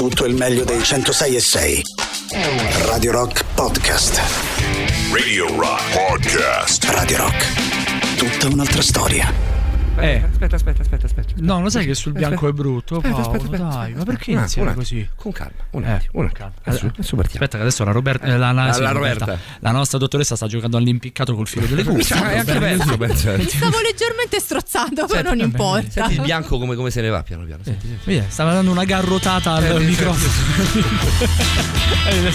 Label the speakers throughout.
Speaker 1: Tutto il meglio dei 106 e 6. Radio Rock Podcast.
Speaker 2: Radio Rock Podcast.
Speaker 1: Radio Rock. Tutta un'altra storia.
Speaker 3: Eh.
Speaker 4: Aspetta, aspetta, aspetta, aspetta.
Speaker 3: No, lo sai che sul bianco è brutto,
Speaker 4: Aspetta,
Speaker 3: Paolo,
Speaker 4: aspetta, aspetta,
Speaker 3: dai,
Speaker 4: aspetta.
Speaker 3: ma perché
Speaker 4: Un
Speaker 3: iniziare
Speaker 4: attimo,
Speaker 3: così?
Speaker 4: Con calma, un
Speaker 3: Eh,
Speaker 4: attimo, un
Speaker 3: con
Speaker 4: attimo.
Speaker 3: calma.
Speaker 4: Adesso, adesso partiamo.
Speaker 3: Aspetta, che adesso la, Roberta, eh, la, la, sì,
Speaker 4: La
Speaker 3: Roberta.
Speaker 4: Roberta.
Speaker 3: la nostra dottoressa sta giocando all'impiccato col filo delle cuffie.
Speaker 4: Cioè, è anche bello.
Speaker 5: Mi stavo leggermente strozzando, però non importa.
Speaker 4: Senti il bianco come, come se ne va piano piano. Senti, senti.
Speaker 3: Stava dando una garrotata al
Speaker 4: Eh,
Speaker 3: microfono. Eh,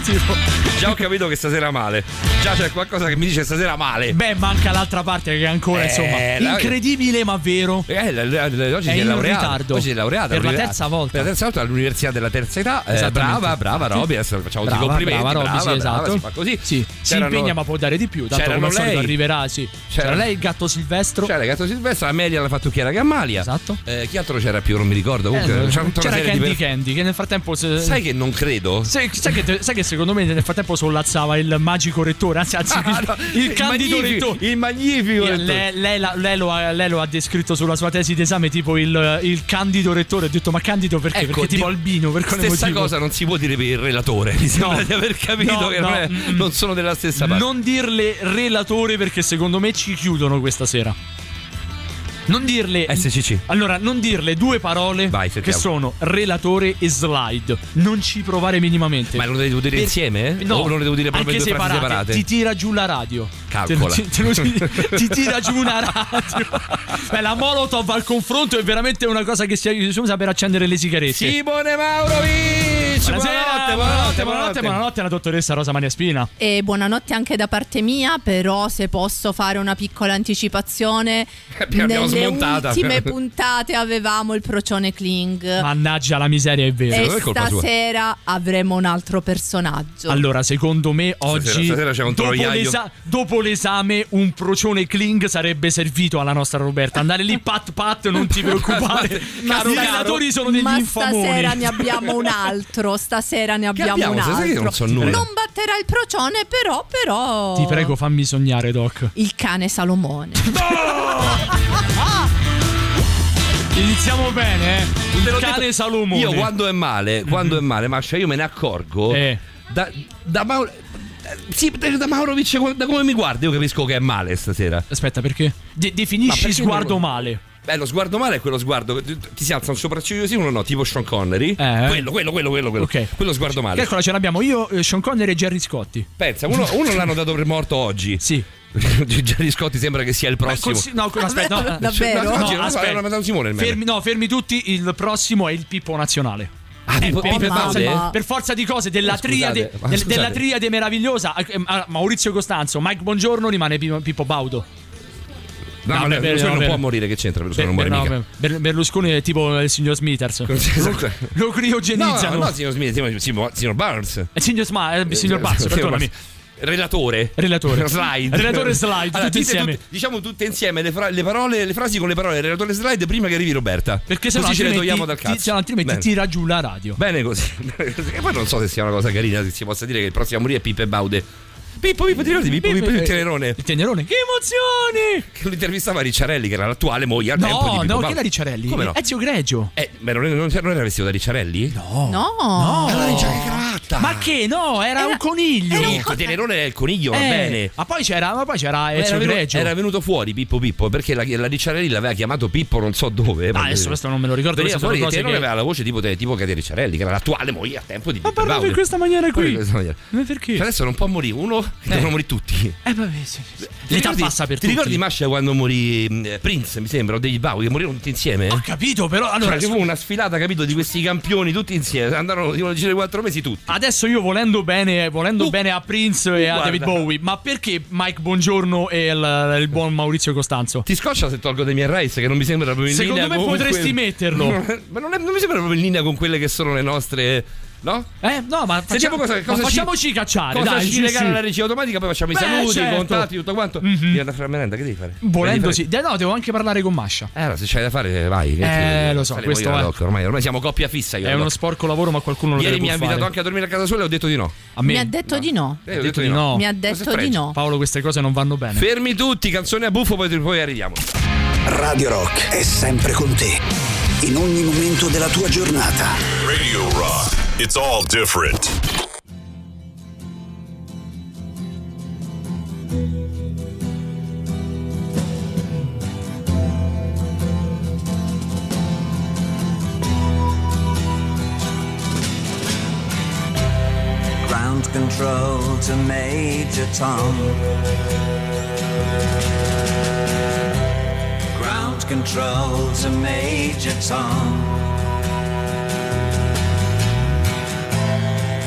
Speaker 4: Già ho capito che stasera male. Già c'è qualcosa che mi dice stasera male.
Speaker 3: Beh, manca l'altra parte che ancora,
Speaker 4: Eh,
Speaker 3: insomma,
Speaker 4: la-
Speaker 3: incredibile ma vero.
Speaker 4: Eh, la- la- la- oggi
Speaker 3: È
Speaker 4: si è laureata. Oggi si è laureata
Speaker 3: Per la terza volta.
Speaker 4: Per la terza volta all'università della terza età. Eh, brava, brava. Roby. Adesso facciamo tutti i
Speaker 3: Brava,
Speaker 4: complimenti.
Speaker 3: brava, Robby, sì,
Speaker 4: brava,
Speaker 3: esatto.
Speaker 4: si fa così.
Speaker 3: Sì, si impegna ma può dare di più. Tanto come
Speaker 4: lei-
Speaker 3: arriverà, sì. C'era,
Speaker 4: c'era-
Speaker 3: lei il gatto silvestro.
Speaker 4: C'era il gatto Silvestre, Amelia la fattucchiera Gammalia.
Speaker 3: Esatto.
Speaker 4: Eh, chi altro c'era più? Non mi ricordo. Comunque,
Speaker 3: Eh,
Speaker 4: c'era
Speaker 3: c'era Candy
Speaker 4: per-
Speaker 3: Candy che nel frattempo se-
Speaker 4: Sai che non credo?
Speaker 3: Sai, sai che, te- sai che secondo me nel frattempo sollazzava il magico rettore, anzi, anzi
Speaker 4: Ah,
Speaker 3: il,
Speaker 4: no,
Speaker 3: il candido
Speaker 4: magnifico,
Speaker 3: rettore.
Speaker 4: Il magnifico.
Speaker 3: Lei lo ha descritto sulla sua tesi d'esame tipo il, il candido rettore. Ho detto ma candido perché?
Speaker 4: Ecco,
Speaker 3: perché tipo albino, per quale
Speaker 4: Stessa
Speaker 3: motivo?
Speaker 4: cosa non si può dire per il relatore. Mi sembra
Speaker 3: No.
Speaker 4: di aver capito
Speaker 3: No,
Speaker 4: che
Speaker 3: no,
Speaker 4: non, è-
Speaker 3: mm,
Speaker 4: non sono della stessa parte.
Speaker 3: Non dirle relatore perché secondo me ci chiudono questa sera. Non dirle
Speaker 4: SCC.
Speaker 3: Allora, non dirle due parole
Speaker 4: Vai,
Speaker 3: che sono relatore e slide. Non ci provare minimamente.
Speaker 4: Ma le devo dire
Speaker 3: Per-
Speaker 4: insieme?
Speaker 3: No,
Speaker 4: O non le devo dire proprio due frasi
Speaker 3: separate.
Speaker 4: separate?
Speaker 3: Ti tira giù la radio.
Speaker 4: Calcola.
Speaker 3: Te- te- te lo- ti tira giù una radio. Beh, la Molotov al confronto è veramente una cosa che si usa per accendere le sigarette.
Speaker 4: Simone Maurovic!
Speaker 3: Buonasera,
Speaker 4: buonanotte,
Speaker 3: buonanotte, buonanotte, buonanotte alla dottoressa Rosa Maria Spina.
Speaker 5: E buonanotte anche da parte mia, però se posso fare una piccola anticipazione,
Speaker 4: L'abbiamo
Speaker 5: nelle
Speaker 4: smontata.
Speaker 5: ultime puntate avevamo il procione Kling
Speaker 3: Mannaggia la miseria, è vero.
Speaker 5: e
Speaker 4: è colpa sua.
Speaker 5: stasera avremo un altro personaggio.
Speaker 3: Allora, secondo me oggi,
Speaker 4: Stasera- stasera c'è un
Speaker 3: dopo, l'esa- dopo l'esame, un procione Kling sarebbe servito alla nostra Roberta. Andare lì pat pat, non ti preoccupare.
Speaker 5: Ma
Speaker 3: Caro, I relatori sono degli
Speaker 5: Ma
Speaker 3: infamoni.
Speaker 5: stasera ne abbiamo un altro, stasera ne abbiamo,
Speaker 4: abbiamo?
Speaker 5: un altro.
Speaker 4: non so nulla.
Speaker 5: Non batterà il procione, però, però
Speaker 3: Ti prego, fammi sognare, Doc.
Speaker 5: il cane Salomone.
Speaker 3: Iniziamo bene, eh. Il cane
Speaker 4: detto-
Speaker 3: Salomone.
Speaker 4: Io quando è male, quando è male, Mascia, io me ne accorgo.
Speaker 3: Eh.
Speaker 4: Da, da Mauro. eh, Sì, da Maurovic, da come mi guardi, io capisco che è male stasera.
Speaker 3: Aspetta, perché? De-
Speaker 4: Ma
Speaker 3: definisci
Speaker 4: perché
Speaker 3: sguardo
Speaker 4: non
Speaker 3: male.
Speaker 4: Beh, lo sguardo male è quello sguardo. ti- si alza un sopracciglio sì, uno no, tipo Sean Connery.
Speaker 3: Eh.
Speaker 4: Quello, quello, quello, quello, quello.
Speaker 3: Ok.
Speaker 4: Quello sguardo male.
Speaker 3: Eccola, ce l'abbiamo io, eh, Sean Connery e Jerry Scotti.
Speaker 4: Pensa, uno, uno l'hanno dato per morto oggi.
Speaker 3: Sì.
Speaker 4: Gerry Scotti sembra che sia il prossimo.
Speaker 3: Consi- no, aspetta, no.
Speaker 5: Davvero?
Speaker 4: No, oggi
Speaker 3: No,
Speaker 4: no,
Speaker 3: aspetta.
Speaker 4: Simone.
Speaker 3: Fermi, no, fermi tutti. Il prossimo è il Pippo Nazionale.
Speaker 4: Ah, Pippo-
Speaker 3: per, per forza, di cose della,
Speaker 4: scusate,
Speaker 3: triade,
Speaker 4: ma
Speaker 3: del- della triade meravigliosa eh, eh, Maurizio Costanzo Mike Buongiorno rimane Pippo Baudo
Speaker 4: No,
Speaker 3: No,
Speaker 4: Berlusconi
Speaker 3: no,
Speaker 4: non può morire, che c'entra? Berlusconi
Speaker 3: Ber-
Speaker 4: non muore
Speaker 3: no,
Speaker 4: mica.
Speaker 3: Ber- Berlusconi è tipo il signor Smithers lo,
Speaker 4: Esatto.
Speaker 3: lo
Speaker 4: No,
Speaker 3: criogenizzano
Speaker 4: no, signor Smith, signor, signor, Barnes.
Speaker 3: il signor, Sma- eh, il signor
Speaker 4: Signor
Speaker 3: perdonami.
Speaker 4: Relatore.
Speaker 3: Relatore.
Speaker 4: Slide.
Speaker 3: Relatore slide, tutti
Speaker 4: dite
Speaker 3: insieme.
Speaker 4: tutte- diciamo tutte insieme le, fra- le parole, le frasi con le parole relatore slide prima che arrivi Roberta.
Speaker 3: perché se no
Speaker 4: ce le togliamo dal
Speaker 3: ti-
Speaker 4: cazzo.
Speaker 3: no altrimenti
Speaker 4: Bene.
Speaker 3: tira giù la radio
Speaker 4: Bene così. e poi non so se sia una cosa carina se si possa dire che il prossimo a morire è Pippo e Baude. Pippo, Pippo, ti ricordi Pippo, Pippo, il tenerone?
Speaker 3: il tenerone che emozioni
Speaker 4: Che lo intervistava Ricciarelli, che era l'attuale moglie al tempo di
Speaker 3: no
Speaker 4: Pippo
Speaker 3: no
Speaker 4: Baude.
Speaker 3: che era Ricciarelli
Speaker 4: Come no?
Speaker 3: Ezio Greggio
Speaker 4: Eh, ma non, non, non era vestito da Ricciarelli?
Speaker 3: no
Speaker 5: No.
Speaker 4: Allora in cravatta.
Speaker 3: ma che no era,
Speaker 5: Era-
Speaker 3: un coniglio
Speaker 5: era un
Speaker 4: Il tenerone è il coniglio, va
Speaker 3: Eh,
Speaker 4: bene.
Speaker 3: Ma poi c'era, ma poi c'era
Speaker 4: Ma
Speaker 3: Ezio
Speaker 4: Era venuto, era venuto fuori Pippo Pippo perché la, la Ricciarelli l'aveva chiamato Pippo non so dove.
Speaker 3: Ah, adesso questo non me lo ricordo.
Speaker 4: Veniva fuori
Speaker 3: cose
Speaker 4: tenore
Speaker 3: che-
Speaker 4: aveva la voce tipo, tipo Katia Ricciarelli, che era l'attuale moglie a tempo di
Speaker 3: Ma
Speaker 4: Pippo
Speaker 3: parlavo
Speaker 4: Baude.
Speaker 3: in questa maniera qui.
Speaker 4: questa maniera.
Speaker 3: Ma perché?
Speaker 4: Cioè, adesso non può morire uno, che devono morire tutti.
Speaker 3: Eh, vabbè, sì, sì.
Speaker 4: Ti
Speaker 3: L'età
Speaker 4: ricordi-
Speaker 3: passa per
Speaker 4: Ti
Speaker 3: tutti.
Speaker 4: ricordi Mascia quando morì mh, Prince, mi sembra, o degli Bau, che morirono tutti insieme?
Speaker 3: Ho capito, però allora
Speaker 4: Cioè, una sfilata, capito, di questi campioni tutti insieme. Andarono tipo, a girare quattro mesi tutti.
Speaker 3: Adesso io volendo bene, volendo
Speaker 4: Uh,
Speaker 3: bene a Prince e a
Speaker 4: guarda.
Speaker 3: David Bowie, ma perché Mike Buongiorno e il, il buon Maurizio Costanzo?
Speaker 4: Ti scoccia se tolgo dei miei Rice che non mi sembra proprio in
Speaker 3: Secondo
Speaker 4: linea
Speaker 3: me
Speaker 4: con
Speaker 3: potresti
Speaker 4: quelle-
Speaker 3: metterlo.
Speaker 4: Ma non, è- non mi sembra proprio in linea con quelle che sono le nostre. No?
Speaker 3: Eh, no, ma facciamo,
Speaker 4: cosa,
Speaker 3: ma
Speaker 4: cosa ci-
Speaker 3: facciamoci cacciare,
Speaker 4: Cosa
Speaker 3: dai,
Speaker 4: ci
Speaker 3: sì,
Speaker 4: legare
Speaker 3: sì.
Speaker 4: alla regia automatica, poi facciamo i
Speaker 3: Beh,
Speaker 4: saluti,
Speaker 3: certo.
Speaker 4: i contatti, tutto quanto.
Speaker 3: Mhm.
Speaker 4: Devi andare a fare la merenda, che devi fare?
Speaker 3: Volendo sì.
Speaker 4: fare-
Speaker 3: Eh, no, devo anche parlare con Mascia.
Speaker 4: Eh, allora, se c'hai da fare, vai.
Speaker 3: Eh, lo so, questo
Speaker 4: la
Speaker 3: è-
Speaker 4: doc, ormai, ormai siamo coppia fissa. Io
Speaker 3: È
Speaker 4: la
Speaker 3: uno sporco lavoro, ma qualcuno lo
Speaker 4: Ieri
Speaker 3: deve
Speaker 4: mi ha invitato
Speaker 3: fare.
Speaker 4: anche a dormire a casa sola e ho detto di no.
Speaker 3: A me.
Speaker 5: Mi ha detto di no.
Speaker 4: Eh, ho
Speaker 3: detto di no.
Speaker 5: Mi ha detto di no.
Speaker 3: Paolo, queste cose non vanno bene.
Speaker 4: Fermi tutti, canzone a buffo, poi, poi arriviamo.
Speaker 1: Radio Rock è sempre con te. In ogni momento della tua giornata.
Speaker 2: Radio Rock. It's all different.
Speaker 6: Ground control to Major Tom. Ground control to Major Tom.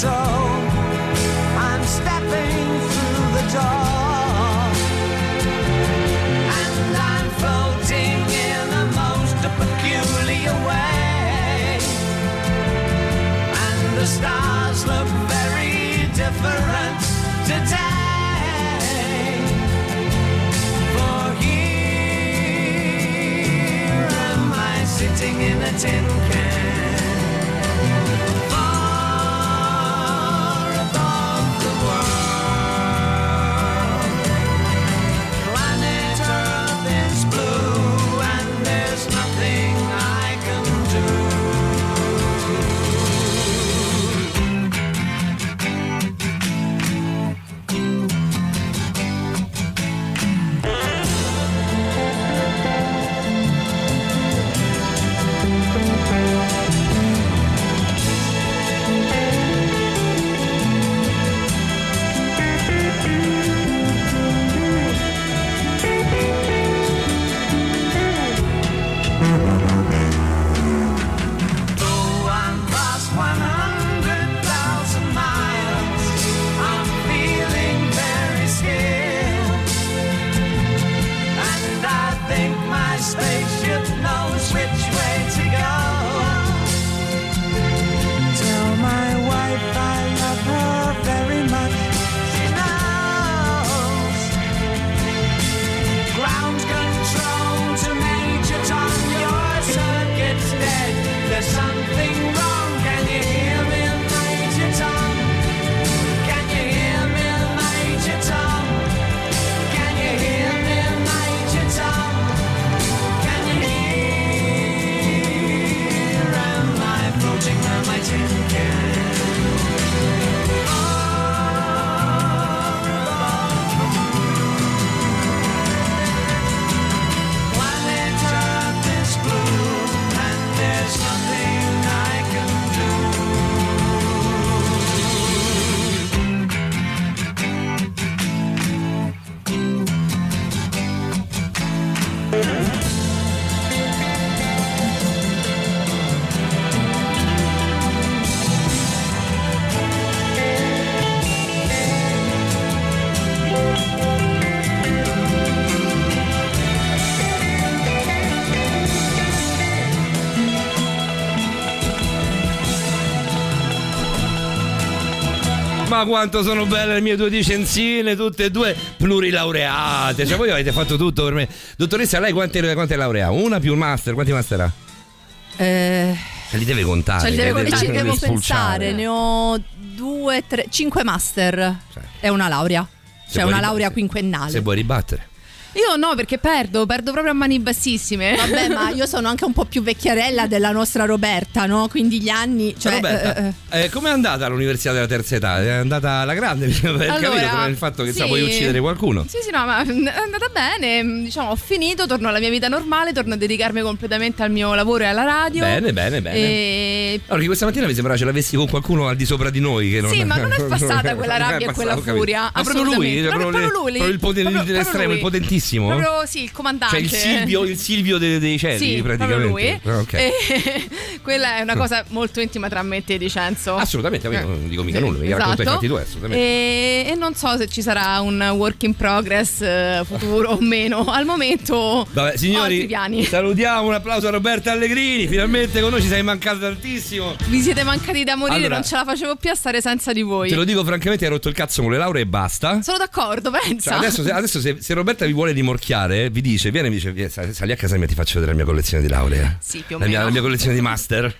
Speaker 6: Control. I'm stepping through the door. And I'm floating in a most peculiar way. And the stars look very different today. Sitting in a tin can.
Speaker 4: Ma quanto sono belle le mie due licenziine, tutte e due plurilaureate. Cioè, voi avete fatto tutto per me. Dottoressa, lei quante, quante laurea? Una più un master? Quanti master ha?
Speaker 5: Eh,
Speaker 4: Ce li deve contare. che
Speaker 5: devo,
Speaker 4: deve-
Speaker 5: ci
Speaker 4: deve
Speaker 5: devo
Speaker 4: spulciare.
Speaker 5: pensare, ne ho due, tre, cinque master
Speaker 4: Cioè.
Speaker 5: e una laurea. Cioè una laurea quinquennale.
Speaker 4: Se vuoi ribattere.
Speaker 7: Io no, perché perdo, perdo proprio a mani bassissime.
Speaker 5: Vabbè, ma io sono anche un po' più vecchiarella della nostra Roberta, no? Quindi gli anni. Cioè,
Speaker 4: Roberta,
Speaker 5: eh, eh,
Speaker 4: eh, com'è andata all'università della terza età? È andata alla grande per
Speaker 7: Allora,
Speaker 4: capito per il fatto che
Speaker 7: sì.
Speaker 4: sa, vuoi uccidere qualcuno.
Speaker 7: Sì, sì, no, ma è andata bene. Diciamo, ho finito, torno alla mia vita normale, torno a dedicarmi completamente al mio lavoro e alla radio.
Speaker 4: Bene, bene, bene.
Speaker 7: E...
Speaker 4: Allora, perché questa mattina mi sembrava ce l'avessi con qualcuno al di sopra di noi. Che non
Speaker 7: Sì, ma non è passata quella rabbia e quella furia,
Speaker 4: Ma proprio lui, proprio,
Speaker 7: Proprio lui,
Speaker 4: proprio il il potentissimo.
Speaker 7: Proprio sì, il comandante.
Speaker 4: Cioè il Silvio, il Silvio dei, dei cieli,
Speaker 7: Sì,
Speaker 4: praticamente.
Speaker 7: lui.
Speaker 4: Ah, ok.
Speaker 7: E quella è una cosa molto intima tra me e te, di Cenzo.
Speaker 4: Assolutamente, io non dico mica nulla, mi
Speaker 7: Esatto.
Speaker 4: racconto i fatti tuoi, assolutamente.
Speaker 7: E, e non so se ci sarà un work in progress eh, futuro o meno. Al momento
Speaker 4: Vabbè, signori, salutiamo un applauso a Roberta Allegrini. Finalmente con noi ci sei mancato tantissimo.
Speaker 7: Vi siete mancati da morire,
Speaker 4: Allora-
Speaker 7: non ce la facevo più a stare senza di voi.
Speaker 4: Te lo dico francamente, hai rotto il cazzo con le lauree e basta.
Speaker 7: Sono d'accordo, pensa.
Speaker 4: Cioè, adesso, se, adesso se, se Roberta vi vuole rimorchiare, vi dice: Vieni, mi dice, "Vieni, sali a casa mia, ti faccio vedere la mia collezione di lauree.
Speaker 7: Sì, più o
Speaker 4: la mia,
Speaker 7: meno.
Speaker 4: la mia collezione di master.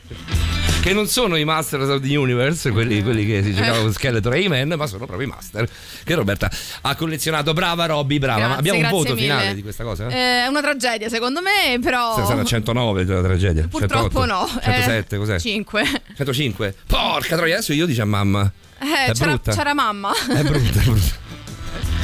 Speaker 4: Che non sono i Masters of the Universe, quelli, quelli che si giocavano con Skeletor e He-Man, ma sono proprio i Master. Che Roberta ha collezionato. Brava Robby, brava. ma
Speaker 7: Grazie,
Speaker 4: abbiamo un voto
Speaker 7: mille.
Speaker 4: finale di questa cosa?
Speaker 7: Eh, È una tragedia, secondo me, però.
Speaker 4: Se sarà 109 la tragedia.
Speaker 7: Purtroppo
Speaker 4: 108,
Speaker 7: no.
Speaker 4: 107, cos'è?
Speaker 7: 5.
Speaker 4: 105. Porca troia, adesso io dice a mamma.
Speaker 7: Eh,
Speaker 4: È
Speaker 7: c'era,
Speaker 4: brutta.
Speaker 7: c'era mamma.
Speaker 4: È brutta, è brutta.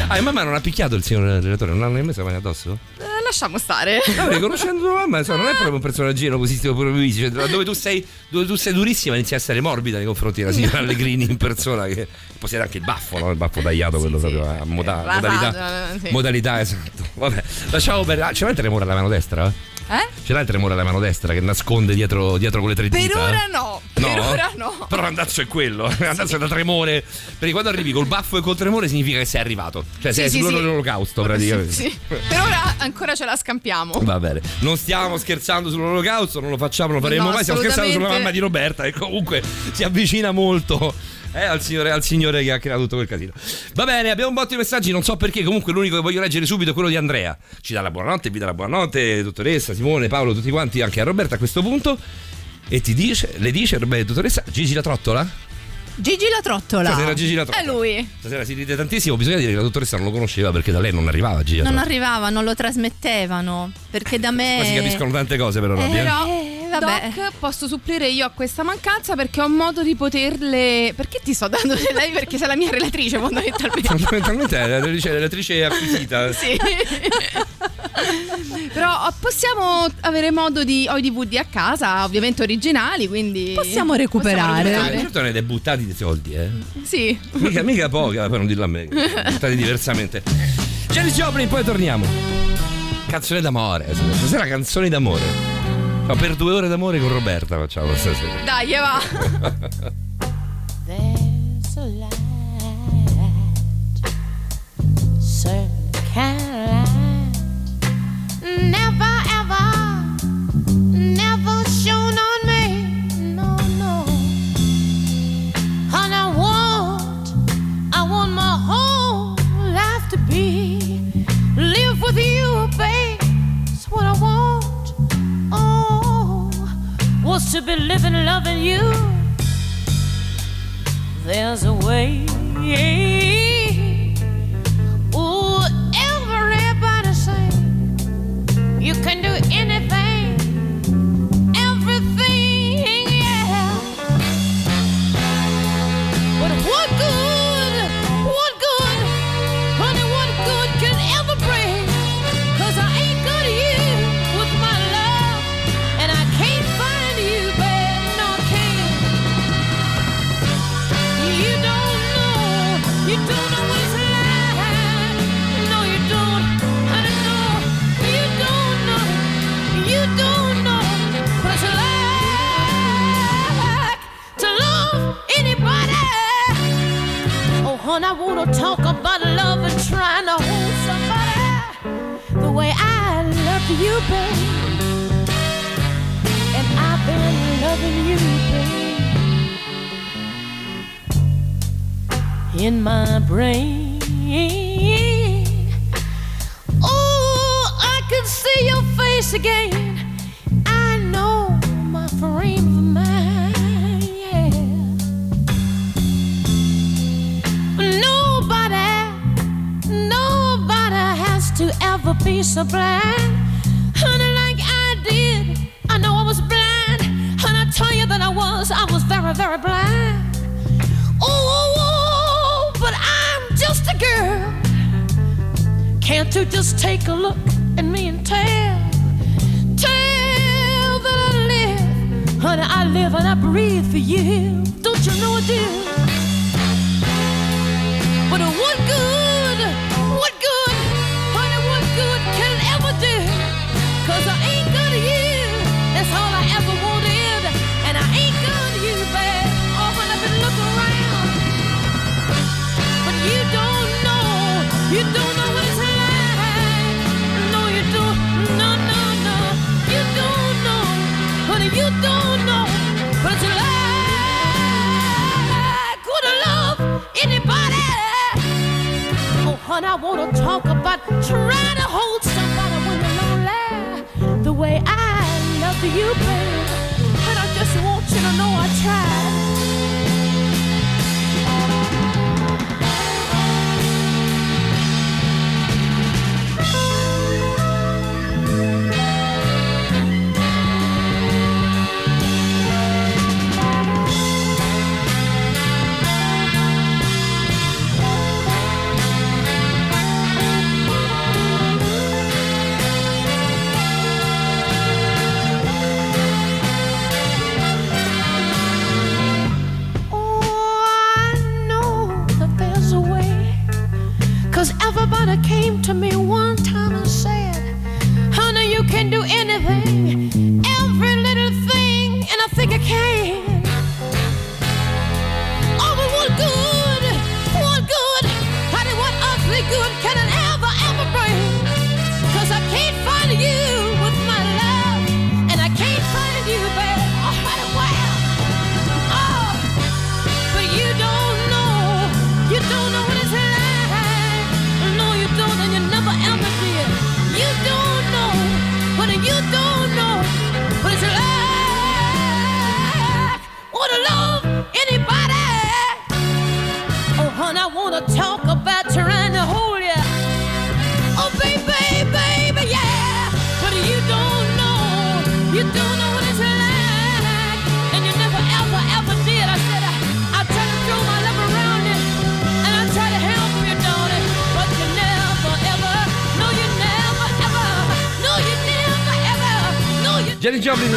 Speaker 4: Ah, e mamma non ha picchiato il signor direttore, non l'ha nemmeno messo la mano addosso?
Speaker 7: Eh, lasciamo stare.
Speaker 4: No, riconoscendo tua mamma, insomma, non è proprio un personaggino così tipo cioè, dove, tu sei, dove tu sei durissima inizi a essere morbida nei confronti della signora Allegrini in persona che possiede anche il baffo, no? il baffo tagliato, quello
Speaker 7: sì.
Speaker 4: proprio a moda-
Speaker 7: La
Speaker 4: modalità,
Speaker 7: saggia, sì.
Speaker 4: modalità, esatto. Vabbè, lasciamo per... ah, l'hai il tremore alla mano destra?
Speaker 7: Eh?
Speaker 4: Ce l'hai il tremore alla mano destra che nasconde dietro, dietro quelle tre
Speaker 7: Per
Speaker 4: dita?
Speaker 7: ora no.
Speaker 4: No?
Speaker 7: Per ora no.
Speaker 4: Però l'andazzo è quello, l'andazzo è da tremore. Perché quando arrivi col baffo e col tremore significa che sei arrivato. Cioè sei
Speaker 7: Sì, sì,
Speaker 4: sull'olocausto praticamente.
Speaker 7: Sì. Per ora ancora ce la scampiamo.
Speaker 4: Va bene, non stiamo scherzando sull'olocausto, non lo facciamo, non lo faremo
Speaker 7: No,
Speaker 4: mai, stiamo scherzando sulla mamma di Roberta che comunque si avvicina molto eh, al, signore, al signore che ha creato tutto quel casino. Va bene, abbiamo un botto di messaggi, non so perché, comunque l'unico che voglio leggere subito è quello di Andrea. Ci dà la buonanotte, vi dà la buonanotte, dottoressa, Simone, Paolo, tutti quanti, anche a Roberta a questo punto. E ti dice, le dice, Roberta, dottoressa, Gigi la trottola?
Speaker 5: Gigi la trottola.
Speaker 4: Stasera Gigi la trottola.
Speaker 7: È lui.
Speaker 4: Stasera si ride tantissimo, bisogna dire che la dottoressa non lo conosceva perché da lei non arrivava Gigi la
Speaker 5: Non arrivava, non lo trasmettevano. Perché da me.
Speaker 4: Ma si capiscono tante cose però, Robby. eh.
Speaker 7: Però,
Speaker 5: Eh, vabbè.
Speaker 7: Doc, posso supplire io a questa mancanza perché ho modo di poterle. Perché ti sto dando di lei? Perché sei la mia relatrice, fondamentalmente.
Speaker 4: Fondamentalmente è l'elettrice, l'elettrice acquisita.
Speaker 7: Sì. Però possiamo avere modo di. Ho i DVD a casa, ovviamente originali, quindi.
Speaker 5: Possiamo recuperare.
Speaker 7: possiamo
Speaker 4: Ah, certo ne hai buttati dei soldi, eh.
Speaker 7: Sì.
Speaker 4: Mica, mica poca, per non dirlo a me. Buttati diversamente. Janis Joplin, poi torniamo. Canzone d'amore. Stasera canzoni d'amore. Ma per due ore d'amore con Roberta facciamo stasera.
Speaker 7: Dai, va.
Speaker 8: There's a light, certain kind of light, never ever, never shone on What I want. Oh, was to be living, loving you there's a way.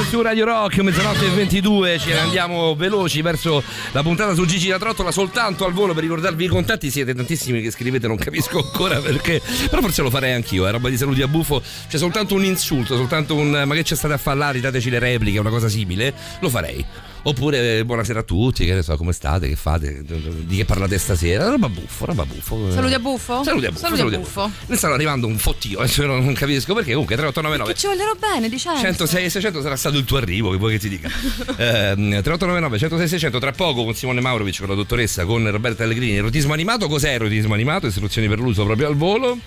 Speaker 4: Su Radio Rock, mezzanotte e 22, ce ne andiamo veloci verso la puntata su Gigi la Trottola soltanto al volo per ricordarvi i contatti, siete tantissimi che scrivete, non capisco ancora perché, però forse lo farei anch'io, è roba di saluti a buffo, c'è soltanto un insulto, soltanto un ma che c'è state a fallare, dateci le repliche, una cosa simile, lo farei. Oppure eh, buonasera a tutti, che ne so, come state, che fate, di che parlate stasera, roba buffo, roba buffo.
Speaker 7: Saluti a buffo?
Speaker 4: Saluti a buffo,
Speaker 7: Saluti
Speaker 4: saluti a
Speaker 7: buffo.
Speaker 4: buffo. Ne stanno arrivando un fottio, io non capisco perché, comunque 3899
Speaker 7: Che ci vogliono bene, diciamo.
Speaker 4: 106 e 600 sarà stato il tuo arrivo, che vuoi che ti dica? Ehm, 3899 106 600 tra poco con Simone Maurovic, con la dottoressa, con Roberta Allegrini. Erotismo animato, cos'è erotismo animato? Istruzioni per l'uso proprio al volo.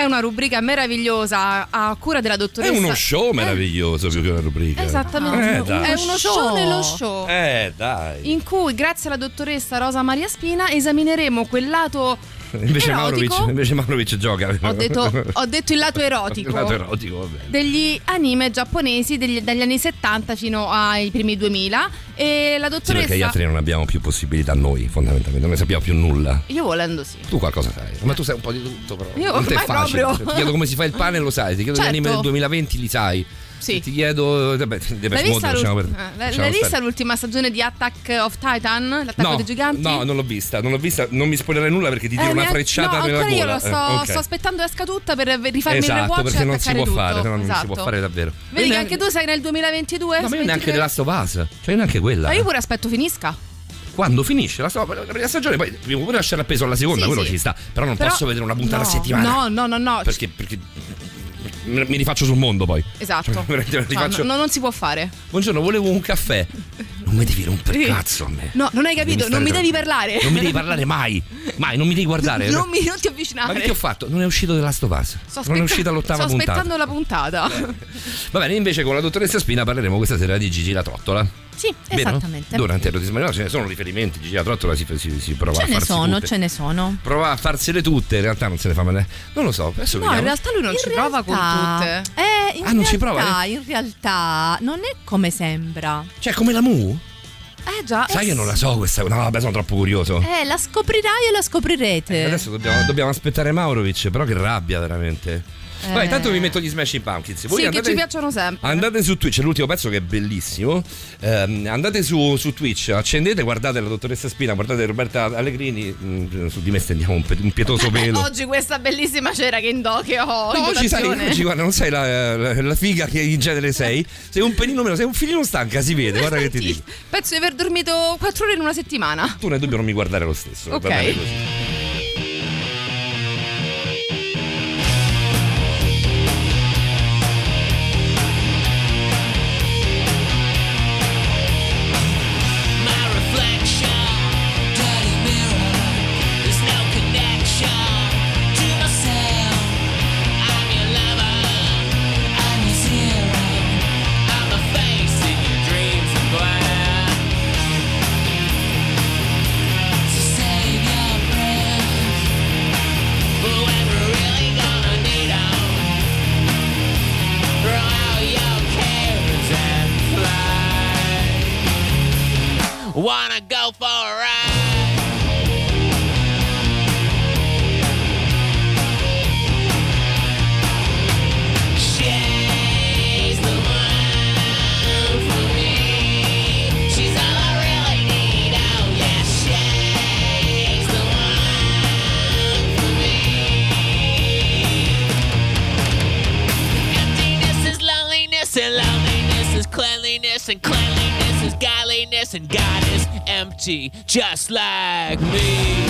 Speaker 7: È una rubrica meravigliosa a cura della
Speaker 4: È
Speaker 7: dottoressa.
Speaker 4: uno show meraviglioso più che una rubrica.
Speaker 7: Esattamente.
Speaker 4: Eh, dai.
Speaker 7: è uno show nello show.
Speaker 4: Eh, dai.
Speaker 7: In cui, grazie alla dottoressa Rosa Maria Spina, esamineremo quel lato
Speaker 4: Invece. Maurovic, invece Maurovic gioca.
Speaker 7: Ho detto, ho detto il lato erotico.
Speaker 4: Il lato erotico.
Speaker 7: Degli anime giapponesi degli- dagli anni 70 fino ai primi 2000 e la
Speaker 4: Sì,
Speaker 7: dottoressa
Speaker 4: perché gli altri non abbiamo più possibilità noi, fondamentalmente, non ne sappiamo più nulla.
Speaker 7: io volendo sì
Speaker 4: Tu qualcosa sai, ma tu sai un po' di tutto però.
Speaker 7: Io
Speaker 4: non te è facile.
Speaker 7: proprio.
Speaker 4: Ti chiedo come si fa il pane, lo sai. Ti chiedo
Speaker 7: Certo.
Speaker 4: gli anime del 2020, li sai.
Speaker 7: Sì.
Speaker 4: Ti chiedo. Vabbè, Depeche
Speaker 7: L'hai
Speaker 4: Mode,
Speaker 7: vista, l'ul-
Speaker 4: per-
Speaker 7: eh, l'hai- l'hai vista l'ultima stagione di Attack of Titan? L'attacco
Speaker 4: No,
Speaker 7: dei giganti?
Speaker 4: no, non l'ho vista, non l'ho vista, non mi spoilerai nulla perché ti tiro
Speaker 7: Eh,
Speaker 4: una frecciata
Speaker 7: no,
Speaker 4: nella
Speaker 7: ancora io
Speaker 4: gola.
Speaker 7: lo sto,
Speaker 4: Eh, ok.
Speaker 7: sto aspettando esca tutta per rifarmi il
Speaker 4: Esatto,
Speaker 7: rewatch
Speaker 4: perché non si può
Speaker 7: tutto.
Speaker 4: fare, non si
Speaker 7: Esatto.
Speaker 4: può fare davvero.
Speaker 7: Vedi che anche tu sei nel 2022?
Speaker 4: No, ma io neanche
Speaker 7: 23?
Speaker 4: The Last of Us. Cioè, io neanche quella.
Speaker 7: Ma io pure aspetto finisca.
Speaker 4: Quando finisce la, la prima stagione, poi devo pure lasciare appeso alla seconda,
Speaker 7: Sì,
Speaker 4: quello
Speaker 7: sì.
Speaker 4: ci sta. Però non
Speaker 7: Però-
Speaker 4: posso vedere una puntata
Speaker 7: no,
Speaker 4: a settimana.
Speaker 7: No, no, no, no.
Speaker 4: Perché, perché mi rifaccio sul mondo poi.
Speaker 7: Esatto.
Speaker 4: Cioè, la
Speaker 7: No,
Speaker 4: rifaccio-
Speaker 7: no, non si può fare.
Speaker 4: Buongiorno, volevo un caffè. Non mi devi rompere
Speaker 7: Sì.
Speaker 4: cazzo a me.
Speaker 7: No, non hai capito,
Speaker 4: Devi
Speaker 7: non mi devi parlare.
Speaker 4: Non mi devi parlare mai. Mai, non mi devi guardare.
Speaker 7: Non, mi, non ti
Speaker 4: Ma
Speaker 7: avvicinare.
Speaker 4: che ti ho fatto? Non è uscito The Last of Us.
Speaker 7: Sto
Speaker 4: non è
Speaker 7: aspetta-
Speaker 4: uscita l'ottava
Speaker 7: Sto
Speaker 4: puntata.
Speaker 7: aspettando la puntata.
Speaker 4: Va bene, invece con la dottoressa Spina parleremo questa sera di Gigi la Trottola.
Speaker 5: Sì,
Speaker 4: Vero?
Speaker 5: esattamente.
Speaker 4: Durante il Rotismario ce ne sono riferimenti. Gigi la Trottola si, si, si prova
Speaker 5: Ce
Speaker 4: a
Speaker 5: ne sono,
Speaker 4: tutte.
Speaker 5: ce ne sono.
Speaker 4: Prova a farsele tutte, in realtà non se ne fa male. Non lo so, adesso
Speaker 7: No, in
Speaker 4: vediamo.
Speaker 7: realtà lui non
Speaker 5: In
Speaker 7: ci prova con
Speaker 5: realtà-
Speaker 7: tutte.
Speaker 5: Eh, in
Speaker 4: Ah, non ci
Speaker 5: realtà,
Speaker 4: prova,
Speaker 5: in realtà non è come sembra.
Speaker 4: Cioè, come la Mu?
Speaker 7: Eh già.
Speaker 4: Sai che non la so questa. No, vabbè, sono troppo curioso.
Speaker 5: Eh, la scoprirai e la scoprirete.
Speaker 4: Adesso dobbiamo, dobbiamo aspettare Maurovic, però che rabbia veramente. Vai, intanto vi metto gli Smashing Pumpkins. Voi
Speaker 7: Sì, che
Speaker 4: andate,
Speaker 7: ci piacciono sempre.
Speaker 4: andate su Twitch, c'è l'ultimo pezzo che è bellissimo. Ehm, andate su, su Twitch, accendete, guardate la dottoressa Spina, guardate Roberta Allegrini. mm, su di me stendiamo un, un pietoso
Speaker 7: Eh,
Speaker 4: pelo.
Speaker 7: oggi questa bellissima cera che, indo, che ho
Speaker 4: No,
Speaker 7: in
Speaker 4: oggi, sai, oggi guarda, non sei la, la- la figa che in genere sei. Sei un pelino meno, sei un filino stanca, si vede, guarda che ti dico.
Speaker 7: Penso di aver dormito 4 ore in una settimana.
Speaker 4: Tu nel dubbio non mi guardare lo stesso.
Speaker 7: Ok.
Speaker 9: Empty, just like me.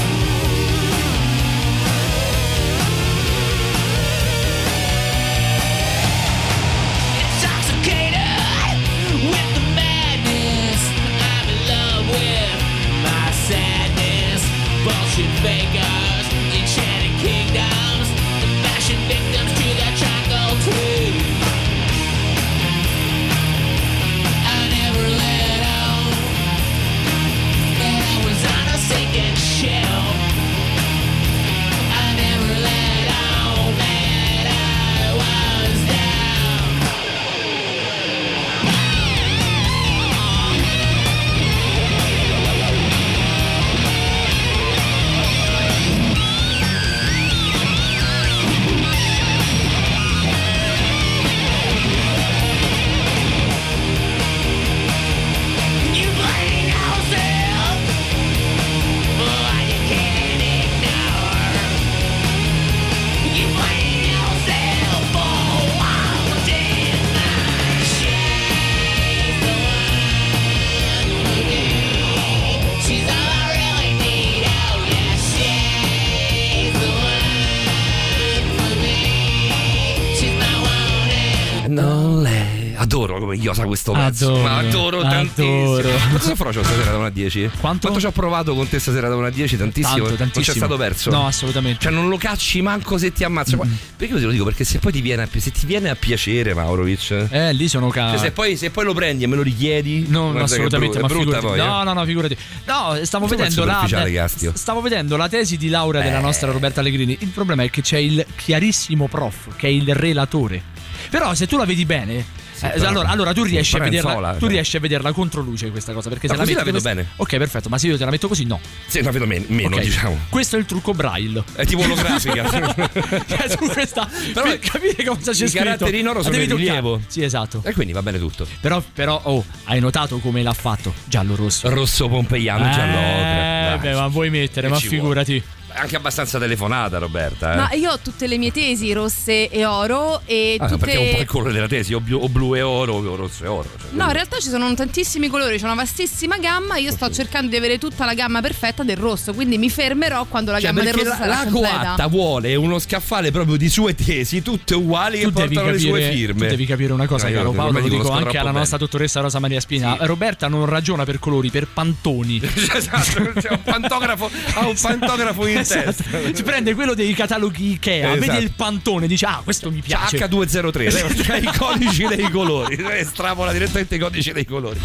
Speaker 4: Adoro, Ma adoro tantissimo.
Speaker 3: adoro.
Speaker 4: Quanto sono frocio stasera da 1 a 10?
Speaker 3: Quanto?
Speaker 4: ci ho provato con te stasera da 1 a 10? Tantissimo.
Speaker 3: Tanto,
Speaker 4: Non c'è
Speaker 3: tantissimo.
Speaker 4: stato perso.
Speaker 3: No, assolutamente.
Speaker 4: Cioè non lo cacci manco se ti ammazza. Perché io te lo dico? Perché se poi ti viene a, se ti viene a piacere, Maurovic.
Speaker 3: Eh, lì sono ca-
Speaker 4: Cioè, se, poi, se poi lo prendi e me lo richiedi,
Speaker 3: No, assolutamente,
Speaker 4: è
Speaker 3: ma
Speaker 4: brutta, è brutta
Speaker 3: figurati.
Speaker 4: poi.
Speaker 3: No,
Speaker 4: eh.
Speaker 3: no, no, figurati. No, stavo
Speaker 4: Insomma,
Speaker 3: vedendo la
Speaker 4: Castio.
Speaker 3: Stavo vedendo la tesi di laurea della
Speaker 4: Eh.
Speaker 3: nostra Roberta Allegrini. Il problema è che c'è il chiarissimo prof, che è il relatore. Però se tu la vedi bene Eh,
Speaker 4: però-
Speaker 3: allora, allora tu,
Speaker 4: sì,
Speaker 3: riesci a vederla,
Speaker 4: sola,
Speaker 3: tu
Speaker 4: cioè.
Speaker 3: riesci a vederla contro luce questa cosa perché se la metti
Speaker 4: la vedo
Speaker 3: questa-
Speaker 4: bene.
Speaker 3: Ok, perfetto, ma se io te la metto così no.
Speaker 4: Sì, la vedo men- meno,
Speaker 3: Ok.
Speaker 4: diciamo.
Speaker 3: Questo è il trucco braille.
Speaker 4: È tipo olografica.
Speaker 3: Cioè, su questa
Speaker 4: Però
Speaker 3: per capire cosa c'è
Speaker 4: i
Speaker 3: scritto.
Speaker 4: caratteri in oro sono in rilievo.
Speaker 3: Sì, esatto.
Speaker 4: e quindi va bene tutto.
Speaker 3: Però, però, oh, hai notato come l'ha fatto? Giallo rosso.
Speaker 4: Rosso pompeiano, giallo ocra.
Speaker 3: Eh,
Speaker 4: Dai,
Speaker 3: beh, ma vuoi mettere,
Speaker 4: che
Speaker 3: ma
Speaker 4: ci vuole? Anche abbastanza telefonata, Roberta. Eh?
Speaker 7: Ma io ho tutte le mie tesi rosse e oro e
Speaker 4: Ah,
Speaker 7: tutte...
Speaker 4: perché è un po' il colore della tesi, o blu, o blu e oro, o rosso e oro. cioè,
Speaker 7: No, in realtà ci sono tantissimi colori, c'è una vastissima gamma. Io sto cercando di avere tutta la gamma perfetta del rosso, quindi mi fermerò quando la
Speaker 4: Cioè,
Speaker 7: gamma del rosso
Speaker 4: la,
Speaker 7: sarà
Speaker 4: la
Speaker 7: completa.
Speaker 4: coatta vuole uno scaffale proprio di sue tesi, tutte uguali, che
Speaker 3: Tu devi,
Speaker 4: portano le sue
Speaker 3: capire,
Speaker 4: firme.
Speaker 3: tu devi capire una cosa,
Speaker 4: No, io
Speaker 3: caro Paolo, lo dico anche alla
Speaker 4: troppo
Speaker 3: nostra dottoressa Rosa Maria Spina. Roberta non ragiona per colori, per pantoni.
Speaker 4: esatto, c'è un pantografo, ha un pantografo in
Speaker 3: Esatto. Si prende quello dei cataloghi Ikea,
Speaker 4: Esatto.
Speaker 3: vede il pantone, dice "Ah, questo mi piace".
Speaker 4: H203, lei ha i codici dei colori, lei estrapola direttamente i codici dei colori.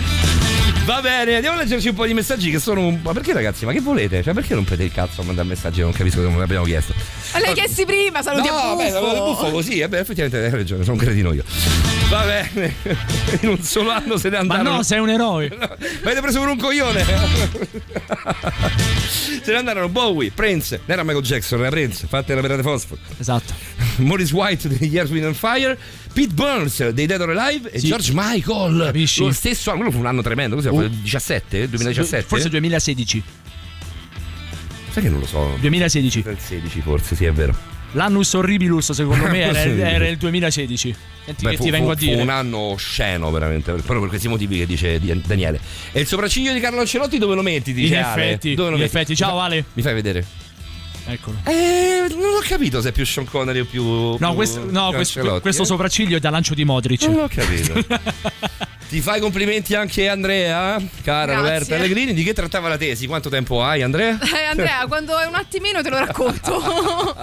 Speaker 4: Va bene, andiamo a leggerci un po' di messaggi che sono un... Ma perché ragazzi, ma che volete? Cioè perché rompete il cazzo a mandare messaggi? Non capisco come abbiamo chiesto.
Speaker 7: Ma l'hai chiesti prima, saluti
Speaker 4: no,
Speaker 7: a
Speaker 4: beh,
Speaker 7: buffo.
Speaker 4: buffo così, eh, beh, effettivamente hai ragione, sono un cretino io. Va bene, in un solo anno se ne
Speaker 3: Ma
Speaker 4: andarono.
Speaker 3: no, sei un eroe.
Speaker 4: No, Mi avete preso per un coglione. se ne andarono Bowie, Prince, non era Michael Jackson, era Prince, fatte la perata fosforo.
Speaker 3: Esatto.
Speaker 4: Maurice White degli Years Wind and Fire, Pete Burns dei Dead or Alive e
Speaker 3: Sì.
Speaker 4: George Michael.
Speaker 3: Capisci?
Speaker 4: Lo stesso anno, quello fu un anno tremendo. Il 17? 2017?
Speaker 3: Forse 2016.
Speaker 4: Sai che non lo so.
Speaker 3: 2016.
Speaker 4: Il 16 forse, sì, è vero.
Speaker 3: L'annus horribilus secondo me era, era il 2016. Senti
Speaker 4: Beh,
Speaker 3: che
Speaker 4: fu,
Speaker 3: ti vengo
Speaker 4: fu-
Speaker 3: a dire.
Speaker 4: fu un anno osceno veramente, proprio per questi motivi che dice Di- Daniele. E il sopracciglio di Carlo Ancelotti dove lo metti? Dice
Speaker 3: in
Speaker 4: Ale?
Speaker 3: effetti,
Speaker 4: Dove lo
Speaker 3: in
Speaker 4: metti?
Speaker 3: effetti. Ciao Ale.
Speaker 4: Mi fai vedere?
Speaker 3: Eccolo.
Speaker 4: Eh, non ho capito se è più Sean Connery o più.
Speaker 3: No,
Speaker 4: più-
Speaker 3: questo, no, questo,
Speaker 4: Ancelotti,
Speaker 3: questo
Speaker 4: eh?
Speaker 3: sopracciglio è da lancio di Modric.
Speaker 4: Non ho capito. Ti fai complimenti anche Andrea, cara
Speaker 7: Grazie.
Speaker 4: Roberta Allegrini. Di che trattava la tesi? Quanto tempo hai, Andrea?
Speaker 7: Eh, Andrea, quando è un attimino te lo racconto.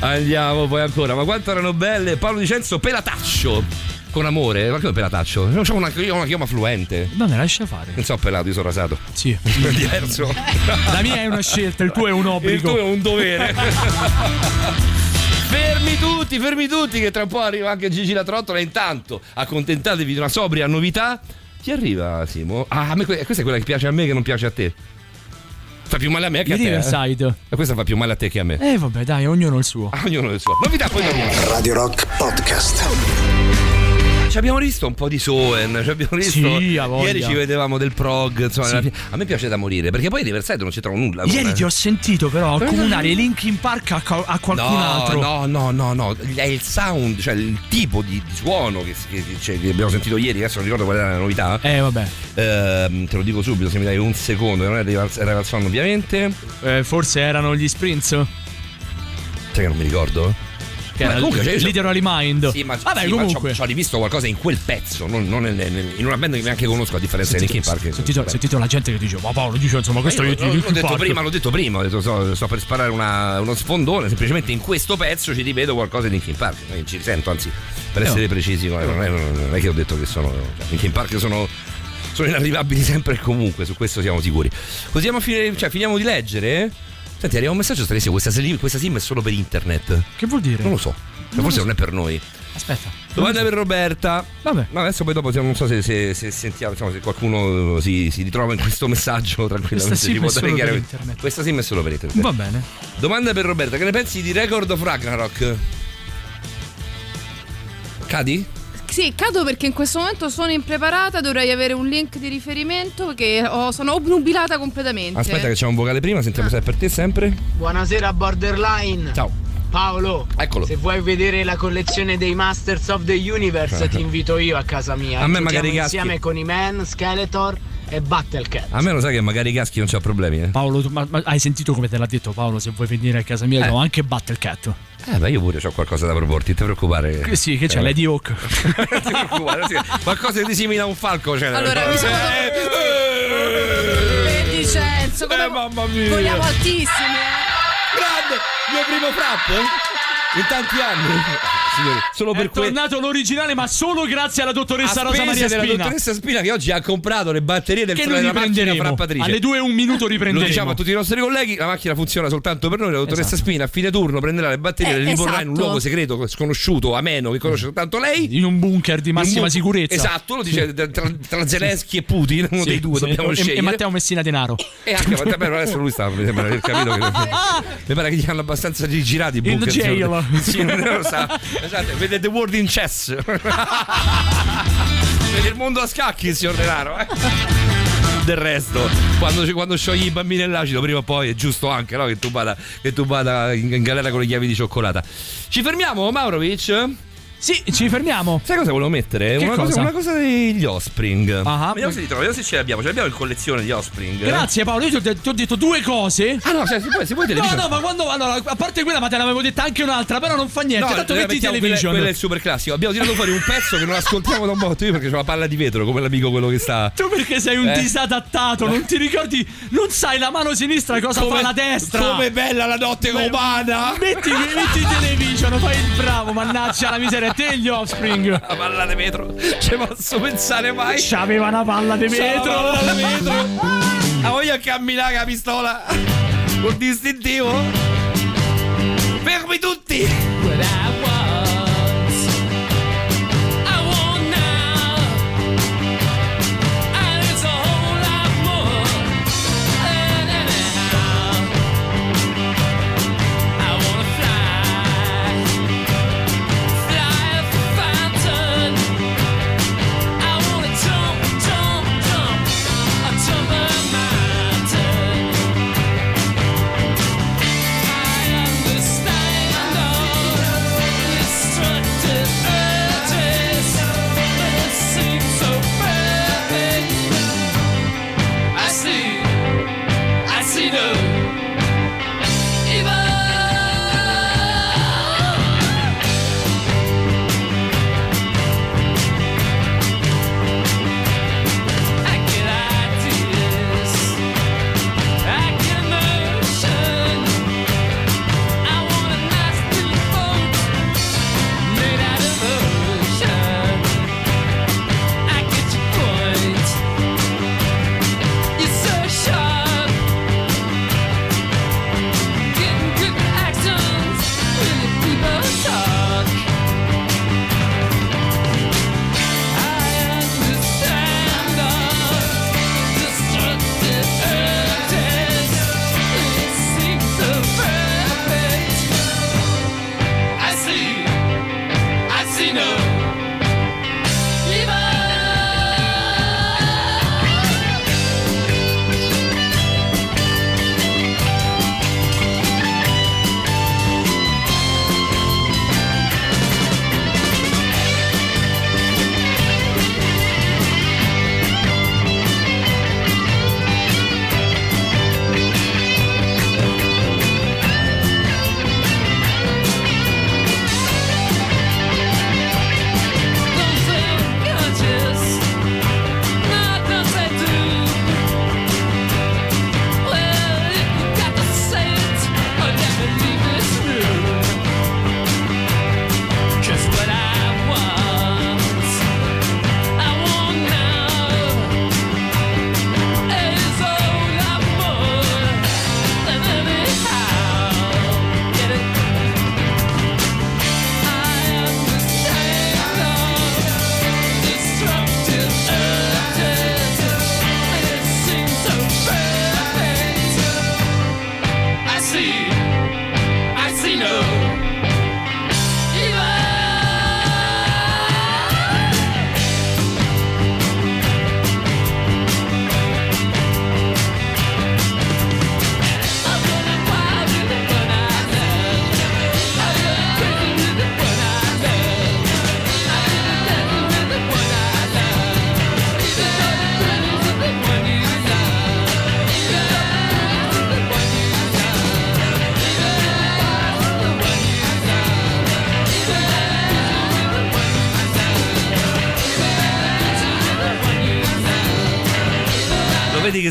Speaker 4: Andiamo poi ancora. Ma quanto erano belle Paolo Dicenzo Pelataccio. Con amore, ma come Pelataccio? Una, io ho una chioma fluente.
Speaker 3: Non ne lascia fare.
Speaker 4: Non so pelato, io sono rasato.
Speaker 3: Sì.
Speaker 4: È diverso.
Speaker 3: La mia è una scelta, il tuo è un
Speaker 4: Il
Speaker 3: obbligo.
Speaker 4: tuo è un dovere. fermi tutti, fermi tutti, che tra un po' arriva anche Gigi la trottola. Intanto, accontentatevi di una sobria novità. Chi arriva, Simo? Ah, a me que- questa è quella che piace a me che non piace a te. Fa più male a me che a
Speaker 3: Di
Speaker 4: te. eh?
Speaker 3: Riverside.
Speaker 4: E questa fa più male a te che a me.
Speaker 3: Eh vabbè, dai, ognuno il suo.
Speaker 4: Ah, Ognuno il suo. Novità poi dopo.
Speaker 1: Radio Rock Podcast.
Speaker 4: Ci abbiamo visto un po' di Soen, ci abbiamo visto.
Speaker 3: Sì.
Speaker 4: Ieri ci vedevamo del prog. Insomma,
Speaker 3: Sì.
Speaker 4: a me piace da morire perché poi di Riverside non ci trovo nulla.
Speaker 3: Ieri
Speaker 4: come-
Speaker 3: ti ho sentito però accomunare i Linkin Park a, a qualcun
Speaker 4: No,
Speaker 3: altro.
Speaker 4: no, no, no, no, è il sound, cioè il tipo di, di suono che, che- cioè, che abbiamo sentito ieri, adesso non ricordo qual era la novità.
Speaker 3: Eh vabbè,
Speaker 4: Ehm, te lo dico subito, se mi dai un secondo, non era era Valson ovviamente.
Speaker 3: Eh, forse erano gli Sprints.
Speaker 4: Sai che non mi ricordo?
Speaker 3: Che era
Speaker 4: comunque, cioè, io-
Speaker 3: Literally Mind.
Speaker 4: Sì, ma,
Speaker 3: vabbè,
Speaker 4: sì, ma
Speaker 3: comunque.
Speaker 4: c'ho, c'ho rivisto qualcosa in quel pezzo, non, non nel- nel- in una band che neanche conosco a differenza di Linkin Park.
Speaker 3: sentito, sentito la gente che dice, ma Paolo dice, insomma, questo
Speaker 4: Io
Speaker 3: è
Speaker 4: l'ho, l'ho
Speaker 3: Linkin
Speaker 4: detto prima, l'ho detto prima, ho detto, sto, sto per sparare una- uno sfondone, semplicemente in questo pezzo ci rivedo qualcosa di Linkin Park, Eh, ci risento, anzi, per essere precisi, no, non, è, non è che ho detto che sono cioè, Linkin Park sono, sono inarrivabili sempre e comunque, su questo siamo sicuri. Così a fine- cioè, finiamo di leggere? Eh? Senti, arriva un messaggio stranissimo, questa, sim- questa sim è solo per internet.
Speaker 3: Che vuol dire?
Speaker 4: Non lo so, Cioè, forse non è per noi.
Speaker 3: Aspetta.
Speaker 4: Domanda per Roberta.
Speaker 3: Vabbè.
Speaker 4: Ma adesso poi dopo non so se, se- se sentiamo, insomma, se qualcuno si, si ritrova in questo messaggio tranquillamente.
Speaker 3: Questa sim
Speaker 4: può dare
Speaker 3: internet.
Speaker 4: Questa sim è solo per internet.
Speaker 3: Va bene.
Speaker 4: Domanda per Roberta, che ne pensi di Record of Ragnarok? Cadi?
Speaker 7: Sì, cado perché in questo momento sono impreparata, dovrei avere un link di riferimento perché ho- sono obnubilata completamente.
Speaker 4: Aspetta che c'è un vocale prima, sentiamo se è per te sempre.
Speaker 10: Buonasera Borderline.
Speaker 4: Ciao.
Speaker 10: Paolo,
Speaker 4: Eccolo.
Speaker 10: se vuoi vedere la collezione dei Masters of the Universe ti invito io a casa mia.
Speaker 4: A me
Speaker 10: Giochiamo
Speaker 4: magari caschi.
Speaker 10: insieme con i Man, Skeletor e Battlecat.
Speaker 4: A me lo sai che magari Caschi non c'ha problemi, eh?
Speaker 3: Paolo, tu- ma, ma hai sentito come te l'ha detto Paolo? Se vuoi venire a casa mia,
Speaker 4: Eh.
Speaker 3: ho anche Battlecat.
Speaker 4: Eh, beh, io pure ho qualcosa da proporti, non ti preoccupare.
Speaker 3: Eh, Sì, che c'è,
Speaker 4: Eh,
Speaker 3: Lady Hawk.
Speaker 4: non ti preoccupare, sì. Qualcosa di simile a un falco c'è.
Speaker 7: Allora, mi sono-
Speaker 4: Eh,
Speaker 7: Eh, Vincenzo, come
Speaker 4: Eh, mamma mia.
Speaker 7: vogliamo altissimi. eh.
Speaker 4: Grande! Mio primo frap in tanti anni. Signori, solo per
Speaker 3: È
Speaker 4: questo.
Speaker 3: tornato l'originale, ma solo grazie alla dottoressa
Speaker 4: a
Speaker 3: Rosa Maria
Speaker 4: della
Speaker 3: Spina.
Speaker 4: dottoressa Spina che oggi ha comprato le batterie del
Speaker 3: Che
Speaker 4: della
Speaker 3: noi
Speaker 4: macchina frappatrice.
Speaker 3: Alle 2 e un minuto
Speaker 4: Lo
Speaker 3: riprenderemo.
Speaker 4: diciamo a tutti i nostri colleghi, la macchina funziona soltanto per noi, la dottoressa
Speaker 3: Esatto.
Speaker 4: Spina a fine turno prenderà le batterie e
Speaker 7: Eh,
Speaker 4: le riporrà in un
Speaker 7: esatto.
Speaker 4: luogo segreto, sconosciuto, ameno, che conosce soltanto lei.
Speaker 3: In un bunker di massima
Speaker 4: un-
Speaker 3: sicurezza.
Speaker 4: Esatto, lo dice tra, tra Zelensky e Putin, uno
Speaker 3: Sì,
Speaker 4: dei due
Speaker 3: sì.
Speaker 4: dobbiamo
Speaker 3: E-
Speaker 4: scegliere.
Speaker 3: E Matteo Messina Denaro.
Speaker 4: E anche Matteo, adesso lui sta, mi sembra aver capito che mi pare che gli hanno abbastanza rigirati i bunker.
Speaker 3: jail.
Speaker 4: Sì, non lo sa. Esatto, vede The World in Chess. vede il mondo a scacchi signor Denaro. eh.
Speaker 9: Del resto, quando, quando sciogli i bambini nell'acido, prima o poi è giusto anche no, che, tu vada, che tu vada in, in galera con le chiavi di cioccolata. Ci fermiamo, Maurovic?
Speaker 3: Sì, ci fermiamo.
Speaker 9: Sai cosa volevo mettere? Una,
Speaker 3: cosa?
Speaker 9: una cosa degli Offspring.
Speaker 3: Ah,
Speaker 9: vediamo se li trovo, vediamo se ce l'abbiamo. Ce l'abbiamo in collezione di Offspring.
Speaker 3: Grazie Paolo, io ti ho, de- ti ho detto due cose.
Speaker 9: Ah no, cioè, se vuoi, se vuoi
Speaker 3: No,
Speaker 9: television.
Speaker 3: no, ma quando. Allora, a parte quella, ma te l'avevo detta anche un'altra, però non fa niente.
Speaker 9: No,
Speaker 3: tanto metti television.
Speaker 9: Quello, quello è il super classico. Abbiamo tirato fuori un pezzo che non ascoltiamo da un botto. Io perché ho la palla di vetro, come l'amico quello che sta.
Speaker 3: Tu perché sei un
Speaker 9: Eh.
Speaker 3: disadattato, non ti ricordi, non sai la mano sinistra cosa fa la destra.
Speaker 9: Come bella la notte romana!
Speaker 3: Metti, metti television, fai il bravo, mannaggia la miseria, te e gli offspring.
Speaker 9: La palla di vetro, ci posso pensare mai?
Speaker 3: C'aveva una palla di vetro.
Speaker 9: Palla di vetro. La voglio camminare con la pistola col distintivo. Fermi tutti!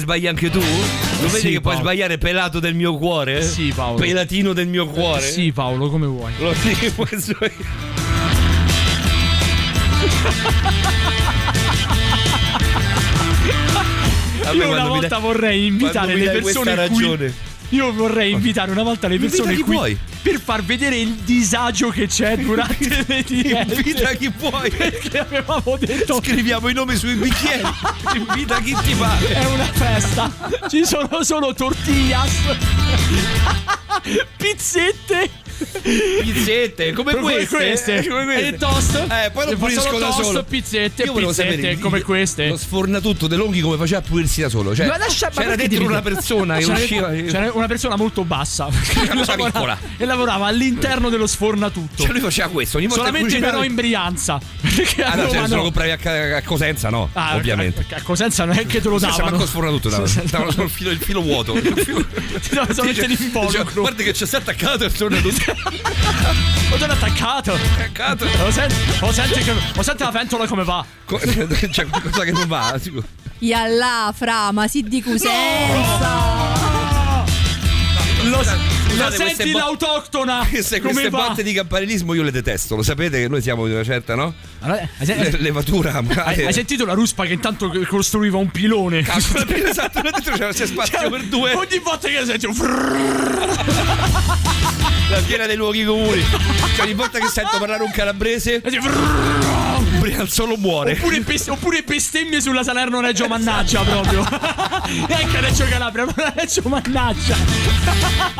Speaker 9: Sbagli anche tu? Lo vedi
Speaker 3: Sì,
Speaker 9: che puoi
Speaker 3: Paolo.
Speaker 9: sbagliare pelato del mio cuore?
Speaker 3: Sì, Paolo.
Speaker 9: Pelatino del mio cuore?
Speaker 3: Sì, Paolo, come vuoi.
Speaker 9: Lo io. A me
Speaker 3: Io una volta
Speaker 9: dai-
Speaker 3: vorrei invitare le persone
Speaker 9: ragione.
Speaker 3: Io vorrei invitare una volta le
Speaker 9: Invita
Speaker 3: persone
Speaker 9: chi
Speaker 3: qui
Speaker 9: vuoi.
Speaker 3: Per far vedere il disagio che c'è durante le dirette.
Speaker 9: Invita chi vuoi.
Speaker 3: Perché avevamo detto
Speaker 9: Scriviamo i nomi sui bicchieri. Invita chi ti pare.
Speaker 3: è una festa. Ci sono solo tortillas, pizzette
Speaker 4: Pizzette, come queste.
Speaker 3: queste.
Speaker 4: Come queste.
Speaker 3: E il toast?
Speaker 4: Eh, poi lo
Speaker 3: E
Speaker 4: pulisco da solo.
Speaker 3: pizzette,
Speaker 4: Io volevo
Speaker 3: pizzette,
Speaker 4: sapere
Speaker 3: come
Speaker 4: il-
Speaker 3: queste.
Speaker 4: Lo sfornatutto De Longhi come faceva a pulirsi da solo. Cioè,
Speaker 3: Ma lascia- ma
Speaker 4: c'era
Speaker 3: perché
Speaker 4: dentro una persona che
Speaker 3: C'era-
Speaker 4: usciva.
Speaker 3: C'era una persona molto bassa Lavorava-
Speaker 4: piccola.
Speaker 3: e lavorava all'interno dello sfornatutto.
Speaker 4: Cioè lui faceva questo, ogni volta
Speaker 3: Solamente
Speaker 4: cucinava-
Speaker 3: però in Brianza. Perché
Speaker 4: Ah, no, cioè, se lo
Speaker 3: no.
Speaker 4: compravi a, a Cosenza, no,
Speaker 3: Ah,
Speaker 4: ovviamente.
Speaker 3: A, a Cosenza non è che te lo davano.
Speaker 4: manco sfornatutto davano.
Speaker 3: No.
Speaker 4: il filo, il filo vuoto. Il
Speaker 3: Ti davano solamente l'involucro.
Speaker 4: Guarda che c'è sta attaccato e torna tutto
Speaker 3: Lo sono attaccato.
Speaker 4: attaccato.
Speaker 3: Lo senti, lo senti, che- lo senti la ventola come va?
Speaker 4: Co- C'è qualcosa che non va, sicuro.
Speaker 5: Yalla, fra, ma si di Cosenza.
Speaker 3: Lo, lo
Speaker 4: Scusate,
Speaker 3: senti
Speaker 4: bo-
Speaker 3: l'autochtona?
Speaker 4: Queste,
Speaker 3: come
Speaker 4: queste
Speaker 3: va?
Speaker 4: botte di campanilismo io le detesto, lo sapete che noi siamo di una certa, no?
Speaker 3: Allora, hai, sen-
Speaker 4: Le- levatura
Speaker 3: hai-
Speaker 4: morale.
Speaker 3: hai sentito la ruspa che intanto costruiva un pilone?
Speaker 4: Cazzo, esatto, là dentro c'era c'è spazio
Speaker 3: Cioè,
Speaker 4: per due.
Speaker 3: Ogni volta che senti un frrrr,
Speaker 4: La piena dei luoghi comuni. Cioè, ogni volta che sento parlare un calabrese,
Speaker 3: frrrr,
Speaker 4: Brianzolo muore.
Speaker 3: oppure, bes- oppure bestemmie sulla Salerno Reggio Mannaggia proprio. Neanche Reggio Calabria, ma Reggio Mannaggia.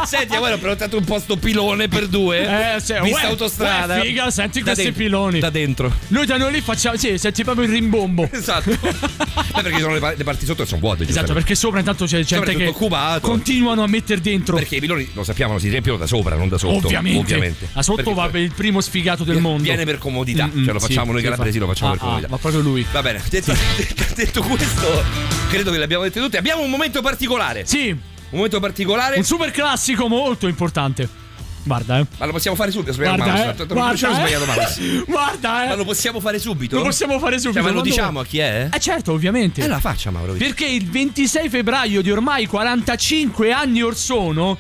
Speaker 4: Senti, guarda, ho prenotato un posto pilone per due.
Speaker 3: Eh, sì,
Speaker 4: Vista
Speaker 3: uè,
Speaker 4: autostrada.
Speaker 3: uè, figa, senti
Speaker 4: Da
Speaker 3: questi
Speaker 4: dentro-
Speaker 3: piloni.
Speaker 4: Da dentro.
Speaker 3: Noi da noi lì facciamo, sì, senti proprio il rimbombo.
Speaker 4: Esatto. Beh, perché sono le, pa- le parti sotto che sono vuote.
Speaker 3: Esatto, perché sopra intanto c'è gente che
Speaker 4: occupato.
Speaker 3: continuano a mettere dentro.
Speaker 4: Perché i piloni, lo sappiamo, si riempiono da sopra, non da sotto.
Speaker 3: Ovviamente.
Speaker 4: Ovviamente.
Speaker 3: A sotto
Speaker 4: Perché
Speaker 3: va per il primo sfigato del mondo.
Speaker 4: Viene per comodità.
Speaker 3: Mm, mm,
Speaker 4: cioè, lo
Speaker 3: sì,
Speaker 4: facciamo noi
Speaker 3: sì,
Speaker 4: calabresi,
Speaker 3: fa-
Speaker 4: lo facciamo
Speaker 3: Ah,
Speaker 4: per comodità.
Speaker 3: ah, ma proprio lui.
Speaker 4: Va bene, detto, detto questo, credo che le abbiamo dette tutte. Abbiamo un momento particolare.
Speaker 3: Sì,
Speaker 4: Un momento particolare.
Speaker 3: un super classico molto importante. Guarda, eh.
Speaker 4: Ma lo possiamo fare subito.
Speaker 3: Guarda,
Speaker 4: mouse.
Speaker 3: eh.
Speaker 4: Non ci ho
Speaker 3: Guarda,
Speaker 4: mouse.
Speaker 3: eh. Guarda,
Speaker 4: Ma
Speaker 3: eh.
Speaker 4: lo possiamo fare subito?
Speaker 3: Lo possiamo fare subito.
Speaker 4: Cioè, ma lo diciamo a chi è?
Speaker 3: Eh certo, ovviamente.
Speaker 4: Eh, la faccia, Mauro.
Speaker 3: Perché il 26 febbraio di ormai 45 anni or sono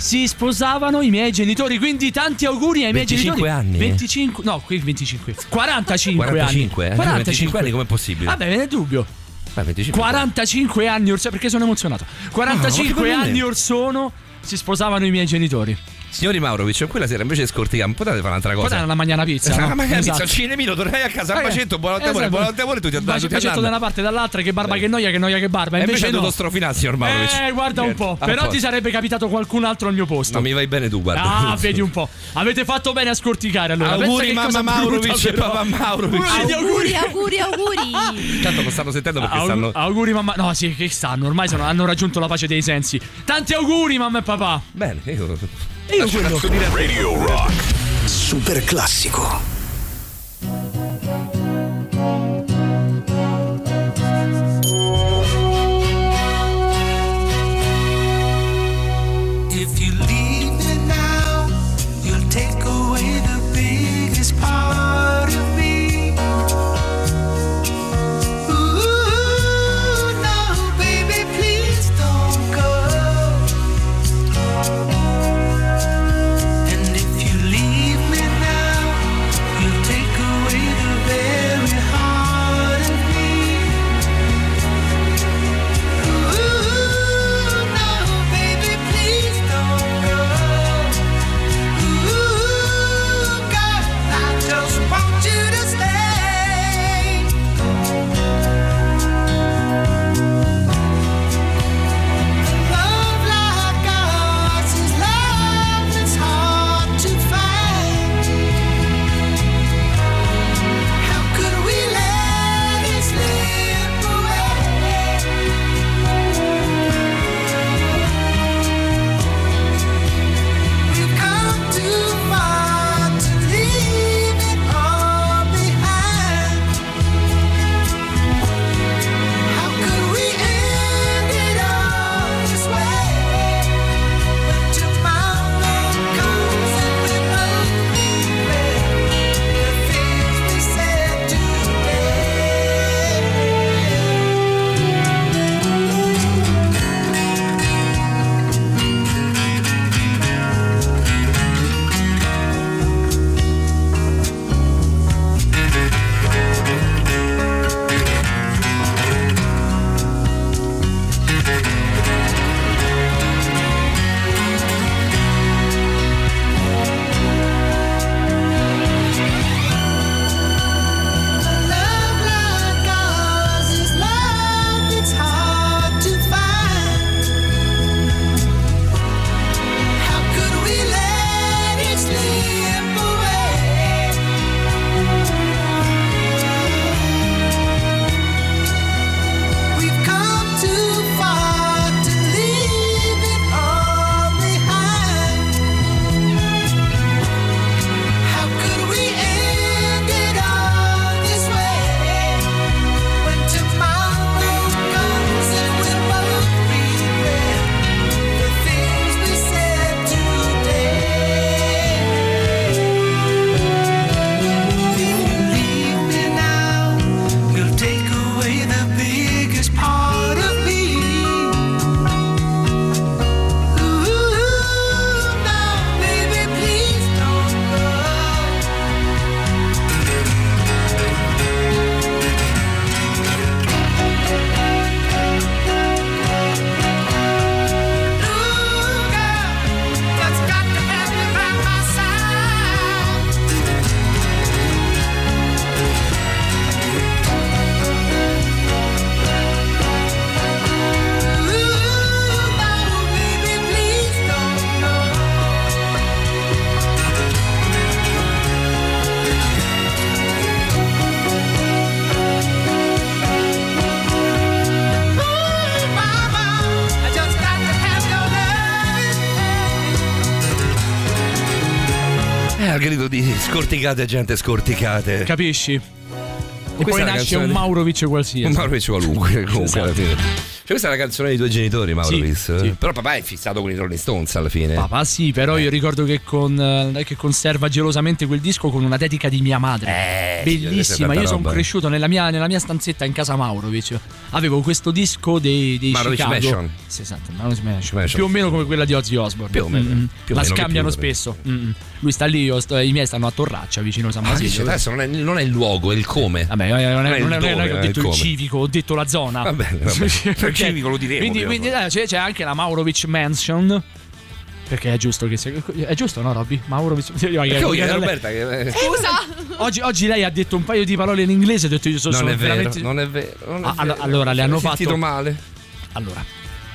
Speaker 3: si sposavano i miei genitori, quindi tanti auguri ai miei
Speaker 4: 25
Speaker 3: genitori.
Speaker 4: anni?
Speaker 3: 25, no, qui 25. 45,
Speaker 4: 45, eh?
Speaker 3: anni.
Speaker 4: 25 anni com'è possibile?
Speaker 3: Vabbè, ve ne dubbio.
Speaker 4: Beh, 25.
Speaker 3: 45 anni or sono, perché sono emozionato. 45
Speaker 4: come me.
Speaker 3: anni or sono si sposavano i miei genitori.
Speaker 4: Signori Maurovic, quella sera invece di scorticare, potete fare un'altra cosa.
Speaker 3: Poteva una mangiare una pizza.
Speaker 4: Ma
Speaker 3: no?
Speaker 4: magari
Speaker 3: Esatto.
Speaker 4: al cinemino, tornerai a casa a
Speaker 3: Eh,
Speaker 4: bacetto, buonanotte amore,
Speaker 3: esatto.
Speaker 4: buonanotte amore, tutti
Speaker 3: Baci-
Speaker 4: tutti
Speaker 3: bacetto da una parte e dall'altra, che barba che noia, che noia che barba.
Speaker 4: E invece
Speaker 3: Invece no.
Speaker 4: dovuto strofinare, signor Maurovic.
Speaker 3: Eh, guarda un po'. Però ti sarebbe capitato qualcun altro al mio posto.
Speaker 4: No, mi vai bene tu, guarda.
Speaker 3: Ah, vedi un po'. Avete fatto bene a scorticare allora.
Speaker 4: Auguri, mamma Maurovic e papà Maurovic.
Speaker 5: Auguri, auguri, auguri.
Speaker 4: Tanto lo stanno sentendo perché stanno.
Speaker 3: Auguri mamma. No, sì, che stanno. Ormai sono- hanno raggiunto la pace dei sensi. Tanti auguri, mamma e papà.
Speaker 4: Bene, io.
Speaker 3: E io quello.
Speaker 2: Radio Rock.
Speaker 1: Super classico.
Speaker 11: If
Speaker 4: scorticate gente scorticate.
Speaker 3: Capisci? E poi nasce
Speaker 4: canzone
Speaker 3: un Maurovic qualsiasi.
Speaker 4: Un Maurovic qualunque comunque
Speaker 3: Esatto.
Speaker 4: alla fine. Cioè, questa è la canzone dei tuoi genitori, Maurovic.
Speaker 3: Sì, sì.
Speaker 4: Però papà è fissato con i Rolling Stones alla fine.
Speaker 3: Papà sì, però io ricordo che, con, eh, che conserva gelosamente quel disco con una dedica di mia madre.
Speaker 4: Eh,
Speaker 3: Bellissima, io sono cresciuto nella mia, nella mia stanzetta in casa Maurovic. Avevo questo disco dei, dei
Speaker 4: Maurovic
Speaker 3: Chicago.
Speaker 4: Mansion.
Speaker 3: Sì, esatto, Maurovic Mansion.
Speaker 4: Mansion.
Speaker 3: Più o meno come quella di Ozzy Osbourne.
Speaker 4: Più o meno,
Speaker 3: Mm-mm.
Speaker 4: più
Speaker 3: La
Speaker 4: meno,
Speaker 3: scambiano
Speaker 4: più,
Speaker 3: spesso. Mm-mm. Lui sta lì, sto- i miei stanno a Torraccia vicino San
Speaker 4: Ah, dice,
Speaker 3: Basilio.
Speaker 4: adesso non è, non è il luogo, è il come.
Speaker 3: Vabbè, non è, non è-
Speaker 4: il
Speaker 3: non è- non è
Speaker 4: dove,
Speaker 3: che ho
Speaker 4: è
Speaker 3: detto il
Speaker 4: come.
Speaker 3: civico, ho detto la zona.
Speaker 4: Va bene, va bene. Civico lo diremo,
Speaker 3: Quindi, quindi, eh, c'è, c'è anche la Maurovic Mansion. Perché è giusto che sia. È giusto, no, Robby?
Speaker 4: A
Speaker 3: lei-
Speaker 4: Roberta che...
Speaker 7: Scusa.
Speaker 3: Oggi, oggi lei ha detto un paio di parole in inglese. Ho detto io sono,
Speaker 4: Non
Speaker 3: sono
Speaker 4: è vero,
Speaker 3: veramente.
Speaker 4: non è vero. non è
Speaker 3: Ah,
Speaker 4: vero.
Speaker 3: allora, le hanno fatto-
Speaker 4: male.
Speaker 3: Allora,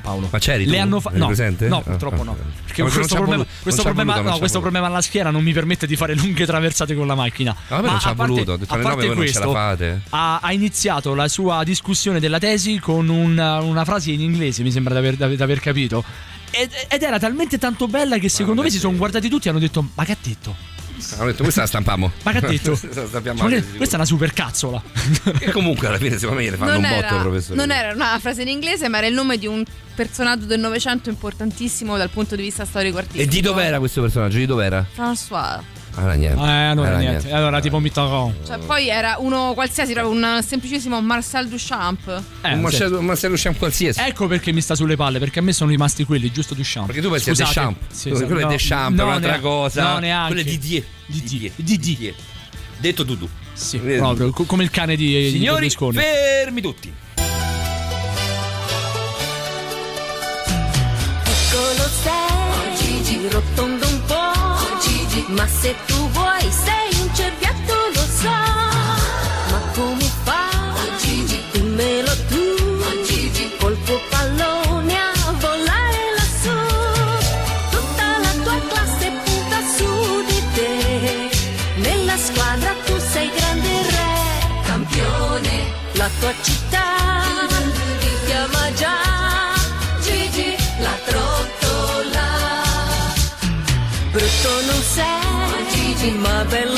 Speaker 3: Paolo.
Speaker 4: Ma c'eri
Speaker 3: Le
Speaker 4: tu?
Speaker 3: hanno fa-
Speaker 4: Eri
Speaker 3: no,
Speaker 4: presente?
Speaker 3: no,
Speaker 4: Ah,
Speaker 3: purtroppo
Speaker 4: ah,
Speaker 3: no.
Speaker 4: ah.
Speaker 3: Perché
Speaker 4: Ma
Speaker 3: questo problema,
Speaker 4: voluto,
Speaker 3: questo, problema,
Speaker 4: voluto,
Speaker 3: no, questo problema alla schiena non mi permette di fare lunghe traversate con la macchina.
Speaker 4: Ma vabbè, non ci ha voluto, ho detto
Speaker 3: a
Speaker 4: alle nove
Speaker 3: parte
Speaker 4: voi non ce la
Speaker 3: questo,
Speaker 4: fate.
Speaker 3: Ha, ha iniziato la sua discussione della tesi con una, una frase in inglese, mi sembra di aver, aver capito. Ed, ed era talmente tanto bella che secondo me si sono guardati tutti e hanno detto: Ma che ha detto?
Speaker 4: Hanno detto questa la stampamo.
Speaker 3: Ma che ha detto?
Speaker 4: Questa stampiamo anche,
Speaker 3: questa è una super cazzola.
Speaker 4: E comunque alla fine secondo me gliene fanno
Speaker 7: Non
Speaker 4: un botto
Speaker 7: era,
Speaker 4: ai professori.
Speaker 7: non era una frase in inglese, ma era il nome di un personaggio del Novecento importantissimo dal punto di vista storico-artistico.
Speaker 4: E di dov'era questo personaggio? Di dov'era?
Speaker 7: François.
Speaker 4: Ah, niente.
Speaker 3: Eh, allora
Speaker 4: Era
Speaker 3: niente. Allora, tipo Mitterrand.
Speaker 7: Cioè, poi era uno qualsiasi, proprio un semplicissimo Marcel Duchamp.
Speaker 3: Eh,
Speaker 4: un
Speaker 3: sì.
Speaker 4: Marcello, un Marcello Champ qualsiasi.
Speaker 3: Ecco perché mi sta sulle palle, perché a me sono rimasti quelli, giusto Duchamp.
Speaker 4: Perché tu pensi
Speaker 3: Scusate.
Speaker 4: a Deschamps.
Speaker 3: Sì,
Speaker 4: quello
Speaker 3: sì,
Speaker 4: quello
Speaker 3: no,
Speaker 4: è Deschamps, è
Speaker 3: no,
Speaker 4: un'altra
Speaker 3: nea-
Speaker 4: cosa.
Speaker 3: No, neanche.
Speaker 4: Quello è Didier.
Speaker 3: Didier.
Speaker 4: Didier. Detto Dudu.
Speaker 3: Sì,
Speaker 4: Eh,
Speaker 3: proprio, co- come il cane di,
Speaker 4: Signori,
Speaker 3: Berlusconi.
Speaker 4: fermi tutti.
Speaker 12: Eccolo sei, Gigi, rotondo ma se tu vuoi sei un cerbiatto lo so, ma come fa, Gigi, dimmelo tu, col tuo pallone a volare lassù, tutta la tua classe punta su di te, nella squadra tu sei grande re, campione, la tua città Gigi,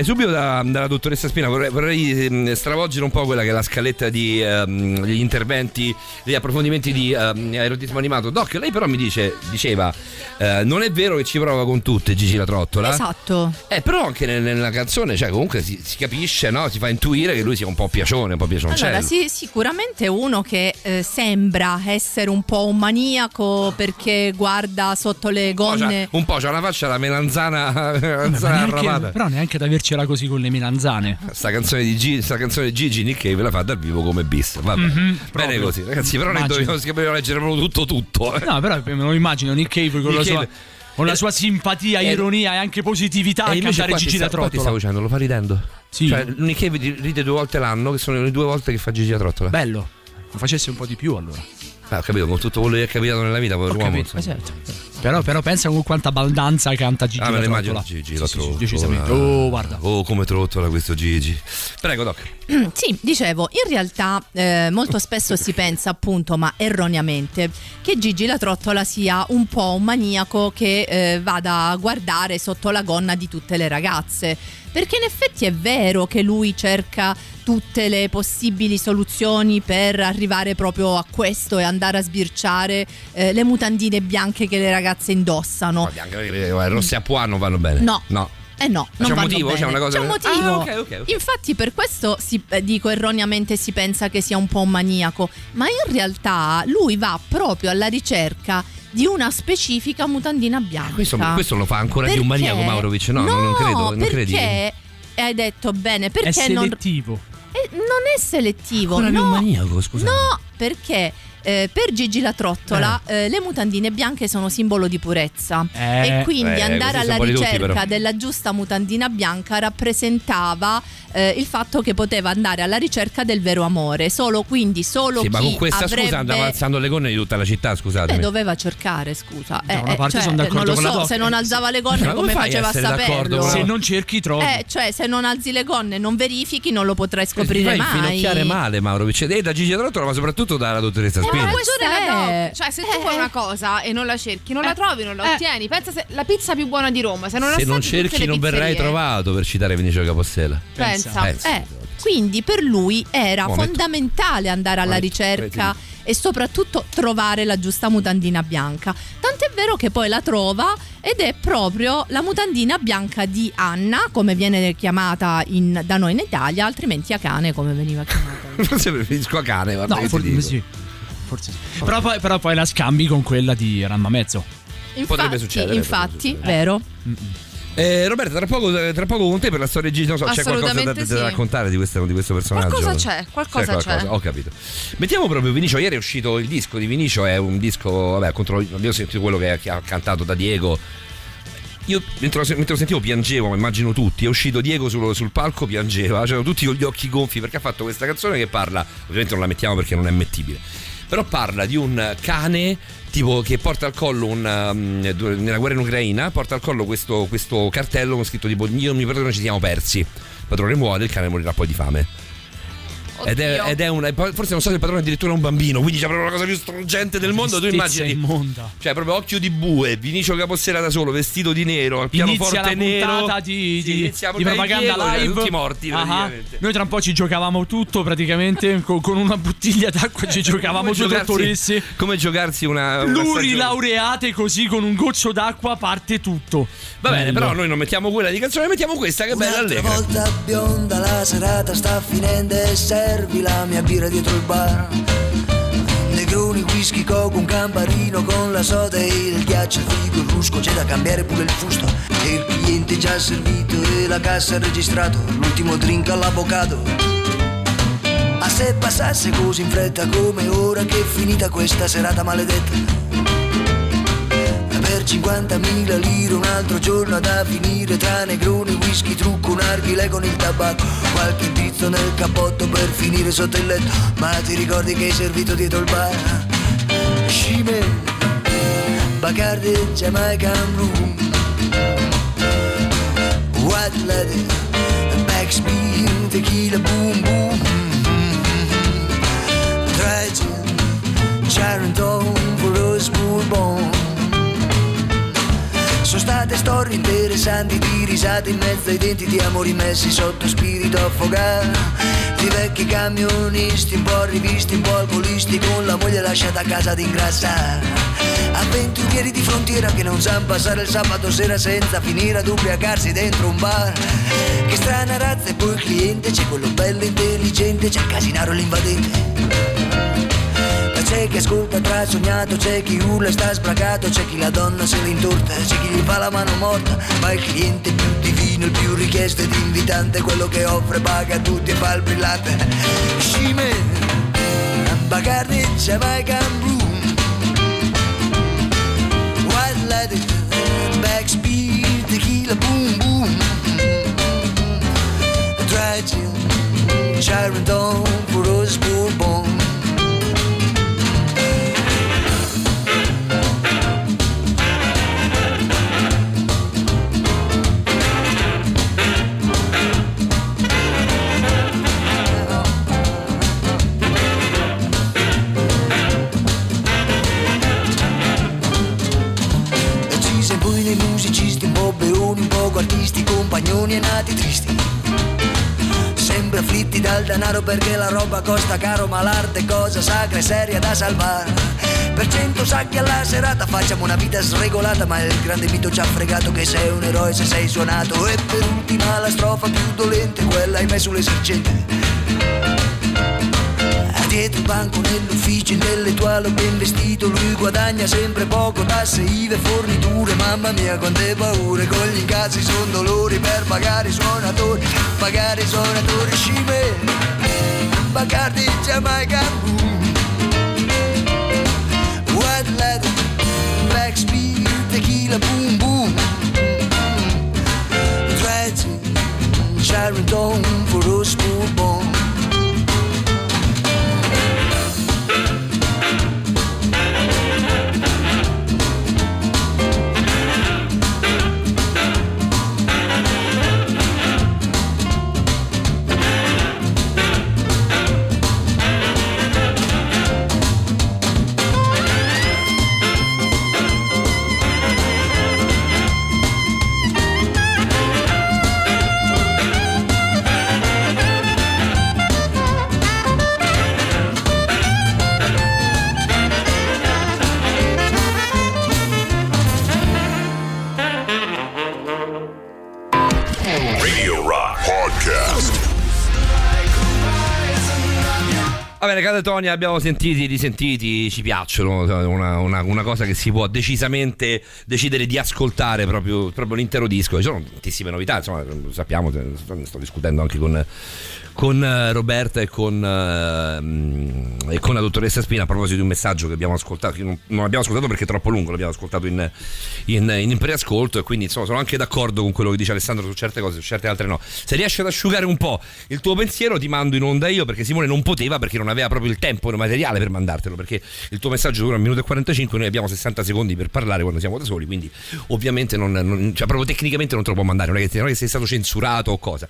Speaker 4: Andrei subito da- dalla dottoressa Spina, vorrei, vorrei, ehm, stravolgere un po' quella che è la scaletta di, ehm, degli interventi, degli approfondimenti di ehm, erotismo animato. Doc, lei però mi dice, diceva, eh, non è vero che ci prova con tutte Gigi la trottola.
Speaker 5: Esatto.
Speaker 4: Eh, però anche nel- nella canzone, cioè comunque si, si capisce, no? Si fa intuire che lui sia un po' piacione, un po' piacioncello.
Speaker 5: Allora, sì, sicuramente uno che eh, sembra essere un po' un maniaco perché guarda sotto le
Speaker 4: Un po' c'ha-
Speaker 5: gonne.
Speaker 4: un po' c'ha la faccia da melanzana, melanzana
Speaker 3: Neanche-
Speaker 4: arrabata.
Speaker 3: però neanche ad avercela così con le melanzane.
Speaker 4: Sta canzone di Gigi, sta canzone di Gigi Nick Cave la fa dal vivo come bis. Vabbè.
Speaker 3: Mhm,
Speaker 4: Bene così, ragazzi. Però noi
Speaker 3: Immagino.
Speaker 4: dobbiamo, dobbiamo leggere proprio tutto, tutto. eh.
Speaker 3: No, però me lo immagino Nick Cave con,
Speaker 4: Nick
Speaker 3: la, sua,
Speaker 4: Cave.
Speaker 3: con la
Speaker 4: Eh,
Speaker 3: sua simpatia,
Speaker 4: eh,
Speaker 3: ironia e anche positività a
Speaker 4: E invece
Speaker 3: cantare Gigi da
Speaker 4: qua ti stavo
Speaker 3: trottola.
Speaker 4: dicendo, lo fa ridendo.
Speaker 3: Sì.
Speaker 4: Cioè, Nick Cave ride due volte l'anno, che sono le due volte che fa Gigi la trottola.
Speaker 3: Bello. Lo facesse un po' di più allora.
Speaker 4: Ah, ho capito, con tutto quello che è capitato nella vita,
Speaker 3: Ho
Speaker 4: quell'uomo.
Speaker 3: capito, esatto. Però, però pensa con quanta baldanza canta Gigi
Speaker 4: Ah, me
Speaker 3: la
Speaker 4: lo immagino
Speaker 3: trottola.
Speaker 4: Gigi
Speaker 3: Sì,
Speaker 4: la
Speaker 3: sì, sì,
Speaker 4: trottola.
Speaker 3: decisamente. Oh, guarda.
Speaker 4: Oh, come trottola questo Gigi. Prego, Doc.
Speaker 5: Sì, dicevo, in realtà eh, molto spesso si pensa appunto, ma erroneamente, che Gigi la trottola sia un po' un maniaco che eh, vada a guardare sotto la gonna di tutte le ragazze. perché in effetti è vero che lui cerca tutte le possibili soluzioni per arrivare proprio a questo e andare a sbirciare eh, le mutandine bianche che le ragazze indossano.
Speaker 4: Ma bianche, eh, rosse a non vanno bene.
Speaker 5: No.
Speaker 4: No.
Speaker 5: Eh no, non
Speaker 4: C'è un motivo?
Speaker 5: bene.
Speaker 4: C'è una cosa-
Speaker 5: C'è un motivo.
Speaker 4: Ah, ok, ok, ok.
Speaker 5: Infatti per questo si- eh, dico erroneamente si pensa che sia un po' un maniaco, ma in realtà lui va proprio alla ricerca di una specifica mutandina bianca.
Speaker 4: Questo, questo lo fa ancora di un
Speaker 5: Perché-
Speaker 4: maniaco Maurovic. No, non- non credo. Non credi.
Speaker 5: perché hai detto bene, perché
Speaker 3: È
Speaker 5: non,
Speaker 3: selettivo.
Speaker 5: eh, non è selettivo.
Speaker 4: Ancora di
Speaker 5: no,
Speaker 4: un maniaco, scusate.
Speaker 5: No, perché eh, per Gigi la trottola eh, le mutandine bianche sono simbolo di purezza
Speaker 3: Eh,
Speaker 5: e quindi
Speaker 4: eh,
Speaker 5: andare alla ricerca
Speaker 4: però.
Speaker 5: della giusta mutandina bianca rappresentava eh, il fatto che poteva andare alla ricerca del vero amore. Solo quindi solo
Speaker 4: Sì,
Speaker 5: chi
Speaker 4: ma con questa
Speaker 5: avrebbe...
Speaker 4: scusa andava alzando le gonne di tutta la città,
Speaker 5: Beh,
Speaker 4: scusatemi.
Speaker 5: doveva cercare, scusa.
Speaker 3: Da
Speaker 5: Eh,
Speaker 3: una
Speaker 5: eh,
Speaker 3: parte
Speaker 5: cioè,
Speaker 3: sono d'accordo
Speaker 5: non lo
Speaker 3: con la
Speaker 5: so, se non alzava le gonne
Speaker 4: Ma
Speaker 5: come faceva a saperlo?
Speaker 3: Se non cerchi, trovi.
Speaker 5: Eh, cioè, se non alzi le gonne non verifichi, non lo potrai scoprire
Speaker 4: fai
Speaker 5: mai.
Speaker 4: male Maurovic e da Gigi Trottola ma soprattutto dalla dottoressa
Speaker 5: Eh,
Speaker 4: Spini
Speaker 5: ma questo
Speaker 7: la
Speaker 5: è-
Speaker 7: doc. Cioè, se tu
Speaker 5: eh.
Speaker 7: vuoi una cosa e non la cerchi, non la
Speaker 5: Eh.
Speaker 7: trovi, non la
Speaker 5: Eh.
Speaker 7: ottieni. Pensa se la pizza più buona di Roma, se non la
Speaker 4: se non cerchi non verrai trovato per citare Vinicio Capostela
Speaker 7: Pensa.
Speaker 5: Eh, quindi per lui era fondamentale andare alla ricerca e soprattutto trovare la giusta mutandina bianca. Tant'è vero che poi la trova ed è proprio la mutandina bianca di Anna, come viene chiamata in- da noi in Italia, altrimenti Akane come veniva chiamata.
Speaker 4: forse preferisco a cane guarda
Speaker 3: No,
Speaker 4: che ti
Speaker 3: forse
Speaker 4: dico.
Speaker 3: sì. Forse sì. Però poi, però poi la scambi con quella di Ramma Mezzo.
Speaker 4: Potrebbe
Speaker 5: Infatti-
Speaker 4: succedere,
Speaker 5: Infatti,
Speaker 4: potrebbe
Speaker 5: vero?
Speaker 4: Eh, Roberta, tra poco, tra poco con te per la storia di Gigi, non so, c'è qualcosa da,
Speaker 7: Assolutamente
Speaker 4: da
Speaker 7: sì.
Speaker 4: raccontare di questo, di questo personaggio?
Speaker 7: Qualcosa c'è, qualcosa c'è.
Speaker 4: Ho capito. Mettiamo proprio Vinicio, ieri è uscito il disco di Vinicio, è un disco, vabbè, contro, abbiamo sentito quello che, che ha cantato da Diego. Io mentre lo, mentre lo sentivo piangevo, ma immagino tutti. È uscito Diego sul, sul palco, piangeva, c'erano tutti con gli occhi gonfi perché ha fatto questa canzone che parla, ovviamente non la mettiamo perché non è mettibile, però parla di un cane tipo che porta al collo un, um, nella guerra in Ucraina, porta al collo questo, questo cartello con scritto tipo io mi perdono ci siamo persi. Il padrone muore, il cane morirà poi di fame. Ed è, ed è una. Forse non so se il padrone addirittura è un bambino, quindi c'è proprio la cosa più struggente del mondo. Tu immagini.
Speaker 3: immonda.
Speaker 4: Cioè, proprio occhio di bue, Vinicio Capossera da solo, vestito di nero, al
Speaker 3: Inizia
Speaker 4: pianoforte nero.
Speaker 3: di,
Speaker 4: Sì,
Speaker 3: di- propaganda
Speaker 4: Diego,
Speaker 3: live.
Speaker 4: Tutti morti,
Speaker 3: Ah,
Speaker 4: praticamente.
Speaker 3: Noi tra un po' ci giocavamo tutto praticamente con, con una bottiglia d'acqua ci giocavamo
Speaker 4: Come
Speaker 3: due
Speaker 4: giocarsi-
Speaker 3: dottoresse.
Speaker 4: Come giocarsi una. una
Speaker 3: Luri
Speaker 4: stagione.
Speaker 3: laureate così con un goccio d'acqua parte tutto.
Speaker 4: Va bene,
Speaker 3: Bello.
Speaker 4: però noi non mettiamo quella di canzone, mettiamo questa che è bella allegra.
Speaker 13: volta bionda la serata sta finendo e servi la mia birra dietro il bar. Negroni, whisky, coco, un camparino con la soda e il ghiaccio, il frigo, il rusco C'è da cambiare pure il fusto. E il cliente già servito e la cassa registrato L'ultimo drink all'avvocato A se passasse così in fretta come ora che è finita questa serata maledetta per 50.000 lire un altro giorno da finire tra negroni, whisky, trucco, un archile con il tabacco qualche tizio nel cappotto per finire sotto il letto ma ti ricordi che hai servito dietro il bar? Scime Bacardi, Jamaican Room White Lady Backspin, Tequila, Boom Boom Tragic Charenton for us sono state storie interessanti di risate in mezzo ai denti di amori messi sotto spirito affogato di vecchi camionisti un po' rivisti, un po' alcolisti con la moglie lasciata a casa ad ingrassare avventurieri di frontiera che non sanno passare il sabato sera senza finire ad ubriacarsi dentro un bar. Che strana razza e poi il cliente c'è quello bello intelligente c'è il casinaro l'invadente c'è chi ascolta tra sognato, c'è chi urla e sta sbragato, c'è chi la donna se l'intorta, c'è chi gli fa la mano morta, ma il cliente più divino, il più richiesto ed invitante, quello che offre paga a tutti e fa il brillante. Scime, Bacardi, Jamaican Room, White Lady, Backspeed, Tequila, Boom Boom, Dry Gin, us Bourbon. Un poco artisti, compagni coglioni e nati tristi. Sempre afflitti dal denaro perché la roba costa caro Ma l'arte è cosa sacra e seria da salvare. Per cento sacchi alla serata facciamo una vita sregolata Ma il grande mito ci ha fregato che sei un eroe se sei suonato. E per ultima la strofa più dolente Quella hai messo l'esercente Dietro il banco nell'ufficio intellettuale ben vestito Lui guadagna sempre poco, tasse, IVE, forniture. Mamma mia quante paure, con gli incassi son dolori Per pagare i suonatori, pagare i suonatori Scime, Bacardi, Jamaica Boom. White leather, black speed, tequila, boom boom. Tragic, Sharon Stone for us born
Speaker 4: Bene, Catatonia, abbiamo sentiti, risentiti, ci piacciono. Una, una- una cosa che si può decisamente decidere di ascoltare proprio, proprio l'intero disco. Ci sono tantissime novità, insomma, sappiamo, ne sto discutendo anche con, con eh, Roberta e con, eh, e con la dottoressa Spina a proposito di un messaggio che abbiamo ascoltato. Che non, non abbiamo ascoltato perché è troppo lungo, l'abbiamo ascoltato in, in, in preascolto e quindi insomma sono anche d'accordo con quello che dice Alessandro su certe cose, su certe altre no. Se riesci ad asciugare un po' il tuo pensiero ti mando in onda io perché Simone non poteva perché non aveva proprio il tempo e il materiale per mandartelo perché il tuo messaggio dura un minuto e 45 noi abbiamo 60 secondi per parlare quando siamo da soli quindi ovviamente non, non- cioè proprio tecnicamente non te lo può mandare non è che, non è che sei stato censurato o cosa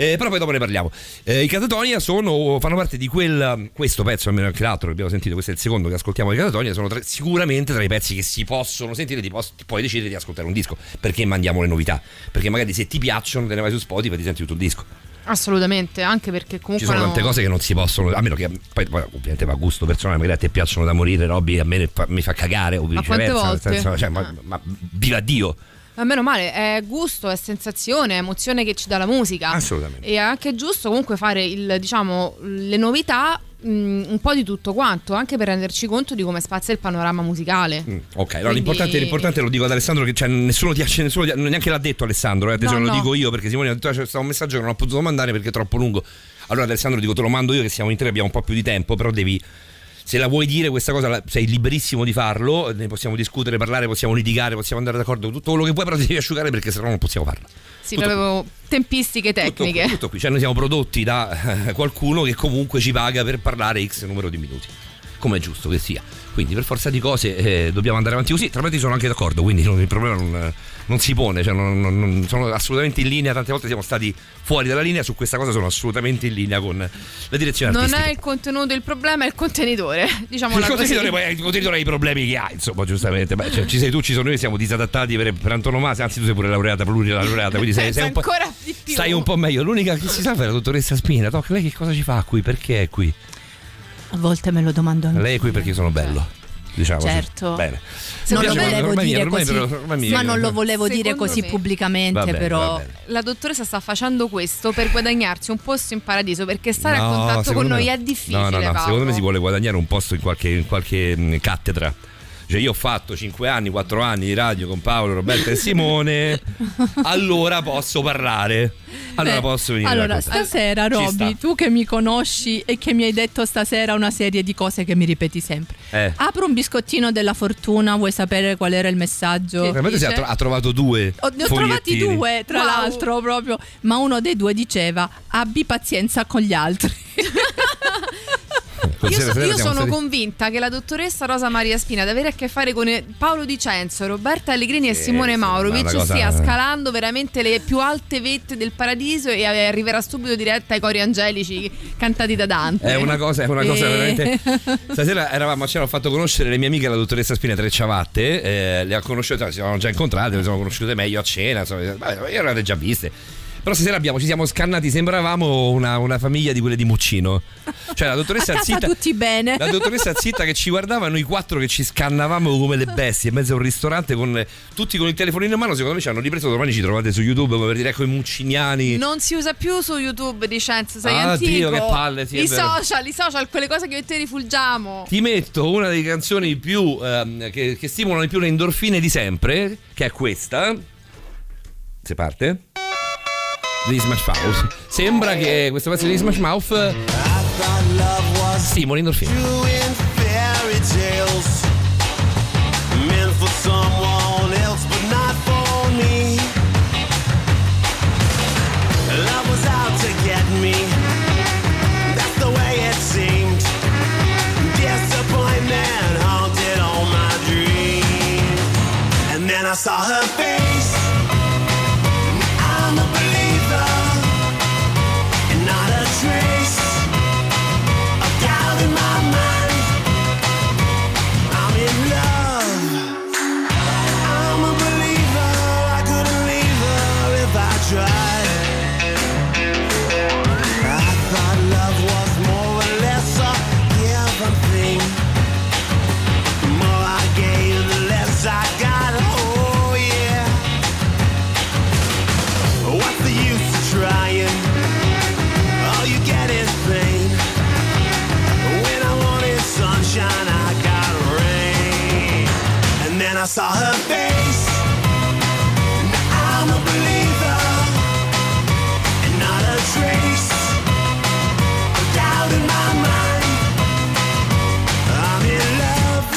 Speaker 4: eh, però poi dopo ne parliamo. Eh, I Catatonia sono, fanno parte di quel. Questo pezzo, almeno anche l'altro che abbiamo sentito, questo è il secondo che ascoltiamo di Catatonia. Sono tra- sicuramente tra i pezzi che si possono sentire. Ti, pos- ti puoi decidere di ascoltare un disco. Perché mandiamo le novità? Perché magari se ti piacciono, te ne vai su Spotify e ti senti tutto il disco.
Speaker 7: Assolutamente, anche perché
Speaker 4: Ci
Speaker 7: comunque.
Speaker 4: sono
Speaker 7: no-
Speaker 4: tante cose che non si possono. A meno che. Poi, poi ovviamente va a gusto personale, magari a te piacciono da morire, Robby, a me fa- mi fa cagare o
Speaker 7: Ma quante
Speaker 4: viceversa.
Speaker 7: volte?
Speaker 4: senso, cioè, ma, ma viva Dio!
Speaker 7: Ma meno male, è gusto, è sensazione, è emozione che ci dà la musica.
Speaker 4: Assolutamente.
Speaker 7: E è anche giusto comunque fare il, diciamo, le novità mh, un po' di tutto quanto, anche per renderci conto di come spazia il panorama musicale.
Speaker 4: Mm, Ok, no,
Speaker 7: Quindi-
Speaker 4: l'importante, l'importante lo dico ad Alessandro che cioè, nessuno ti nessuno ti neanche l'ha detto Alessandro, eh, attenzione,
Speaker 7: No,
Speaker 4: lo
Speaker 7: no.
Speaker 4: dico io perché Simone ha detto "Ah, c'è stato un messaggio che non ho potuto mandare perché è troppo lungo. Allora Alessandro dico te lo mando io che siamo in tre, abbiamo un po' più di tempo, però devi se la vuoi dire questa cosa sei liberissimo di farlo, ne possiamo discutere, parlare, possiamo litigare, possiamo andare d'accordo con tutto quello che vuoi, però ti devi asciugare perché sennò non possiamo farlo.
Speaker 7: Sì,
Speaker 4: Tutto
Speaker 7: proprio tempistiche
Speaker 4: Tutto
Speaker 7: tecniche.
Speaker 4: tutto qui, cioè noi siamo prodotti da eh, qualcuno che comunque ci paga per parlare X numero di minuti, come è giusto che sia. Quindi per forza di cose eh, dobbiamo andare avanti così, tra l'altro sono anche d'accordo, quindi non- il problema non, non si pone, cioè non- non- non- sono assolutamente in linea, tante volte siamo stati fuori dalla linea, su questa cosa sono assolutamente in linea con la direzione
Speaker 7: Non
Speaker 4: artistica.
Speaker 7: è il contenuto il problema, è il contenitore. Diciamola
Speaker 4: il
Speaker 7: così.
Speaker 4: contenitore, poi- il contenitore ha i problemi che ha, insomma, giustamente. Beh, cioè, ci sei tu, ci sono noi, siamo disadattati per, per antonomasia. Anzi, tu sei pure laureata, plurilaureata, quindi sei, sei un po'.
Speaker 7: ancora di più.
Speaker 4: Stai un po' meglio. L'unica che si sa è la dottoressa Spina. Doc, lei che cosa ci fa qui? Perché è qui?
Speaker 5: A volte me lo domando anche.
Speaker 4: Lei è qui perché sono bello. Diciamo.
Speaker 5: Certo.
Speaker 4: Bene.
Speaker 5: Non
Speaker 4: Mi
Speaker 5: lo volevo
Speaker 4: ormai
Speaker 5: dire
Speaker 4: ormai
Speaker 5: così.
Speaker 4: però- ormai mi-
Speaker 5: Ma non lo volevo dire
Speaker 7: Secondo
Speaker 5: così
Speaker 7: me-
Speaker 5: pubblicamente,
Speaker 4: bene,
Speaker 5: però.
Speaker 7: La dottoressa sta facendo questo per guadagnarsi un posto in paradiso perché stare a
Speaker 4: No,
Speaker 7: contatto con noi
Speaker 4: me-
Speaker 7: è difficile.
Speaker 4: No, no, no.
Speaker 7: Paolo.
Speaker 4: Secondo me si vuole guadagnare un posto in qualche, in qualche mh, cattedra. Cioè, io ho fatto 5 anni, 4 anni di radio con Paolo, Roberto e Simone. allora posso parlare. Allora
Speaker 5: Beh,
Speaker 4: posso venire.
Speaker 5: Allora, stasera, Robby, tu che mi conosci e che mi hai detto stasera una serie di cose che mi ripeti sempre.
Speaker 4: Eh.
Speaker 5: Apro un biscottino della fortuna, vuoi sapere qual era il messaggio?
Speaker 4: Veramente si ha, tro- ha trovato due.
Speaker 5: Ho- ne ho trovati due, tra
Speaker 7: Wow.
Speaker 5: l'altro, proprio. Ma uno dei due diceva: abbi pazienza con gli altri.
Speaker 7: Io, so- io sono
Speaker 4: stati-
Speaker 7: convinta che la dottoressa Rosa Maria Spina ad avere a che fare con eh, Paolo Dicenzo, Roberta Allegrini e
Speaker 4: Sì,
Speaker 7: Simone Maurovic
Speaker 4: cosa-
Speaker 7: stia scalando veramente le più alte vette del paradiso e arriverà subito diretta ai cori angelici cantati da Dante.
Speaker 4: È una cosa, è una cosa
Speaker 7: E-
Speaker 4: veramente. Stasera eravamo, ci hanno fatto conoscere le mie amiche, la dottoressa Spina tre ciabatte. eh, le ho conosciute, ci siamo già incontrate, le siamo conosciute meglio a cena. Insomma, io le avete già viste. Però stasera abbiamo, ci siamo scannati, sembravamo una, una famiglia di quelle di Muccino. Cioè la
Speaker 5: A
Speaker 4: dottoressa
Speaker 5: casa
Speaker 4: zitta.
Speaker 5: tutti bene.
Speaker 4: La dottoressa zitta che ci guardava, noi quattro che ci scannavamo come le bestie in mezzo a un ristorante con tutti con il telefonino in mano. Secondo me ci hanno ripreso. Domani ci trovate su YouTube come per dire ecco i mucciniani.
Speaker 7: Non si usa più su YouTube Dicenzo, sei
Speaker 4: Ah,
Speaker 7: antico.
Speaker 4: Dio, che palle, sì,
Speaker 7: I social, i social, quelle cose che io e te rifulgiamo.
Speaker 4: Ti metto una delle canzoni più ehm, che, che stimolano di più le endorfine di sempre, che è questa. Se parte. Di Smash Mouth. Sembra che questo pezzo di Smash Mouth stimoli
Speaker 11: me. Love was i saw her face saw her face. Now I'm a believer. And not a trace of doubt in my mind. I'm in love.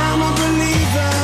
Speaker 11: I'm a believer.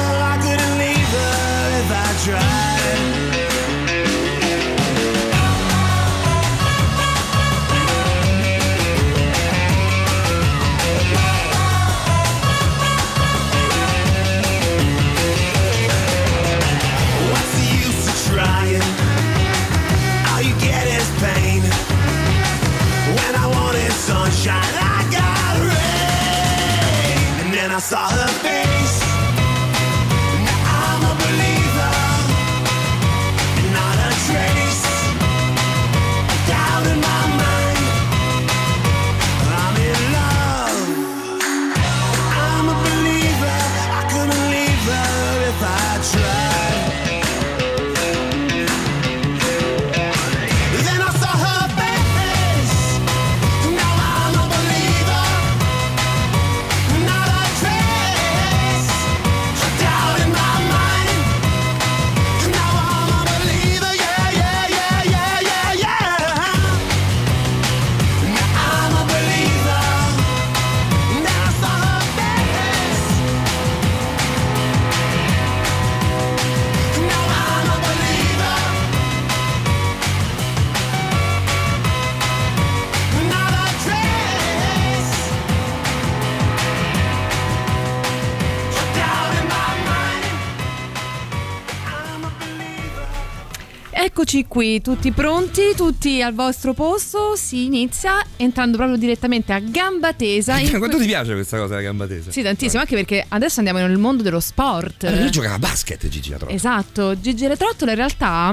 Speaker 7: Eccoci qui, tutti pronti, tutti al vostro posto. Si inizia entrando proprio direttamente a gamba tesa. in
Speaker 4: Quanto ti piace questa cosa della gamba tesa?
Speaker 7: Sì, tantissimo, anche perché adesso andiamo nel mondo dello sport.
Speaker 4: Eh, Lui giocava a basket Gigi la trova.
Speaker 7: Esatto, Gigi Retrottola in realtà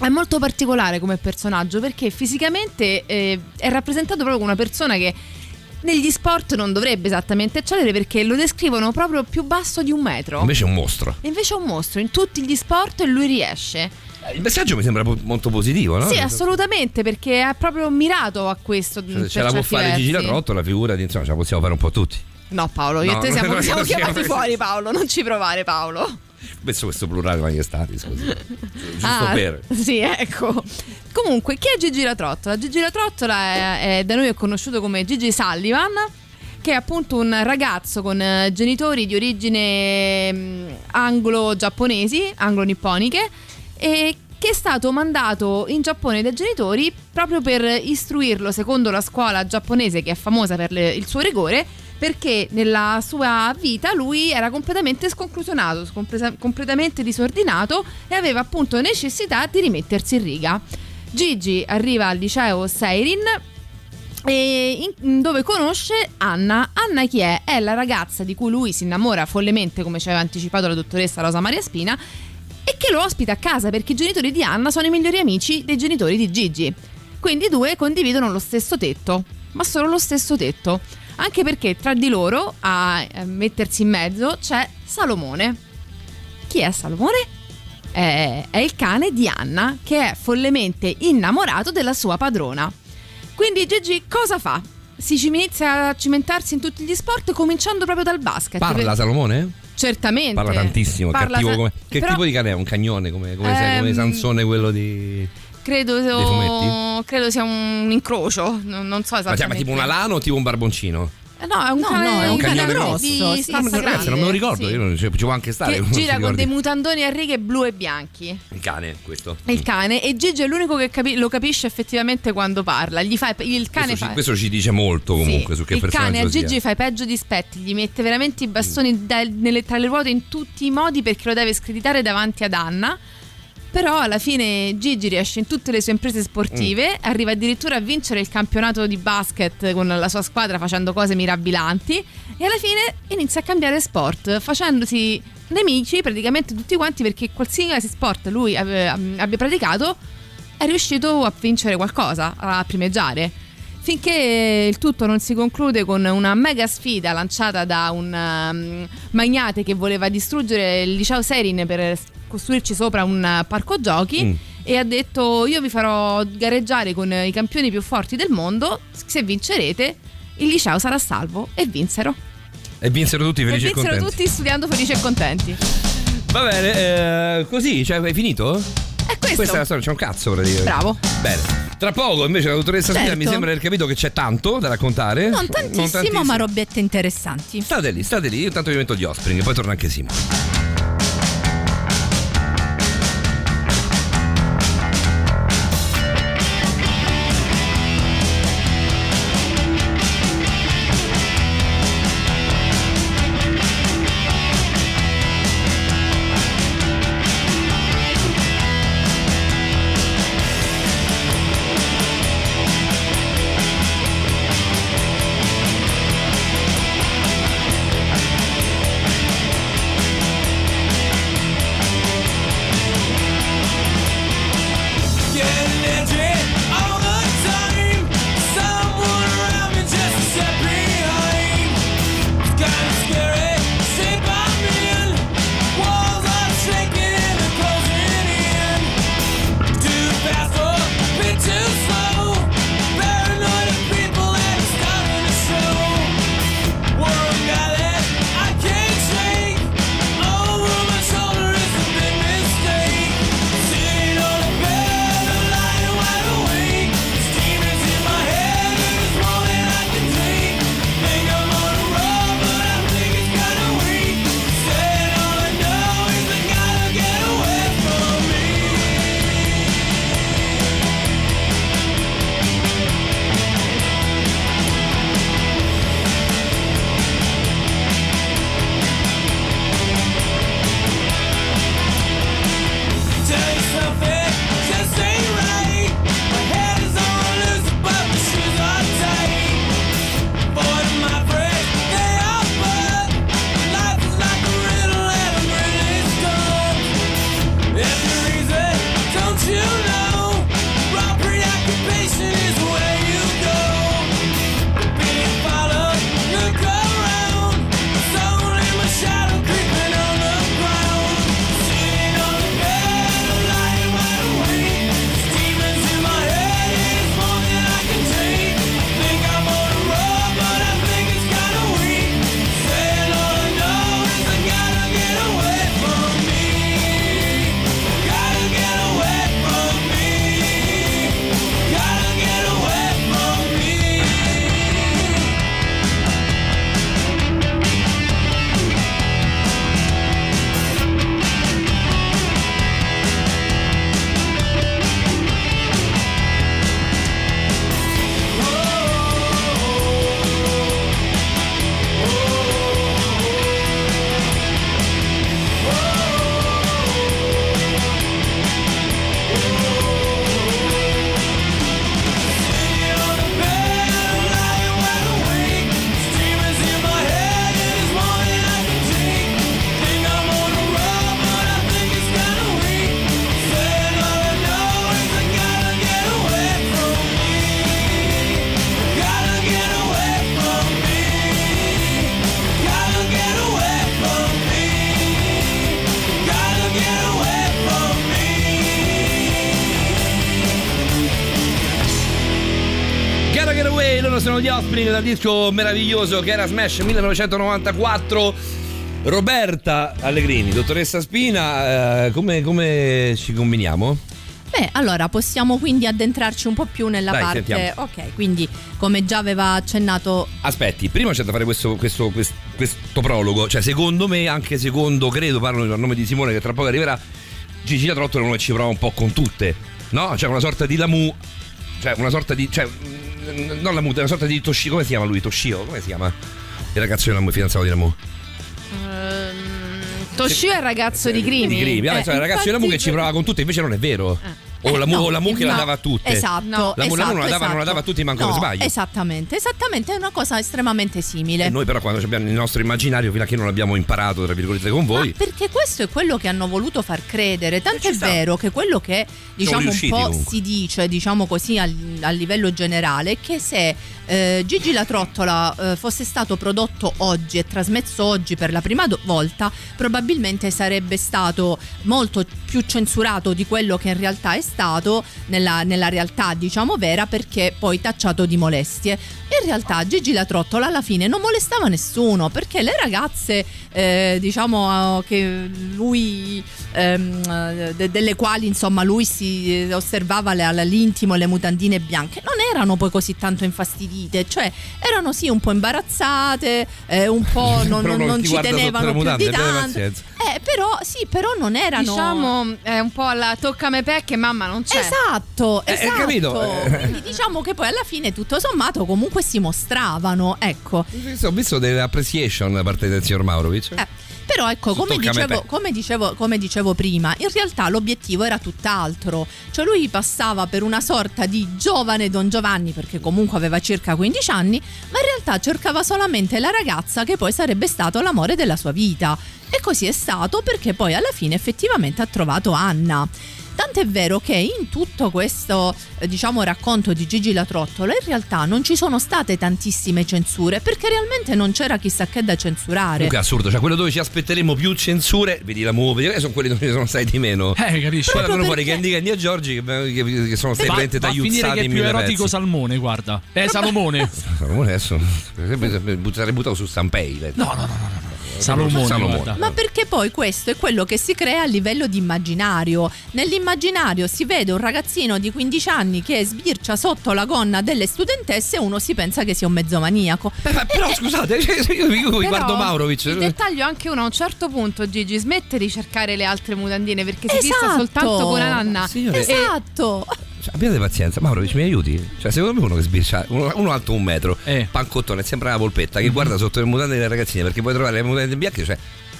Speaker 7: è molto particolare come personaggio perché fisicamente eh, è rappresentato proprio come una persona che negli sport non dovrebbe esattamente eccellere perché lo descrivono proprio più basso di un metro.
Speaker 4: Invece è un mostro.
Speaker 7: Invece è un mostro in tutti gli sport lui riesce.
Speaker 4: Eh, Il messaggio mi sembra po- molto positivo, no?
Speaker 7: Sì, assolutamente, perché è proprio mirato a questo.
Speaker 4: Cioè, ce la può fare Gigi la
Speaker 7: versi.
Speaker 4: Trottola, figura di insomma, ce la possiamo fare un po' tutti.
Speaker 7: No, Paolo, io
Speaker 4: No,
Speaker 7: e te siamo, siamo chiamati fuori, Paolo. Non ci provare, Paolo.
Speaker 4: Penso questo plurale manifestati, scusi. Giusto
Speaker 7: Ah,
Speaker 4: per.
Speaker 7: Sì, ecco. Comunque, chi è Gigi la Trottola? Gigi la Trottola è, è da noi è conosciuto come Gigi Sullivan, che è appunto un ragazzo con eh, genitori di origine mm, anglo-giapponesi, anglo-nipponiche, e che è stato mandato in Giappone dai genitori proprio per istruirlo secondo la scuola giapponese che è famosa per le- il suo rigore perché nella sua vita lui era completamente sconclusionato, scompresa- completamente disordinato e aveva appunto necessità di rimettersi in riga. Gigi arriva al liceo Seirin in- dove conosce Anna. Anna chi è? È la ragazza di cui lui si innamora follemente, come ci aveva anticipato la dottoressa Rosa Maria Spina, e che lo ospita a casa perché i genitori di Anna sono i migliori amici dei genitori di Gigi. Quindi i due condividono lo stesso tetto, ma solo lo stesso tetto. Anche perché tra di loro, a eh, mettersi in mezzo, c'è Salomone. Chi è Salomone? È, è il cane di Anna, che è follemente innamorato della sua padrona. Quindi Gigi cosa fa? Si inizia a cimentarsi in tutti gli sport, cominciando proprio dal basket.
Speaker 4: Parla Salomone?
Speaker 7: Certamente.
Speaker 4: Parla tantissimo,
Speaker 7: Parla
Speaker 4: cattivo
Speaker 7: ta-
Speaker 4: come... Che
Speaker 7: però
Speaker 4: tipo di cane è? Un cagnone come, come, sai, come
Speaker 7: Ehm,
Speaker 4: Sansone quello di...
Speaker 7: Credo, credo sia un incrocio, non, non so
Speaker 4: Ma
Speaker 7: esattamente.
Speaker 4: chiama tipo un alano o tipo un barboncino?
Speaker 7: Eh, No, è un
Speaker 5: No,
Speaker 7: cane,
Speaker 5: no, è un
Speaker 4: cagnone grosso.
Speaker 7: di
Speaker 5: Sì, sì,
Speaker 4: Ragazzi, non me lo ricordo,
Speaker 7: sì.
Speaker 4: io non, cioè, ci può anche stare.
Speaker 7: Che gira con dei mutandoni a righe blu e bianchi.
Speaker 4: Il cane, questo.
Speaker 7: Il cane e Gigi è l'unico che capi- lo capisce effettivamente quando parla. Gli fa, il cane
Speaker 4: Questo ci,
Speaker 7: fa
Speaker 4: questo ci dice molto comunque
Speaker 7: Sì,
Speaker 4: su che
Speaker 7: il cane
Speaker 4: personaggio
Speaker 7: a
Speaker 4: sia.
Speaker 7: Gigi fa i peggio dispetti, gli mette veramente i bastoni da- nelle- tra le ruote in tutti i modi perché lo deve screditare davanti ad Anna. Però alla fine Gigi riesce in tutte le sue imprese sportive,
Speaker 4: Mm.
Speaker 7: arriva addirittura a vincere il campionato di basket con la sua squadra facendo cose mirabilanti e alla fine inizia a cambiare sport, facendosi nemici praticamente tutti quanti perché qualsiasi sport lui ave- abbia praticato è riuscito a vincere qualcosa, a primeggiare. Finché il tutto non si conclude con una mega sfida lanciata da un um, magnate che voleva distruggere il liceo Serin per costruirci sopra un parco giochi
Speaker 4: Mm.
Speaker 7: e ha detto io vi farò gareggiare con i campioni più forti del mondo, se vincerete il liceo sarà salvo e vinsero.
Speaker 4: E vinsero tutti
Speaker 7: E
Speaker 4: felici e,
Speaker 7: vinsero
Speaker 4: contenti.
Speaker 7: tutti studiando felici e contenti.
Speaker 4: Va bene, eh, così, cioè hai finito?
Speaker 7: È questo.
Speaker 4: Questa è la storia, c'è un cazzo praticamente.
Speaker 7: Bravo.
Speaker 4: Bene. Tra poco invece la dottoressa
Speaker 5: Certo.
Speaker 4: mi sembra di aver capito che c'è tanto da raccontare.
Speaker 5: Non tantissimo,
Speaker 4: tantissimo.
Speaker 5: ma robette interessanti.
Speaker 4: State lì, state lì, io intanto vi metto gli Offspring, poi torna anche Simo. Dal disco meraviglioso che era Smash 1994. Roberta Allegrini, dottoressa Spina, eh, come, come ci combiniamo?
Speaker 5: Beh, allora possiamo quindi addentrarci un po' più nella
Speaker 4: Dai,
Speaker 5: parte.
Speaker 4: sentiamo.
Speaker 5: Ok, quindi come già aveva accennato
Speaker 4: Aspetti, prima c'è da fare questo, questo- quest- questo prologo. Cioè, secondo me, anche secondo, credo, parlo a nome di Simone che tra poco arriverà. Gigi uno che ci prova un po' con tutte, no? Cioè, una sorta di Lamu. Cioè, una sorta di. Cioè, non Lamu, è una sorta di Toshio. Come si chiama lui? Toshio? Come si chiama? Il ragazzo di Lamu, il fidanzato di Lamu.
Speaker 7: Ehm, Toshio è il ragazzo di Crimi.
Speaker 4: Di Crimi. Vabbè,
Speaker 5: Eh,
Speaker 4: insomma, il ragazzo di Lamu che ci prova con tutte, invece non è vero. O la Mu,
Speaker 5: no,
Speaker 4: o la Mu che la dava a tutte.
Speaker 5: Esatto,
Speaker 7: No.
Speaker 4: La Mu- Mu non la dava- non la
Speaker 5: esatto.
Speaker 4: dava a tutti, manco
Speaker 5: no,
Speaker 4: sbaglio.
Speaker 5: Esattamente, esattamente, è una cosa estremamente simile.
Speaker 4: E noi però quando abbiamo il nostro immaginario, fino a che non l'abbiamo imparato, tra virgolette, con voi,
Speaker 5: Ma perché questo è quello che hanno voluto far credere, tanto
Speaker 4: Eh,
Speaker 5: è
Speaker 4: sta.
Speaker 5: vero che quello che diciamo un po'
Speaker 4: comunque.
Speaker 5: si dice, diciamo così a, a livello generale, è che se eh, Gigi la Trottola eh, fosse stato prodotto oggi e trasmesso oggi per la prima do- volta, probabilmente sarebbe stato molto più censurato di quello che in realtà è stato nella, nella realtà, diciamo vera, perché poi tacciato di molestie. In realtà Gigi la Trottola alla fine non molestava nessuno perché le ragazze, eh, diciamo, eh, che lui, ehm, eh, de- delle quali insomma lui si eh, osservava le- l'intimo, le mutandine bianche, non erano poi così tanto infastidite, cioè erano sì un po' imbarazzate, eh, un po' non, non-
Speaker 4: non
Speaker 5: ci tenevano più di tanto. Eh, però sì, però non erano...
Speaker 7: Diciamo è un po' alla toccame pecche, mamma non c'è.
Speaker 5: Esatto,
Speaker 4: Eh,
Speaker 5: esatto.
Speaker 4: capito? Eh.
Speaker 5: Quindi diciamo che poi alla fine tutto sommato comunque si mostravano, ecco.
Speaker 4: ho visto delle appreciation da parte del signor Maurovic.
Speaker 5: Eh, però ecco, come dicevo, come, dicevo, come dicevo prima, in realtà l'obiettivo era tutt'altro. Cioè lui passava per una sorta di giovane Don Giovanni, perché comunque aveva circa 15 anni, ma in realtà cercava solamente la ragazza che poi sarebbe stato l'amore della sua vita. E così è stato perché poi alla fine effettivamente ha trovato Anna. Tant'è vero che in tutto questo eh, diciamo racconto di Gigi la Trottola in realtà non ci sono state tantissime censure perché realmente non c'era chissà che da censurare.
Speaker 4: Comunque è assurdo, cioè quello dove ci aspetteremo più censure, vedi la movie, vedi, sono quelli dove ci sono stati di meno.
Speaker 3: Eh, capisci?
Speaker 4: Poi vengono fuori Candy Candy e Giorgi che, che- che sono stati veramente
Speaker 3: va a finire
Speaker 4: tagliuzzati
Speaker 3: che è
Speaker 4: in
Speaker 3: più
Speaker 4: mille
Speaker 3: erotico
Speaker 4: pezzi.
Speaker 3: Salmone, guarda. Eh, Salomone.
Speaker 4: Salomone adesso sarei buttato su Sanpei.
Speaker 3: No, no, no, no, no. Salomone,
Speaker 4: Salomone.
Speaker 5: Ma perché poi questo è quello che si crea a livello di immaginario. Nell'immaginario si vede un ragazzino di 15 anni che sbircia sotto la gonna delle studentesse e uno si pensa che sia un mezzomaniaco.
Speaker 4: Eh, ma però scusate, cioè, io, io
Speaker 7: Però
Speaker 4: guardo Maurovic.
Speaker 7: Il dettaglio anche uno a un certo punto, Gigi, smette di cercare le altre mutandine perché si fissa
Speaker 5: Esatto.
Speaker 7: soltanto con Anna.
Speaker 4: Signore,
Speaker 7: E-
Speaker 5: Esatto.
Speaker 4: Cioè, abbiate pazienza, Maurovic mi aiuti? Cioè, secondo me uno che sbircia, uno, uno alto un metro,
Speaker 3: Eh.
Speaker 4: pancottone, sembra una polpetta, che guarda sotto le mutande delle ragazzine perché puoi trovare le mutande bianche, cioè.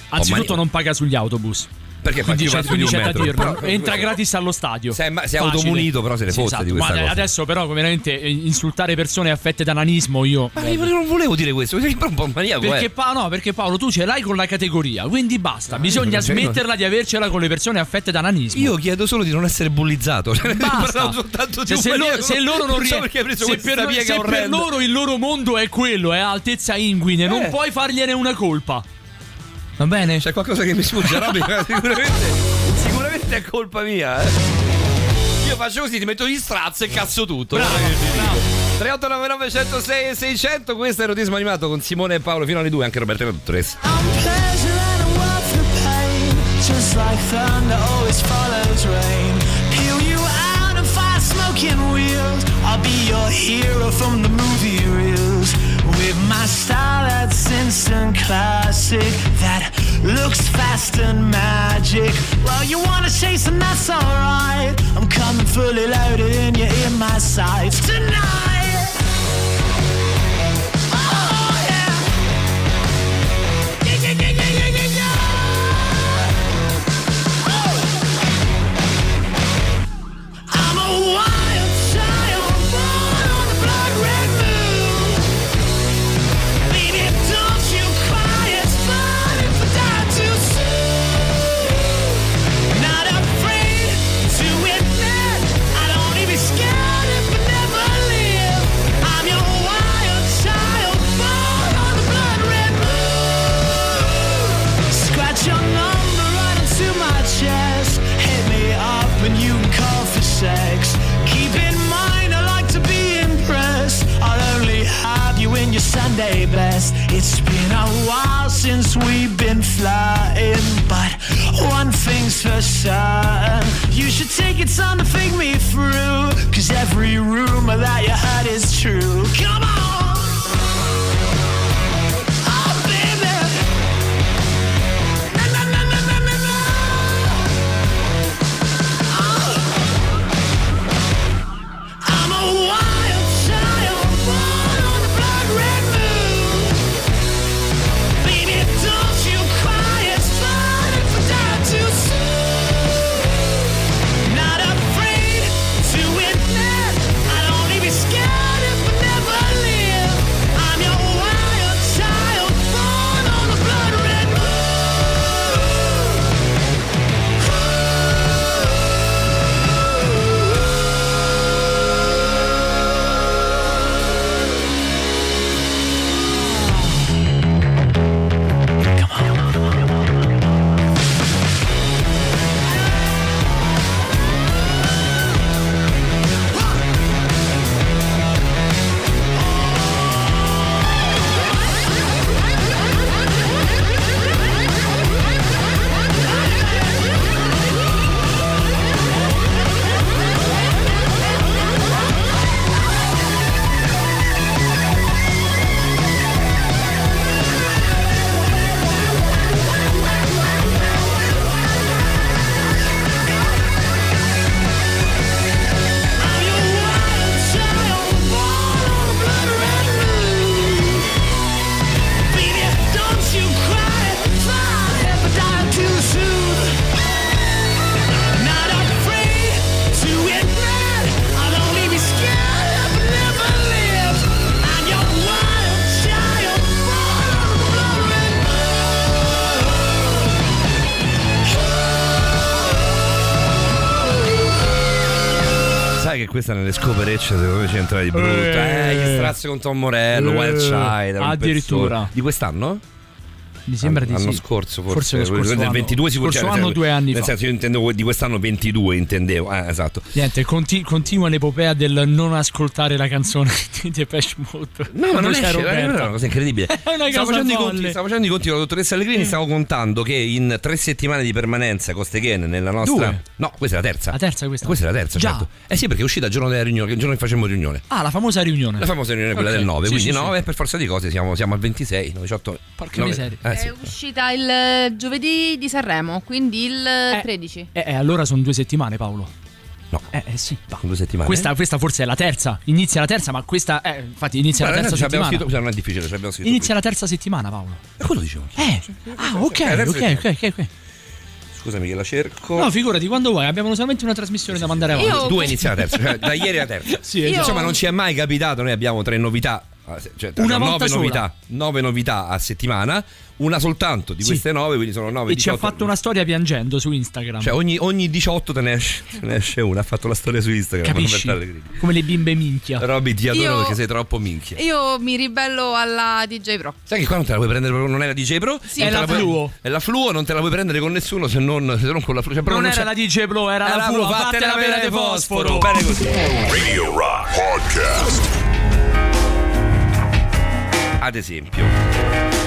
Speaker 3: Anzitutto
Speaker 4: oh,
Speaker 3: non paga sugli autobus.
Speaker 4: Perché fa
Speaker 3: Quindi
Speaker 4: alto
Speaker 3: quindi
Speaker 4: di un metro.
Speaker 3: dirlo.
Speaker 4: Però-
Speaker 3: Entra gratis allo stadio.
Speaker 4: Se è, ma- se è automunito, però se ne
Speaker 3: Sì, esatto.
Speaker 4: di questa
Speaker 3: Ma
Speaker 4: cosa.
Speaker 3: adesso, però, veramente eh, insultare persone affette da nanismo, io.
Speaker 4: Ma io non volevo dire questo, un po' maniaco.
Speaker 3: Perché,
Speaker 4: eh.
Speaker 3: Pa- no, perché Paolo, tu ce l'hai con la categoria, quindi basta. Bisogna
Speaker 4: perché io-
Speaker 3: smetterla di avercela con le persone affette da nanismo.
Speaker 4: Io chiedo solo di non essere bullizzato. Cioè,
Speaker 3: Basta.
Speaker 4: soltanto di
Speaker 3: Se,
Speaker 4: un
Speaker 3: se loro,
Speaker 4: maniaco.
Speaker 3: se loro non
Speaker 4: so
Speaker 3: ries-
Speaker 4: perché hai preso
Speaker 3: se per, se per loro il loro mondo è quello, è altezza inguine, non
Speaker 4: Eh.
Speaker 3: puoi fargliene una colpa. Va bene?
Speaker 4: C'è qualcosa che mi sfugge, Robby? sicuramente, sicuramente è colpa mia. eh. Io faccio così, ti metto gli strazzi e cazzo tutto.
Speaker 3: Bravo, bravo.
Speaker 4: dico. 3899 106 e 600 questo è erotismo animato con Simone e Paolo fino alle 2 anche Roberto e
Speaker 11: pain. Just like thunder always follows rain. Peel you out of fire smoking wheels. I'll be your hero from the movie reels. With my style that's instant classic. That looks fast and magic. Well, you wanna chase and that's alright. I'm coming fully loaded and you're in my sights tonight. Sunday best. It's been a while since we've been flying, but one thing's for certain. You should take your time to think me through, cause every rumor that you heard is true. Come on!
Speaker 4: Questa nelle scoperecce secondo me c'entra di brutto.
Speaker 3: Eh.
Speaker 4: Eh, gli strazzi con Tom Morello,
Speaker 3: Eh.
Speaker 4: Wild Child.
Speaker 3: Addirittura.
Speaker 4: Di quest'anno?
Speaker 3: Mi sembra di
Speaker 4: L'anno
Speaker 3: sì.
Speaker 4: scorso, forse.
Speaker 3: Forse lo scorso
Speaker 4: del
Speaker 3: anno.
Speaker 4: 22 sicuro.
Speaker 3: Scorso anno, due anni
Speaker 4: Nel
Speaker 3: fa.
Speaker 4: senso, io intendevo di quest'anno 22, intendevo. Eh, esatto.
Speaker 3: Niente, conti- continua l'epopea del non ascoltare la canzone di Depeche Mode.
Speaker 4: No, ma non esce,
Speaker 3: Roberta.
Speaker 4: è una cosa incredibile.
Speaker 3: È
Speaker 4: stavo, facendo i conti, stavo facendo i conti con la dottoressa Allegrini, stavo contando che in tre settimane di permanenza con Steghen nella nostra...
Speaker 3: Due.
Speaker 4: No, questa è la terza.
Speaker 3: La terza questa?
Speaker 4: Questa è la terza,
Speaker 3: Già.
Speaker 4: certo. Eh sì, perché è uscita il giorno della riunione, il giorno che facevamo riunione.
Speaker 3: Ah, la famosa riunione.
Speaker 4: La famosa riunione, quella
Speaker 3: Ok.
Speaker 4: del 9,
Speaker 3: Sì,
Speaker 4: quindi
Speaker 3: sì,
Speaker 4: 9
Speaker 3: sì.
Speaker 4: per forza di cose siamo, siamo al 26, 18.
Speaker 3: Porca
Speaker 4: nove-
Speaker 3: miseria.
Speaker 4: Eh, sì.
Speaker 7: È uscita il eh, giovedì di Sanremo, quindi il eh, 13.
Speaker 3: Eh, eh, allora sono due settimane, Paolo.
Speaker 4: No.
Speaker 3: Eh, eh sì. va.
Speaker 4: Due settimane.
Speaker 3: Questa, questa forse è la terza. Inizia la terza, ma questa. Eh, infatti, inizia
Speaker 4: Guarda,
Speaker 3: la terza settimana.
Speaker 4: scritto, non è difficile, ci abbiamo scritto.
Speaker 3: Inizia la terza settimana, Paolo.
Speaker 4: E quello dicevo.
Speaker 3: Eh. Ah, ok,
Speaker 4: Eh,
Speaker 3: ok, ok, ok. ok.
Speaker 4: Scusami che la cerco.
Speaker 3: No, figurati, quando vuoi. Abbiamo solamente una trasmissione da mandare avanti.
Speaker 7: Io-
Speaker 4: Due inizia la terza, cioè da ieri la terza.
Speaker 3: Sì,
Speaker 7: Io-
Speaker 3: esatto.
Speaker 4: Insomma, non ci è mai capitato. Noi abbiamo tre novità. Cioè,
Speaker 3: Una
Speaker 4: nove novità, nove novità a settimana, una soltanto di
Speaker 3: Sì.
Speaker 4: queste nove, quindi sono nove
Speaker 3: E ci ha
Speaker 4: 18.
Speaker 3: fatto una storia piangendo su Instagram.
Speaker 4: Cioè, ogni, ogni 18 te ne, esce, te ne esce una. Ha fatto la storia su Instagram.
Speaker 3: Capisci? Come le bimbe minchia.
Speaker 4: Robby, ti adoro
Speaker 7: Io-
Speaker 4: perché sei troppo minchia.
Speaker 7: Io mi ribello alla DJ Pro.
Speaker 4: Sai che qua non te la puoi prendere proprio, non è la DJ Pro?
Speaker 7: Sì.
Speaker 4: non
Speaker 3: È la
Speaker 4: puoi-
Speaker 3: Fluo.
Speaker 4: È la Fluo, non te la puoi prendere con nessuno se non, se non con la Fluo. Cioè, proprio
Speaker 3: Non era
Speaker 4: c'è-
Speaker 3: la DJ Pro, era
Speaker 4: Era
Speaker 3: la Fluo. Vattene la pena di fosforo.
Speaker 4: Bene così.
Speaker 2: Radio Rock Podcast.
Speaker 4: Ad esempio.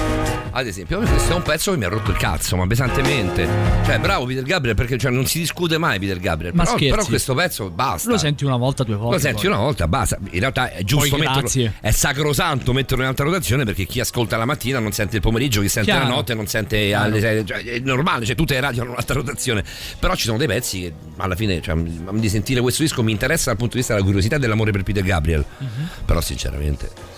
Speaker 4: Ad esempio, questo è un pezzo che mi ha rotto il cazzo, ma pesantemente. Cioè, bravo Peter Gabriel, perché cioè, non si discute mai Peter Gabriel.
Speaker 3: Ma
Speaker 4: però, però questo pezzo basta.
Speaker 3: Lo senti una volta, due volte.
Speaker 4: Lo senti
Speaker 3: poi.
Speaker 4: una volta, basta. In realtà è giusto
Speaker 3: Poi
Speaker 4: metterlo. È sacrosanto metterlo in alta rotazione perché chi ascolta la mattina non sente il pomeriggio, chi sente
Speaker 3: Chiaro.
Speaker 4: la notte non sente alle. Cioè, è normale, cioè tutte le radio hanno un'alta rotazione. Però ci sono dei pezzi che alla fine, cioè, di sentire questo disco mi interessa dal punto di vista della curiosità e dell'amore per Peter Gabriel.
Speaker 3: Mhm.
Speaker 4: Però sinceramente.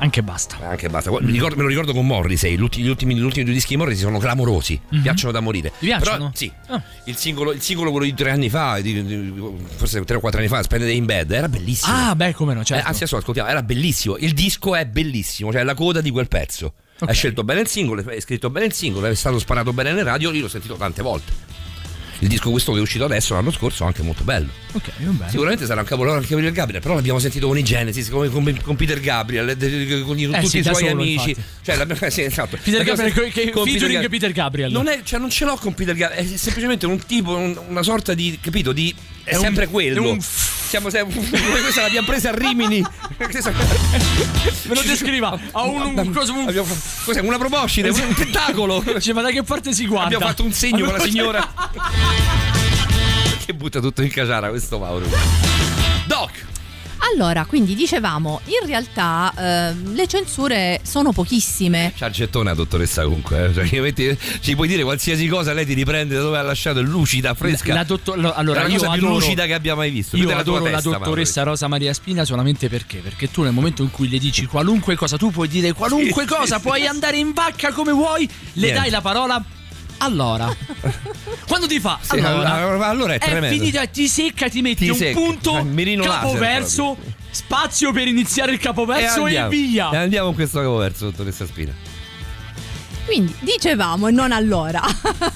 Speaker 3: Anche basta.
Speaker 4: Anche basta. Ricordo- me lo ricordo con Morrissey. Gli ultimi, gli ultimi, gli ultimi due dischi di Morrissey sono clamorosi. Mi piacciono da morire.
Speaker 3: Ti piacciono?
Speaker 4: Però, sì.
Speaker 3: Ah.
Speaker 4: Il, singolo, il singolo, quello di tre anni fa, di- di- forse tre o quattro anni fa, Spended in Bed, era bellissimo.
Speaker 3: Ah, beh, come no,
Speaker 4: Eh,
Speaker 3: certo.
Speaker 4: anzi, adesso ascoltiamo, era bellissimo. Il disco è bellissimo, cioè la coda di quel pezzo.
Speaker 3: Ok.
Speaker 4: Hai scelto bene il singolo, hai scritto bene il singolo, è stato sparato bene nelle radio, io l'ho sentito tante volte. Il disco questo che è uscito adesso l'anno scorso è anche molto bello.
Speaker 3: Ok, va bene.
Speaker 4: Sicuramente sarà un capolavoro anche per il Gabriel, però l'abbiamo sentito con i Genesis, con, con- con Peter Gabriel, eh, con
Speaker 3: Eh
Speaker 4: tutti
Speaker 3: sì,
Speaker 4: i suoi
Speaker 3: solo,
Speaker 4: amici.
Speaker 3: infatti.
Speaker 4: Cioè, l'abbiamo- sì, esatto.
Speaker 3: Peter Gabriel,
Speaker 4: sentito
Speaker 3: che-
Speaker 4: con
Speaker 3: featuring
Speaker 4: Gab-
Speaker 3: Peter Gabriel.
Speaker 4: Non, è, cioè, non ce l'ho con Peter Gabriel, è semplicemente un tipo, un- una sorta di, capito, di... È, sempre quello.
Speaker 3: un
Speaker 4: Siamo sempre. Questa l'abbiamo presa a Rimini.
Speaker 3: Me lo descriva. Ha un, un coso. un-
Speaker 4: Abbiamo- Cos'è? Una proboscide, un tentacolo.
Speaker 3: Cioè, ma da che parte si guarda?
Speaker 4: Abbiamo fatto un segno con la signora. che butta tutto in caciara questo Mauro. Doc!
Speaker 5: Allora, quindi dicevamo, in realtà ehm, le censure sono pochissime.
Speaker 4: C'ha il gettone la dottoressa comunque. eh. Cioè, metti- ci puoi dire qualsiasi cosa, lei ti riprende da dove ha lasciato, è lucida, fresca.
Speaker 3: La dottor- lo- allora,
Speaker 4: la
Speaker 3: io
Speaker 4: cosa più
Speaker 3: adoro-
Speaker 4: lucida che abbia mai visto.
Speaker 3: Io adoro la
Speaker 4: testa,
Speaker 3: dottoressa Rosa Maria Spina solamente perché? Perché tu nel momento in cui le dici qualunque cosa, tu puoi dire qualunque
Speaker 4: Sì,
Speaker 3: cosa,
Speaker 4: sì,
Speaker 3: puoi
Speaker 4: sì.
Speaker 3: andare in vacca come vuoi, le
Speaker 4: Niente.
Speaker 3: dai la parola. Allora, quando ti fa
Speaker 4: Sì,
Speaker 3: allora,
Speaker 4: allora- allora è tremendo.
Speaker 3: finita, ti secca, ti metti
Speaker 4: Ti
Speaker 3: un
Speaker 4: secca.
Speaker 3: punto,
Speaker 4: Mirino laser
Speaker 3: capoverso, spazio per iniziare il capoverso e,
Speaker 4: andiamo.
Speaker 3: via.
Speaker 4: E andiamo con questo capoverso, dottoressa Spina.
Speaker 5: Quindi dicevamo e non allora.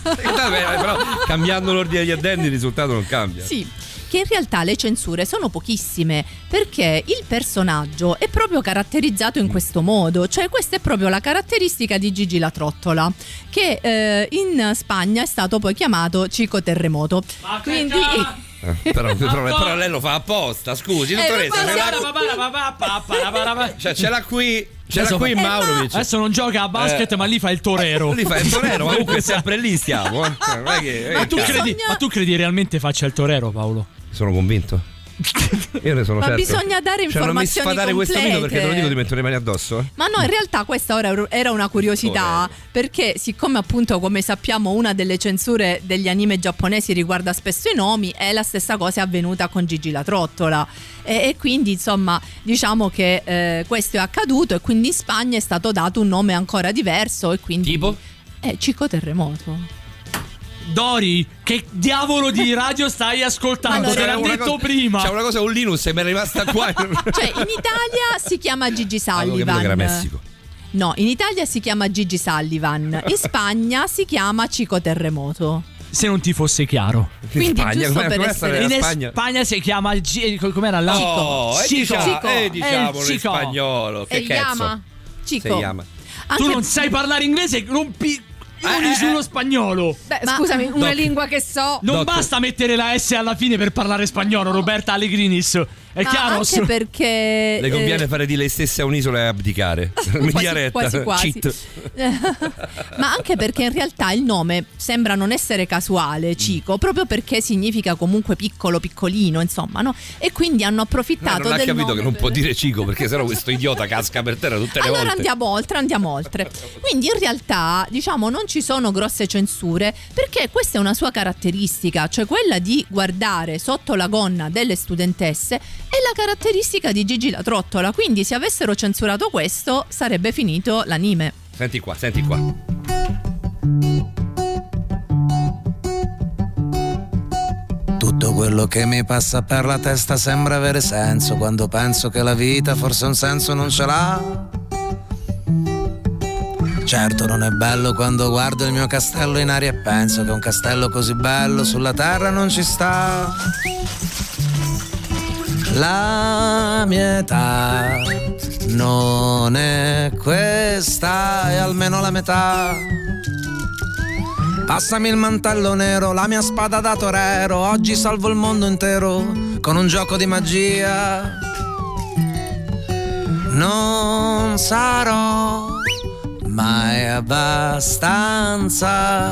Speaker 4: Vabbè, però cambiando l'ordine degli addendi il risultato non cambia.
Speaker 5: Sì, che in realtà le censure sono pochissime perché il personaggio è proprio caratterizzato in questo modo, cioè questa è proprio la caratteristica di Gigi la Trottola, che eh, in Spagna è stato poi chiamato Cico Terremoto. Quindi
Speaker 4: Eh, però, però- però lei lo fa apposta, scusi,
Speaker 5: Eh,
Speaker 4: dottoressa.
Speaker 5: ma
Speaker 4: ce l'ha-
Speaker 3: Cioè,
Speaker 4: Cioè, ce l'ha qui. Ce l'ha
Speaker 3: Adesso-
Speaker 4: qui
Speaker 3: Eh,
Speaker 4: Maurovic.
Speaker 3: Adesso non gioca a basket,
Speaker 4: Eh.
Speaker 3: ma lì fa il torero.
Speaker 4: Lì fa il torero, ma comunque sempre lì stiamo. eh. Non è che-
Speaker 3: Ma
Speaker 4: eh,
Speaker 3: tu, credi, ma tu credi realmente faccia il torero, Paolo?
Speaker 4: Sono convinto. Io ne sono
Speaker 5: Ma
Speaker 4: certo.
Speaker 5: bisogna dare
Speaker 4: Cioè, non mi
Speaker 5: informazioni
Speaker 4: sfatare questo mito
Speaker 5: complete.
Speaker 4: perché te lo dico ti metto le mani addosso.
Speaker 5: Ma no, in realtà questa ora era una curiosità perché siccome appunto come sappiamo una delle censure degli anime giapponesi riguarda spesso i nomi e la stessa cosa è avvenuta con Gigi la Trottola e, e quindi insomma diciamo che eh, questo è accaduto e quindi in Spagna è stato dato un nome ancora diverso e quindi...
Speaker 4: Tipo?
Speaker 5: Eh, Cico Terremoto.
Speaker 3: Dori, che diavolo di radio stai ascoltando?
Speaker 5: Allora,
Speaker 3: Te l'ha
Speaker 4: Una
Speaker 3: detto
Speaker 4: cosa-
Speaker 3: prima.
Speaker 4: C'è una cosa con Linus e mi è rimasta qua.
Speaker 5: Cioè in Italia si chiama Gigi
Speaker 4: capito che era
Speaker 5: Sullivan.
Speaker 4: Messico.
Speaker 5: No, in Italia si chiama Gigi Sullivan, in Spagna si chiama Cico Terremoto.
Speaker 3: Se non ti fosse chiaro.
Speaker 5: Quindi
Speaker 4: Spagna,
Speaker 5: giusto
Speaker 4: come-
Speaker 5: per essere
Speaker 3: In
Speaker 4: in Spagna?
Speaker 3: Spagna si chiama G- com'era là?
Speaker 4: Oh,
Speaker 3: Cico.
Speaker 4: diciamo,
Speaker 5: Cico.
Speaker 4: e
Speaker 5: Eh,
Speaker 4: diciamolo in
Speaker 3: Cico.
Speaker 4: spagnolo. Che
Speaker 5: E
Speaker 4: cazzo?
Speaker 5: chiama Cico.
Speaker 4: Si chiama.
Speaker 5: Anche-
Speaker 3: Tu non sai parlare inglese, rompi
Speaker 4: Eh, eh,
Speaker 3: sullo
Speaker 4: eh.
Speaker 3: spagnolo.
Speaker 7: Beh,
Speaker 5: Ma-
Speaker 7: scusami, una
Speaker 4: Doc.
Speaker 7: lingua che so.
Speaker 3: Non
Speaker 4: Doc.
Speaker 3: basta mettere la S alla fine per parlare spagnolo, Roberta Allegrinis. È
Speaker 5: ma
Speaker 3: chiaro?
Speaker 5: anche perché
Speaker 4: Le conviene
Speaker 5: eh,
Speaker 4: fare di lei stessa un'isola e abdicare.
Speaker 5: quasi,
Speaker 4: Diaretta.
Speaker 5: quasi, quasi.
Speaker 4: Cheat.
Speaker 5: ma anche perché in realtà il nome sembra non essere casuale Cico proprio perché significa comunque piccolo piccolino insomma no e quindi hanno
Speaker 4: No,
Speaker 5: approfittato
Speaker 4: non ha capito
Speaker 5: nome
Speaker 4: che non
Speaker 5: per-
Speaker 4: può dire Cico perché sennò questo idiota casca per terra tutte le
Speaker 5: allora
Speaker 4: volte.
Speaker 5: andiamo oltre, andiamo oltre. Quindi in realtà, diciamo, non ci sono grosse censure perché questa è una sua caratteristica, cioè quella di guardare sotto la gonna delle studentesse è la caratteristica di Gigi la Trottola. Quindi se avessero censurato questo sarebbe finito l'anime.
Speaker 4: Senti qua, senti qua.
Speaker 6: Tutto quello che mi passa per la testa sembra avere senso quando penso che la vita forse un senso non ce l'ha. Certo non è bello quando guardo il mio castello in aria e penso che un castello così bello sulla terra non ci sta. La mia età non è questa, è almeno la metà. Passami il mantello nero, la mia spada da torero. Oggi salvo il mondo intero con un gioco di magia. Non sarò mai abbastanza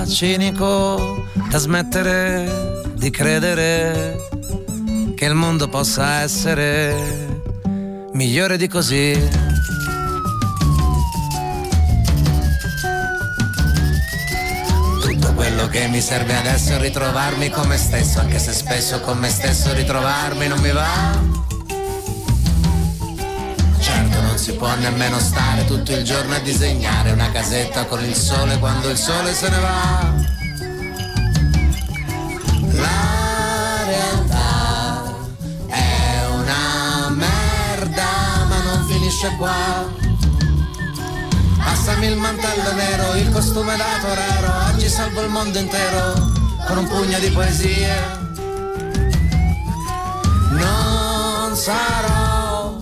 Speaker 6: cinico da smettere di credere che il mondo possa essere migliore di così. Quello che mi serve adesso è ritrovarmi con me stesso, anche se spesso con me stesso ritrovarmi non mi va. Certo non si può nemmeno stare tutto il giorno a disegnare una casetta con il sole quando il sole se ne va. La finisce qua. Passami il mantello nero, il costume da torero, oggi salvo il mondo intero con un pugno di poesie. Non sarò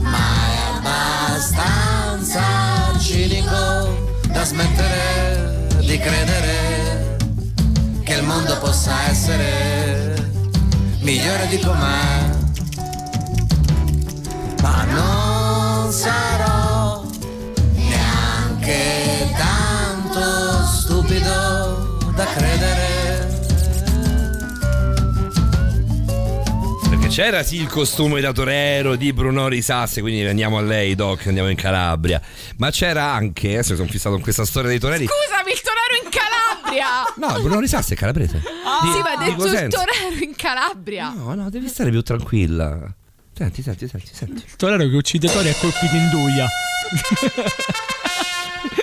Speaker 6: mai abbastanza cinico da smettere di credere che il mondo possa essere migliore di com'è. ma non sarò neanche tanto stupido da credere.
Speaker 4: Perché c'era sì il costume da torero di Bruno Risasse, quindi andiamo a lei, Doc, andiamo in Calabria. Ma c'era anche, adesso sono fissato con questa storia dei toreri.
Speaker 7: Scusami, il torero in Calabria!
Speaker 4: No, Bruno Risasse è calabrese. Di-
Speaker 7: sì, ma hai detto il torero in Calabria.
Speaker 4: No, no, devi stare più tranquilla. Senti, senti, senti, senti.
Speaker 3: Il torero che uccide tori a colpi di induia.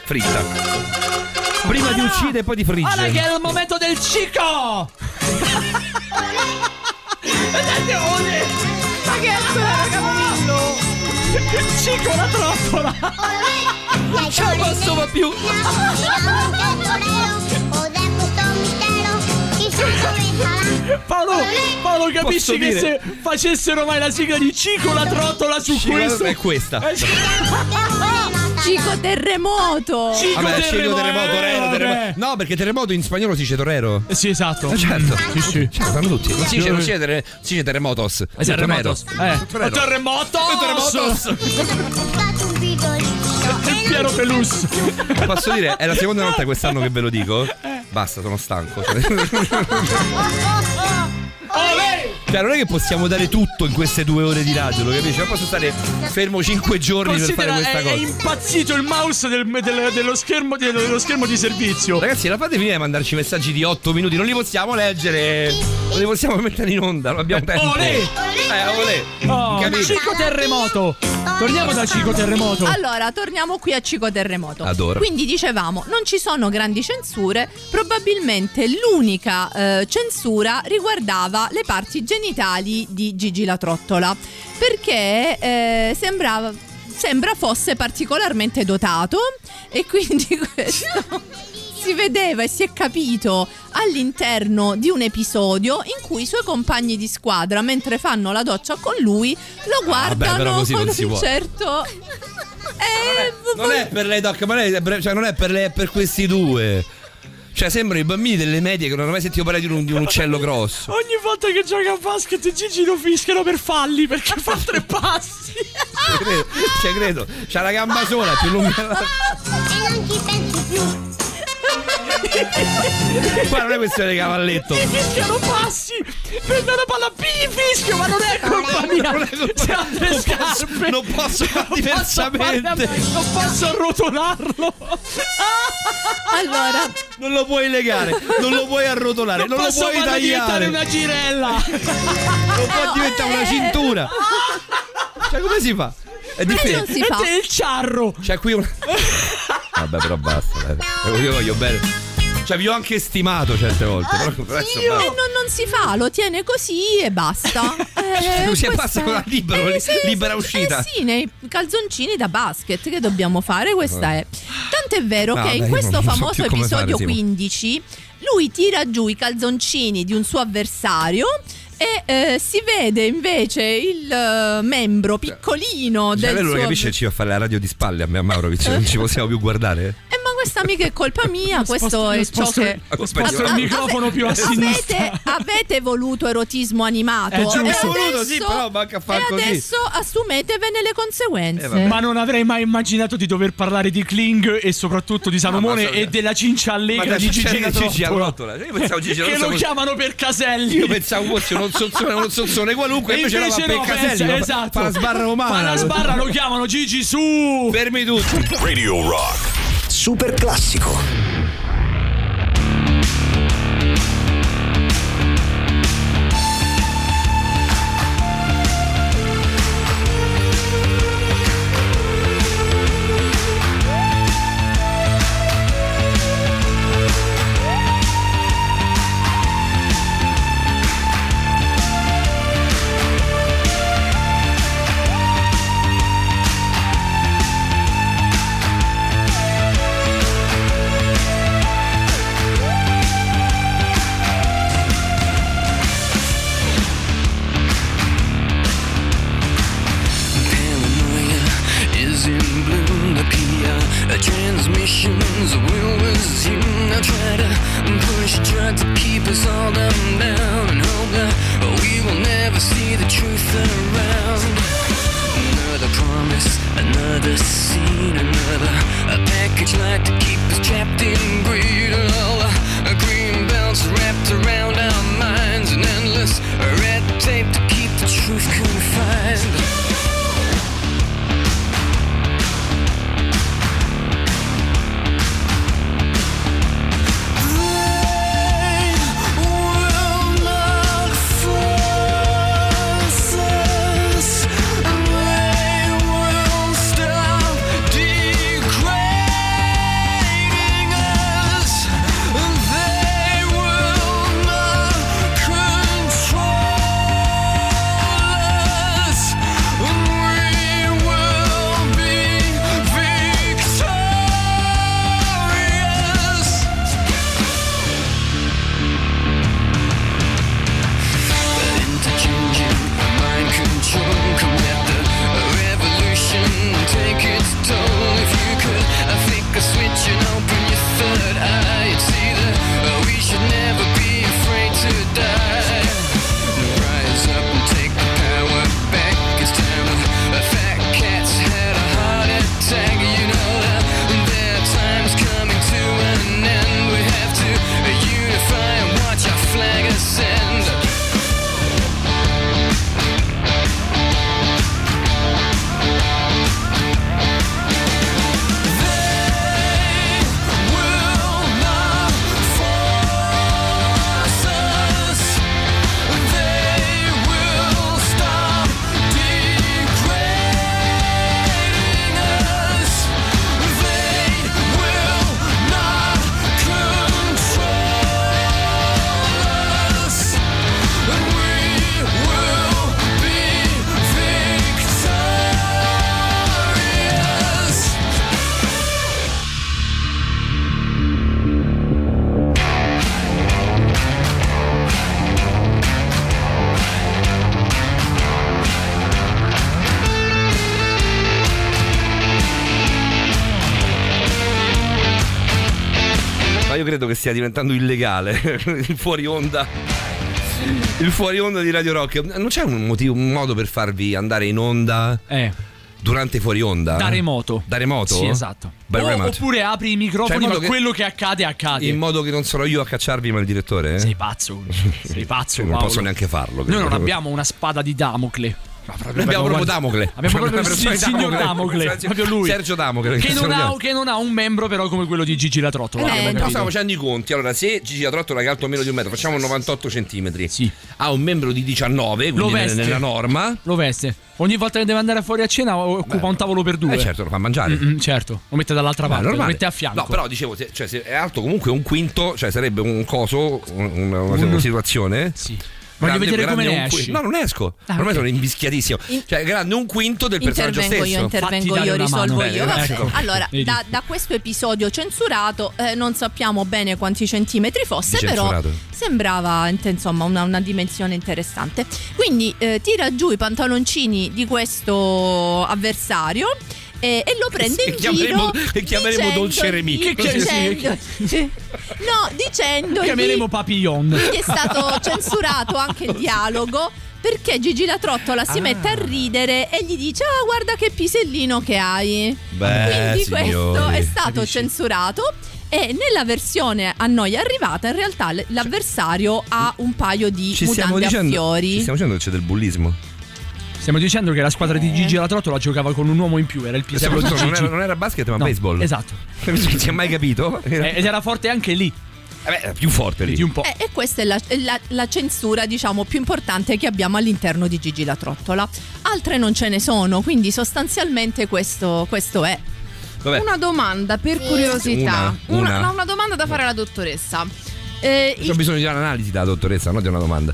Speaker 4: Fritta. Prima di uccidere e poi di
Speaker 3: Ora che
Speaker 4: friggere.
Speaker 3: è il momento del cico! Vedete, ole!
Speaker 7: Ma che è il torero capomillo?
Speaker 3: Il cico la trottola!
Speaker 4: Non ce la posso più.
Speaker 3: Paolo, Paolo capisci che se facessero mai la sigla di Cico la trottola su
Speaker 4: Sì,
Speaker 3: questo
Speaker 4: È questa.
Speaker 3: Eh.
Speaker 5: Cico terremoto.
Speaker 3: Cico
Speaker 4: Vabbè,
Speaker 3: terremoto,
Speaker 4: terremoto,
Speaker 3: eh,
Speaker 4: torero, terremoto. No, perché terremoto in spagnolo si dice torero.
Speaker 3: Eh, Sì, esatto.
Speaker 4: Eh, certo.
Speaker 3: Sì, sì.
Speaker 4: Certo, fanno tutti. Non si dice, non si dice, terre- si dice terremotos.
Speaker 3: Eh, Terremotos. Eh,
Speaker 4: Torero.
Speaker 3: terremotos.
Speaker 4: Terremotos.
Speaker 3: Il Piero Pelus.
Speaker 4: Posso dire, è la seconda volta quest'anno che ve lo dico. Basta, sono stanco. Cioè, non è che possiamo dare tutto in queste due ore di radio, lo capisci? Non posso stare fermo cinque giorni per fare
Speaker 3: Considera,
Speaker 4: questa
Speaker 3: è,
Speaker 4: cosa.
Speaker 3: è impazzito il mouse del- del- dello, schermo, dello, dello schermo di servizio.
Speaker 4: Ragazzi, la fate finire di mandarci messaggi di 8 minuti, non li possiamo leggere, non li possiamo mettere in onda, non abbiamo tempo.
Speaker 3: Olè!
Speaker 4: Eh, olè!
Speaker 3: Oh,
Speaker 4: Capito?
Speaker 3: Cico terremoto. Torniamo da Cico terremoto.
Speaker 5: Allora, torniamo qui a Cico Terremoto.
Speaker 4: Adoro.
Speaker 5: Quindi dicevamo, non ci sono grandi censure, probabilmente l'unica eh, censura riguardava le parti genitali di Gigi la Trottola, perché eh, sembrava sembra fosse particolarmente dotato e quindi questo si vedeva e si è capito all'interno di un episodio in cui i suoi compagni di squadra, mentre fanno la doccia con lui, lo guardano
Speaker 4: Ah, così
Speaker 5: con
Speaker 4: non
Speaker 5: un certo. Eh,
Speaker 4: Non è per lei, Doc, ma lei, cioè, non è per lei, è per questi due. Cioè, sembrano i bambini delle medie che non hanno mai sentito parlare di un, di un uccello grosso.
Speaker 3: Ogni volta che gioca a basket Gigi lo fischiano per falli perché fa tre passi.
Speaker 4: Ci credo, ci credo. C'ha la gamba sola, più lunga. Qua non è questione di cavalletto.
Speaker 3: Mi fischiano passi. Prende la palla, pi fischio, ma non è colpa mia.
Speaker 4: non è colpa
Speaker 3: le
Speaker 4: Non
Speaker 3: scarpe.
Speaker 4: posso- non posso fare
Speaker 3: Non
Speaker 4: diversamente.
Speaker 3: Non posso arrotolarlo.
Speaker 5: allora,
Speaker 4: Non lo puoi legare, non lo puoi arrotolare, non, lo
Speaker 3: posso
Speaker 4: puoi
Speaker 3: farlo diventare
Speaker 4: tagliare.
Speaker 3: una girella.
Speaker 4: Non può diventare una cintura. Cioè, come si fa? È
Speaker 5: non
Speaker 4: difficile.
Speaker 5: si
Speaker 3: E
Speaker 5: fa.
Speaker 3: te il ciarro.
Speaker 4: C'è qui un. Vabbè, però basta. dai. Io voglio bene. Cioè, vi ho anche stimato certe volte. Però adesso
Speaker 5: E
Speaker 4: basta.
Speaker 5: non, non si fa, lo tiene così e basta. Eh,
Speaker 4: Così e
Speaker 5: questa
Speaker 4: basta,
Speaker 5: è-
Speaker 4: con la libero, li- libera uscita.
Speaker 5: Eh sì, nei calzoncini da basket che dobbiamo fare, questa è. Tant'è vero
Speaker 4: No,
Speaker 5: che
Speaker 4: dai,
Speaker 5: in
Speaker 4: io
Speaker 5: questo
Speaker 4: non so
Speaker 5: famoso
Speaker 4: come
Speaker 5: episodio
Speaker 4: fare, Simo.
Speaker 5: 15 lui tira giù i calzoncini di un suo avversario e eh, si vede invece il eh, membro piccolino
Speaker 4: Cioè,
Speaker 5: del suo
Speaker 4: capisce che ci fa fare la radio di spalle a me a Maurovic, non ci possiamo più guardare.
Speaker 5: Eh, questa mica è colpa mia, questo
Speaker 3: Sposto-
Speaker 5: è ciò
Speaker 3: sposto-
Speaker 5: che
Speaker 3: sposto il microfono più a sinistra.
Speaker 5: Avete, voluto erotismo animato.
Speaker 3: È giusto.
Speaker 5: e
Speaker 3: Abbiamo
Speaker 4: voluto,
Speaker 5: adesso-
Speaker 4: sì, però manca a far
Speaker 5: e
Speaker 4: così.
Speaker 5: adesso assumetevene le conseguenze.
Speaker 4: Eh.
Speaker 3: Ma non avrei mai immaginato di dover parlare di Kling e soprattutto di Salomone
Speaker 4: so-
Speaker 3: e della cincia allegra di Gigi
Speaker 4: Gigi.
Speaker 3: Trottola.
Speaker 4: Io pensavo Gigi
Speaker 3: Che lo chiamano per caselli.
Speaker 4: Io pensavo fosse un sozzone qualunque,
Speaker 3: E
Speaker 4: invece,
Speaker 3: invece
Speaker 4: era
Speaker 3: no,
Speaker 4: Peccaselli.
Speaker 3: pensa,
Speaker 4: fa-
Speaker 3: esatto.
Speaker 4: Fa la sbarra romana.
Speaker 3: Fa la sbarra lo chiamano Gigi su.
Speaker 4: Fermi tutti.
Speaker 2: Radio Rock.
Speaker 1: Super classico.
Speaker 4: Credo che stia diventando illegale il fuori onda. Il fuori onda di Radio Rock. Non c'è un motivo, un modo per farvi andare in onda
Speaker 3: Eh.
Speaker 4: durante fuori onda?
Speaker 3: Da remoto.
Speaker 4: Da remoto?
Speaker 3: Sì, esatto. O- oppure apri i microfoni,
Speaker 4: Cioè,
Speaker 3: ma
Speaker 4: che-
Speaker 3: quello che accade, accade.
Speaker 4: In modo che non sarò io a cacciarvi, ma il direttore? eh?
Speaker 3: Sei pazzo. Sei pazzo.
Speaker 4: Non
Speaker 3: Paolo.
Speaker 4: posso neanche farlo.
Speaker 3: Noi non abbiamo una spada di Damocle.
Speaker 4: Abbiamo proprio Damocle.
Speaker 3: Abbiamo proprio il, signor
Speaker 4: Damocle.
Speaker 3: Proprio lui.
Speaker 4: Sergio Damocle,
Speaker 3: Che
Speaker 4: che
Speaker 3: non,
Speaker 4: lo
Speaker 3: ha, che non ha un membro, però, come quello di Gigi La Trottola.
Speaker 5: Eh,
Speaker 3: capito.
Speaker 4: stiamo facendo i conti. Allora, se Gigi La Trottola che è alto meno di un metro, facciamo 98 centimetri.
Speaker 3: Sì.
Speaker 4: Ha un membro di 19,
Speaker 3: Lo
Speaker 4: quindi
Speaker 3: veste.
Speaker 4: nella norma.
Speaker 3: Lo veste. Ogni volta che deve andare fuori a cena occupa un tavolo per due.
Speaker 4: Eh certo, lo fa mangiare.
Speaker 3: Mm, certo, lo mette dall'altra parte, lo
Speaker 4: normale.
Speaker 3: mette a fianco.
Speaker 4: No, però dicevo, se, cioè, se è alto comunque un quinto, cioè sarebbe un coso, un- una, una
Speaker 3: Un-
Speaker 4: situazione.
Speaker 3: Sì. Voglio vedere come ne
Speaker 4: un
Speaker 3: esci.
Speaker 4: No, non esco.
Speaker 5: Ah,
Speaker 4: Ormai
Speaker 5: ok.
Speaker 4: sono invischiatissimo. Cioè, grande un quinto del personaggio stesso.
Speaker 5: io, intervengo
Speaker 3: Fatti
Speaker 5: io, risolvo
Speaker 3: mano.
Speaker 5: io.
Speaker 4: Bene,
Speaker 5: Vabbè,
Speaker 4: ecco.
Speaker 5: Allora, da, da questo episodio censurato eh, non sappiamo bene quanti centimetri fosse, però sembrava insomma una, una dimensione interessante. Quindi eh, tira giù i pantaloncini di questo avversario. E, e lo prende in
Speaker 4: chiameremo-
Speaker 5: giro
Speaker 4: che chiameremo Dolce.
Speaker 3: Che
Speaker 5: dicendo- no dicendogli
Speaker 3: Chiameremo Papillon.
Speaker 5: che è stato censurato anche il dialogo perché Gigi la Trottola si
Speaker 4: Ah.
Speaker 5: mette a ridere e gli dice ah guarda che pisellino che hai
Speaker 4: Beh,
Speaker 5: quindi questo
Speaker 4: signori.
Speaker 5: è stato
Speaker 3: capisci?
Speaker 5: censurato e nella versione a noi arrivata in realtà l'avversario ha un paio di
Speaker 4: Ci
Speaker 5: mutande a
Speaker 4: dicendo, ci
Speaker 5: fiori
Speaker 4: stiamo dicendo che c'è del bullismo.
Speaker 3: Stiamo dicendo che la squadra di Gigi La Trottola giocava con un uomo in più, era il pisello di
Speaker 4: soprattutto non
Speaker 3: Gigi.
Speaker 4: era, non era basket, ma
Speaker 3: No,
Speaker 4: baseball.
Speaker 3: Esatto.
Speaker 4: Non si è mai capito?
Speaker 3: Eh, Ed era forte anche lì,
Speaker 4: Eh beh, era più forte lì.
Speaker 3: di un po'.
Speaker 5: Eh, e questa è la, la- la censura, diciamo, più importante che abbiamo all'interno di Gigi la Trottola. Altre non ce ne sono, quindi sostanzialmente questo, questo è.
Speaker 4: Vabbè.
Speaker 7: Una domanda per curiosità.
Speaker 4: Una, una.
Speaker 7: no, una domanda da fare alla dottoressa. Eh,
Speaker 4: Ho
Speaker 7: il-
Speaker 4: bisogno di un'analisi dalla dottoressa, non di una domanda.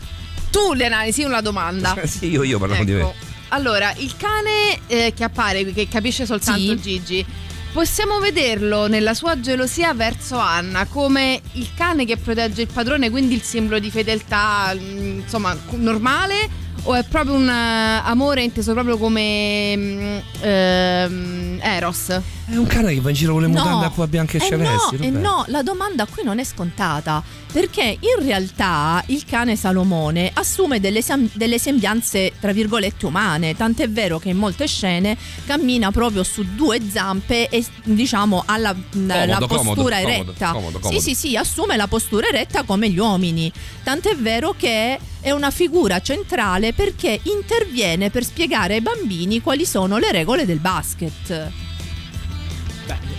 Speaker 7: Tu le analisi, una domanda.
Speaker 4: sì, io, io parlo di me.
Speaker 7: Ecco. Allora, il cane eh, che appare, che capisce soltanto
Speaker 5: Sì.
Speaker 7: Gigi, possiamo vederlo nella sua gelosia verso Anna come il cane che protegge il padrone, quindi il simbolo di fedeltà, mm, insomma, normale? O è proprio un eh, amore inteso proprio come mm, ehm, Eros?
Speaker 11: È un cane che va in giro con le mutande acqua bianca e
Speaker 5: eh no, eh no, la domanda qui non è scontata perché in realtà il cane Salomone assume delle, sem- delle sembianze tra virgolette umane, tant'è vero che in molte scene cammina proprio su due zampe e diciamo ha la, la
Speaker 11: Comodo,
Speaker 5: postura
Speaker 11: comodo,
Speaker 5: eretta.
Speaker 11: comodo, comodo.
Speaker 5: Sì, sì, sì, assume la postura eretta come gli uomini. Tant'è vero che è una figura centrale perché interviene per spiegare ai bambini quali sono le regole del basket.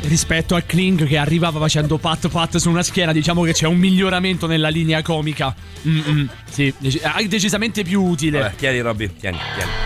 Speaker 3: Rispetto a Kling che arrivava facendo pat pat su una schiena, diciamo che c'è un miglioramento nella linea comica. Mm-mm, sì, dec- ah, decisamente più utile.
Speaker 11: Vabbè, tieni Robby, tieni, tieni.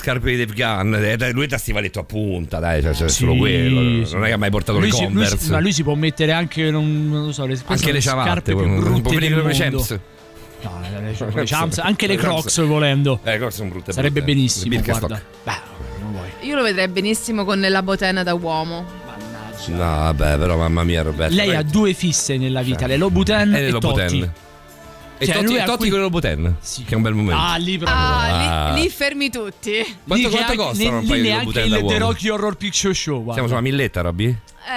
Speaker 4: Scarpe di Dave Gunn? Eh, lui da stivaletto a punta, dai, cioè, cioè,
Speaker 3: Sì,
Speaker 4: solo quello.
Speaker 3: sì.
Speaker 4: Non è che ha mai portato
Speaker 3: Lui
Speaker 4: le
Speaker 3: si, lui
Speaker 4: Converse.
Speaker 3: si- ma lui si può mettere anche, non, non lo so, le,
Speaker 4: anche le
Speaker 3: scarpe
Speaker 4: ciabatte,
Speaker 3: più
Speaker 4: un
Speaker 3: brutte del mondo.
Speaker 4: Champs.
Speaker 3: No, le, Champs, anche le Crocs volendo.
Speaker 4: Eh, Crocs sono brutte.
Speaker 3: Sarebbe
Speaker 4: brutte.
Speaker 3: benissimo, guarda. Beh, non vuoi.
Speaker 7: Io lo vedrei benissimo con la botena da uomo.
Speaker 4: No, vabbè, però mamma mia, Roberto.
Speaker 3: Lei ha due fisse nella vita, le Louboutin
Speaker 4: E
Speaker 3: e,
Speaker 4: le Louboutin.
Speaker 3: Totti.
Speaker 4: E
Speaker 3: Cioè,
Speaker 4: Totti, Totti
Speaker 3: qui-
Speaker 4: con le Louboutin. Che è un bel momento.
Speaker 3: Ah, lì proprio.
Speaker 7: Ah,
Speaker 4: Ah.
Speaker 7: Lì, lì fermi tutti.
Speaker 4: Quanto,
Speaker 3: Lì
Speaker 4: quanto costano un paio di
Speaker 3: neanche
Speaker 4: Louboutin
Speaker 3: il
Speaker 4: da
Speaker 3: The? Rocky Horror Picture Show. guarda.
Speaker 4: Siamo sulla milletta, Robby?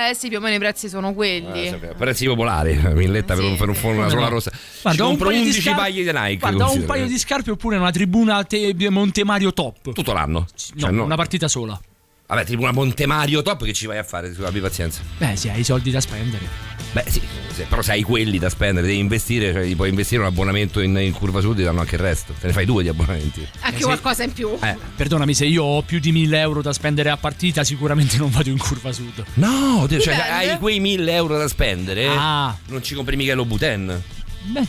Speaker 7: Eh sì, più o meno i prezzi sono quelli.
Speaker 4: Prezzi popolari, milletta per, un, per un forno, una sola rossa. Ci
Speaker 3: Guarda, un
Speaker 4: compro
Speaker 3: paio di
Speaker 4: 11
Speaker 3: scarpe-
Speaker 4: paglie di Nike.
Speaker 3: Guarda, un paio di scarpe oppure una tribuna te- Montemario top.
Speaker 4: Tutto l'anno?
Speaker 3: No,
Speaker 4: Cioè, no.
Speaker 3: una partita sola.
Speaker 4: Vabbè, tipo una Montemario top che ci vai a fare, abbi pazienza.
Speaker 3: Beh, sì, hai i soldi da spendere.
Speaker 4: Beh, sì, se- però se hai quelli da spendere, devi investire, cioè puoi investire un abbonamento in, in curva sud, ti danno anche il resto. Te ne fai due di abbonamenti.
Speaker 7: Anche
Speaker 3: Eh,
Speaker 7: qualcosa in più.
Speaker 4: Eh.
Speaker 3: Perdonami, se io ho più di 1000 euro da spendere a partita, sicuramente non vado in curva sud.
Speaker 4: No, te- cioè,
Speaker 7: Dipende.
Speaker 4: hai quei 1000 euro da spendere.
Speaker 3: Ah.
Speaker 4: Non ci compri mica lo Buten.
Speaker 3: Beh,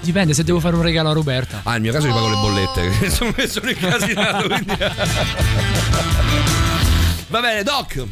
Speaker 3: dipende se devo fare un regalo a Roberta.
Speaker 4: Ah, nel mio caso io pago le bollette. che sono, sono incasinato. quindi- Va bene, Doc.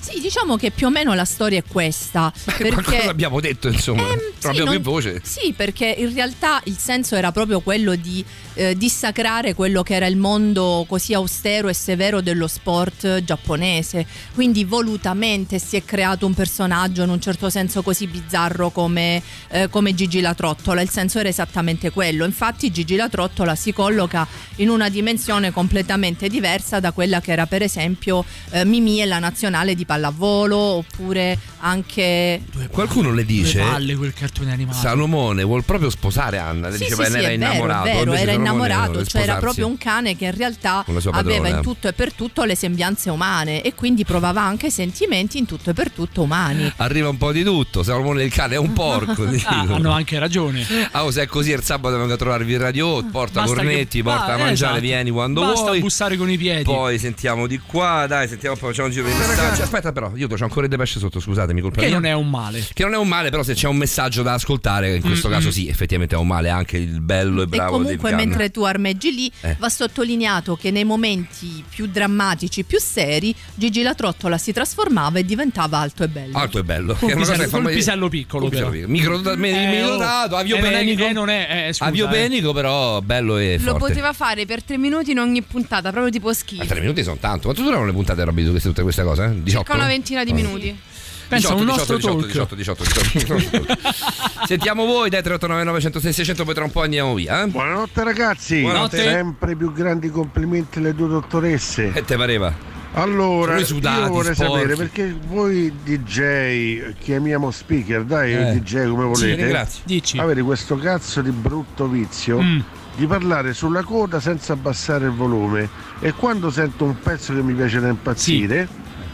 Speaker 5: Sì, diciamo che più o meno la storia è questa.
Speaker 4: Qualcosa
Speaker 5: Perché
Speaker 4: abbiamo detto, insomma.
Speaker 5: Ehm, sì,
Speaker 4: abbiamo
Speaker 5: non-
Speaker 4: più voce.
Speaker 5: Sì, perché in realtà il senso era proprio quello di eh, dissacrare quello che era il mondo così austero e severo dello sport giapponese. Quindi volutamente si è creato un personaggio in un certo senso così bizzarro come, eh, come Gigi La Trottola. Il senso era esattamente quello. Infatti Gigi La Trottola si colloca in una dimensione completamente diversa da quella che era per esempio eh, Mimì e la nazionale di pallavolo oppure anche
Speaker 4: Qualcuno le
Speaker 3: Due
Speaker 4: dice.
Speaker 3: palle quel cartone animato.
Speaker 4: Salomone vuol proprio sposare Anna. Le
Speaker 5: Sì,
Speaker 4: diceva
Speaker 5: sì, sì,
Speaker 4: era
Speaker 5: è vero,
Speaker 4: innamorato.
Speaker 5: vero, era
Speaker 4: Salomone
Speaker 5: innamorato, cioè era proprio un cane che in realtà aveva in tutto e per tutto le sembianze umane e quindi provava anche sentimenti in tutto e per tutto umani.
Speaker 4: Arriva un po' di tutto. Salomone il cane è un porco.
Speaker 3: Ah, hanno anche ragione.
Speaker 4: Ah, oh, se è così il sabato vengo a trovarvi il radio, porta
Speaker 3: Basta
Speaker 4: cornetti,
Speaker 3: che-
Speaker 4: porta
Speaker 3: Ah,
Speaker 4: a mangiare,
Speaker 3: esatto.
Speaker 4: vieni quando
Speaker 3: Basta
Speaker 4: vuoi.
Speaker 3: bussare con i piedi.
Speaker 4: Poi sentiamo di qua, dai, sentiamo poi facciamo un giro di messaggi. Aspetta però, io c'ho ancora il Depeche sotto, scusatemi, colpa
Speaker 3: Che
Speaker 4: mia.
Speaker 3: non è un male.
Speaker 4: Che non è un male, però se c'è un messaggio da ascoltare, in questo
Speaker 3: Mm,
Speaker 4: caso sì, effettivamente è un male anche il bello e
Speaker 5: E
Speaker 4: bravo
Speaker 5: comunque
Speaker 4: Dave Gunn.
Speaker 5: mentre tu armeggi lì
Speaker 4: Eh.
Speaker 5: va sottolineato che nei momenti più drammatici, più seri, Gigi la trottola si trasformava e diventava alto e bello.
Speaker 4: Alto e bello.
Speaker 3: Col
Speaker 4: Che è una cosa
Speaker 3: pisello,
Speaker 4: che fa
Speaker 3: col pisello piccolo,
Speaker 4: Col piccolo. Micro,
Speaker 3: Eh, oh.
Speaker 4: microdotato,
Speaker 3: Eh, non è-
Speaker 4: aviopenico.
Speaker 3: eh, non è- eh, scusa,
Speaker 4: aviopenico, però bello e
Speaker 7: Lo
Speaker 4: forte.
Speaker 7: poteva fare per tre minuti in ogni puntata, proprio tipo
Speaker 4: Ma
Speaker 7: schifo.
Speaker 4: tre minuti sono tanto. Quanto durano le puntate, Robby, queste, tutte queste cose? Eh? 18?
Speaker 7: Circa una ventina di minuti.
Speaker 3: Pensa a un
Speaker 4: 18,
Speaker 3: nostro
Speaker 4: 18,
Speaker 3: talk.
Speaker 4: 18, 18, 18. Sentiamo voi, dai 3899 106 600, poi tra un po' andiamo via. Eh?
Speaker 14: Buonanotte ragazzi,
Speaker 4: Buonanotte.
Speaker 14: sempre più grandi complimenti alle due dottoresse.
Speaker 4: Che te pareva?
Speaker 14: Allora,
Speaker 4: sudati,
Speaker 14: io vorrei
Speaker 4: sporchi.
Speaker 14: sapere perché voi DJ, chiamiamo speaker, dai,
Speaker 4: Eh.
Speaker 14: DJ come
Speaker 4: Sì,
Speaker 14: volete.
Speaker 3: Dici.
Speaker 14: avete questo cazzo di brutto vizio
Speaker 3: Mm.
Speaker 14: di parlare sulla coda senza abbassare il volume e quando sento un pezzo che mi piace da impazzire,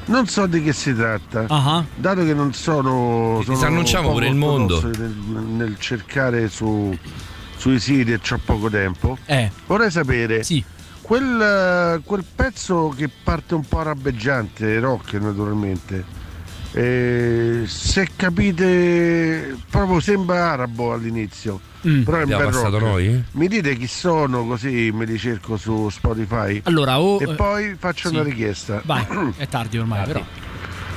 Speaker 14: non so di che si tratta.
Speaker 3: Ah,
Speaker 14: Dato che non sono, sono
Speaker 4: disannunciamo pure il mondo.
Speaker 14: Nel, nel cercare su, sui siti e c'ho poco tempo,
Speaker 3: Eh,
Speaker 14: vorrei sapere
Speaker 3: sì.
Speaker 14: quel, quel pezzo che parte un po' arabeggiante, rock naturalmente. eh, se capite, proprio sembra arabo all'inizio,
Speaker 3: Mm.
Speaker 14: però è un
Speaker 4: passato
Speaker 14: rock.
Speaker 4: noi?
Speaker 14: Mi dite chi sono così me li cerco su Spotify
Speaker 3: Allora, o
Speaker 14: e poi faccio
Speaker 3: sì.
Speaker 14: una richiesta.
Speaker 3: Vai, è tardi ormai, però.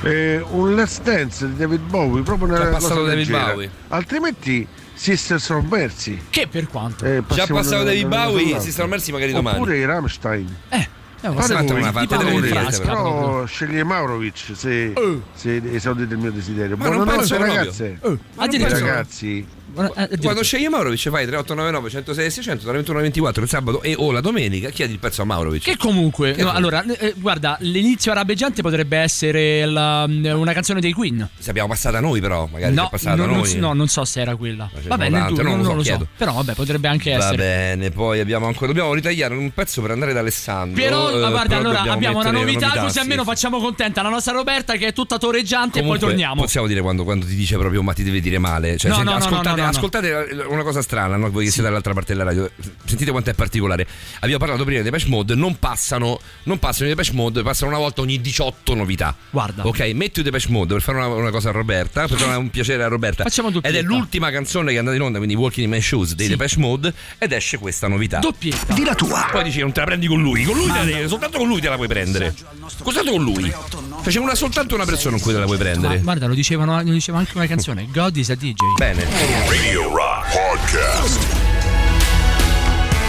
Speaker 14: Eh, un Let's Dance di David Bowie, proprio una cosa
Speaker 4: passato David
Speaker 14: leggera.
Speaker 4: Bowie.
Speaker 14: Altrimenti Sister Sono Mercy.
Speaker 3: Che per quanto?
Speaker 14: Eh,
Speaker 4: Già passato
Speaker 14: da-
Speaker 4: David
Speaker 14: da-
Speaker 4: Bowie,
Speaker 14: dall'altro.
Speaker 4: si stanno messi magari domani.
Speaker 14: Oppure i Rammstein.
Speaker 3: Eh,
Speaker 14: Fate
Speaker 4: Aspetta
Speaker 14: voi,
Speaker 4: una, fate
Speaker 14: fate
Speaker 4: delle
Speaker 3: frasca,
Speaker 14: però sceglie Maurovic se,
Speaker 3: Eh.
Speaker 14: se esaudite il mio desiderio.
Speaker 4: Ma non
Speaker 14: Buonanotte ragazze.
Speaker 3: Eh,
Speaker 4: non
Speaker 3: addirittura.
Speaker 4: penso-
Speaker 14: Ragazzi,
Speaker 3: Buona- eh.
Speaker 4: Quando scegli Maurovic fai 3899 106 600 dalle 21 alle 24 il sabato e o la domenica chiedi il pezzo a Maurovic.
Speaker 3: Che comunque,
Speaker 4: Che
Speaker 3: no, allora, eh, guarda, l'inizio arabeggiante potrebbe essere la- una canzone dei Queen.
Speaker 4: Se abbiamo passata noi però, magari
Speaker 3: No,
Speaker 4: è passata
Speaker 3: non, non
Speaker 4: noi.
Speaker 3: so- no, non so se era quella.
Speaker 4: Ma ce ne
Speaker 3: Vabbè,
Speaker 4: sono
Speaker 3: nel
Speaker 4: tante,
Speaker 3: dubbio,
Speaker 4: non
Speaker 3: non,
Speaker 4: lo so,
Speaker 3: lo so. Però vabbè, potrebbe anche
Speaker 4: Va
Speaker 3: essere.
Speaker 4: bene, poi abbiamo ancora dobbiamo ritagliare un pezzo per andare da Alessandro.
Speaker 3: Però,
Speaker 4: eh,
Speaker 3: guarda,
Speaker 4: però
Speaker 3: allora abbiamo una
Speaker 4: mettere
Speaker 3: novità, così
Speaker 4: sì,
Speaker 3: almeno facciamo contenta la nostra Roberta che è tutta toreggiante
Speaker 4: Comunque,
Speaker 3: e poi torniamo.
Speaker 4: Possiamo dire quando, quando ti dice proprio ma ti deve dire male. Cioè,
Speaker 3: No,
Speaker 4: se
Speaker 3: no,
Speaker 4: ascoltate
Speaker 3: no, no, no.
Speaker 4: ascoltate una cosa strana, no? voi che siete dall'altra parte della radio, sentite quanto è particolare. Abbiamo parlato prima di Depeche Mode, non passano, non passano i Depeche Mode, passano una volta ogni 18 novità.
Speaker 3: Guarda.
Speaker 4: Ok, metti i Depeche Mode per fare una, una cosa a Roberta, per fare un piacere a Roberta.
Speaker 3: Facciamo
Speaker 4: Ed
Speaker 3: doppietta.
Speaker 4: è l'ultima canzone che è andata in onda, quindi Walking in My Shoes dei
Speaker 3: Sì.
Speaker 4: Depeche Mode, ed esce questa novità.
Speaker 3: Doppietta.
Speaker 1: Di la tua.
Speaker 4: Poi dici non te la prendi con lui, con lui te la- soltanto con lui te la puoi prendere. Soltanto con lui. Cioè c'è una, soltanto una persona con cui te la puoi
Speaker 3: Ma
Speaker 4: prendere.
Speaker 3: guarda, lo dicevano, lo diceva anche una canzone. God is a DJ.
Speaker 4: Bene.
Speaker 2: Radio Rock Podcast.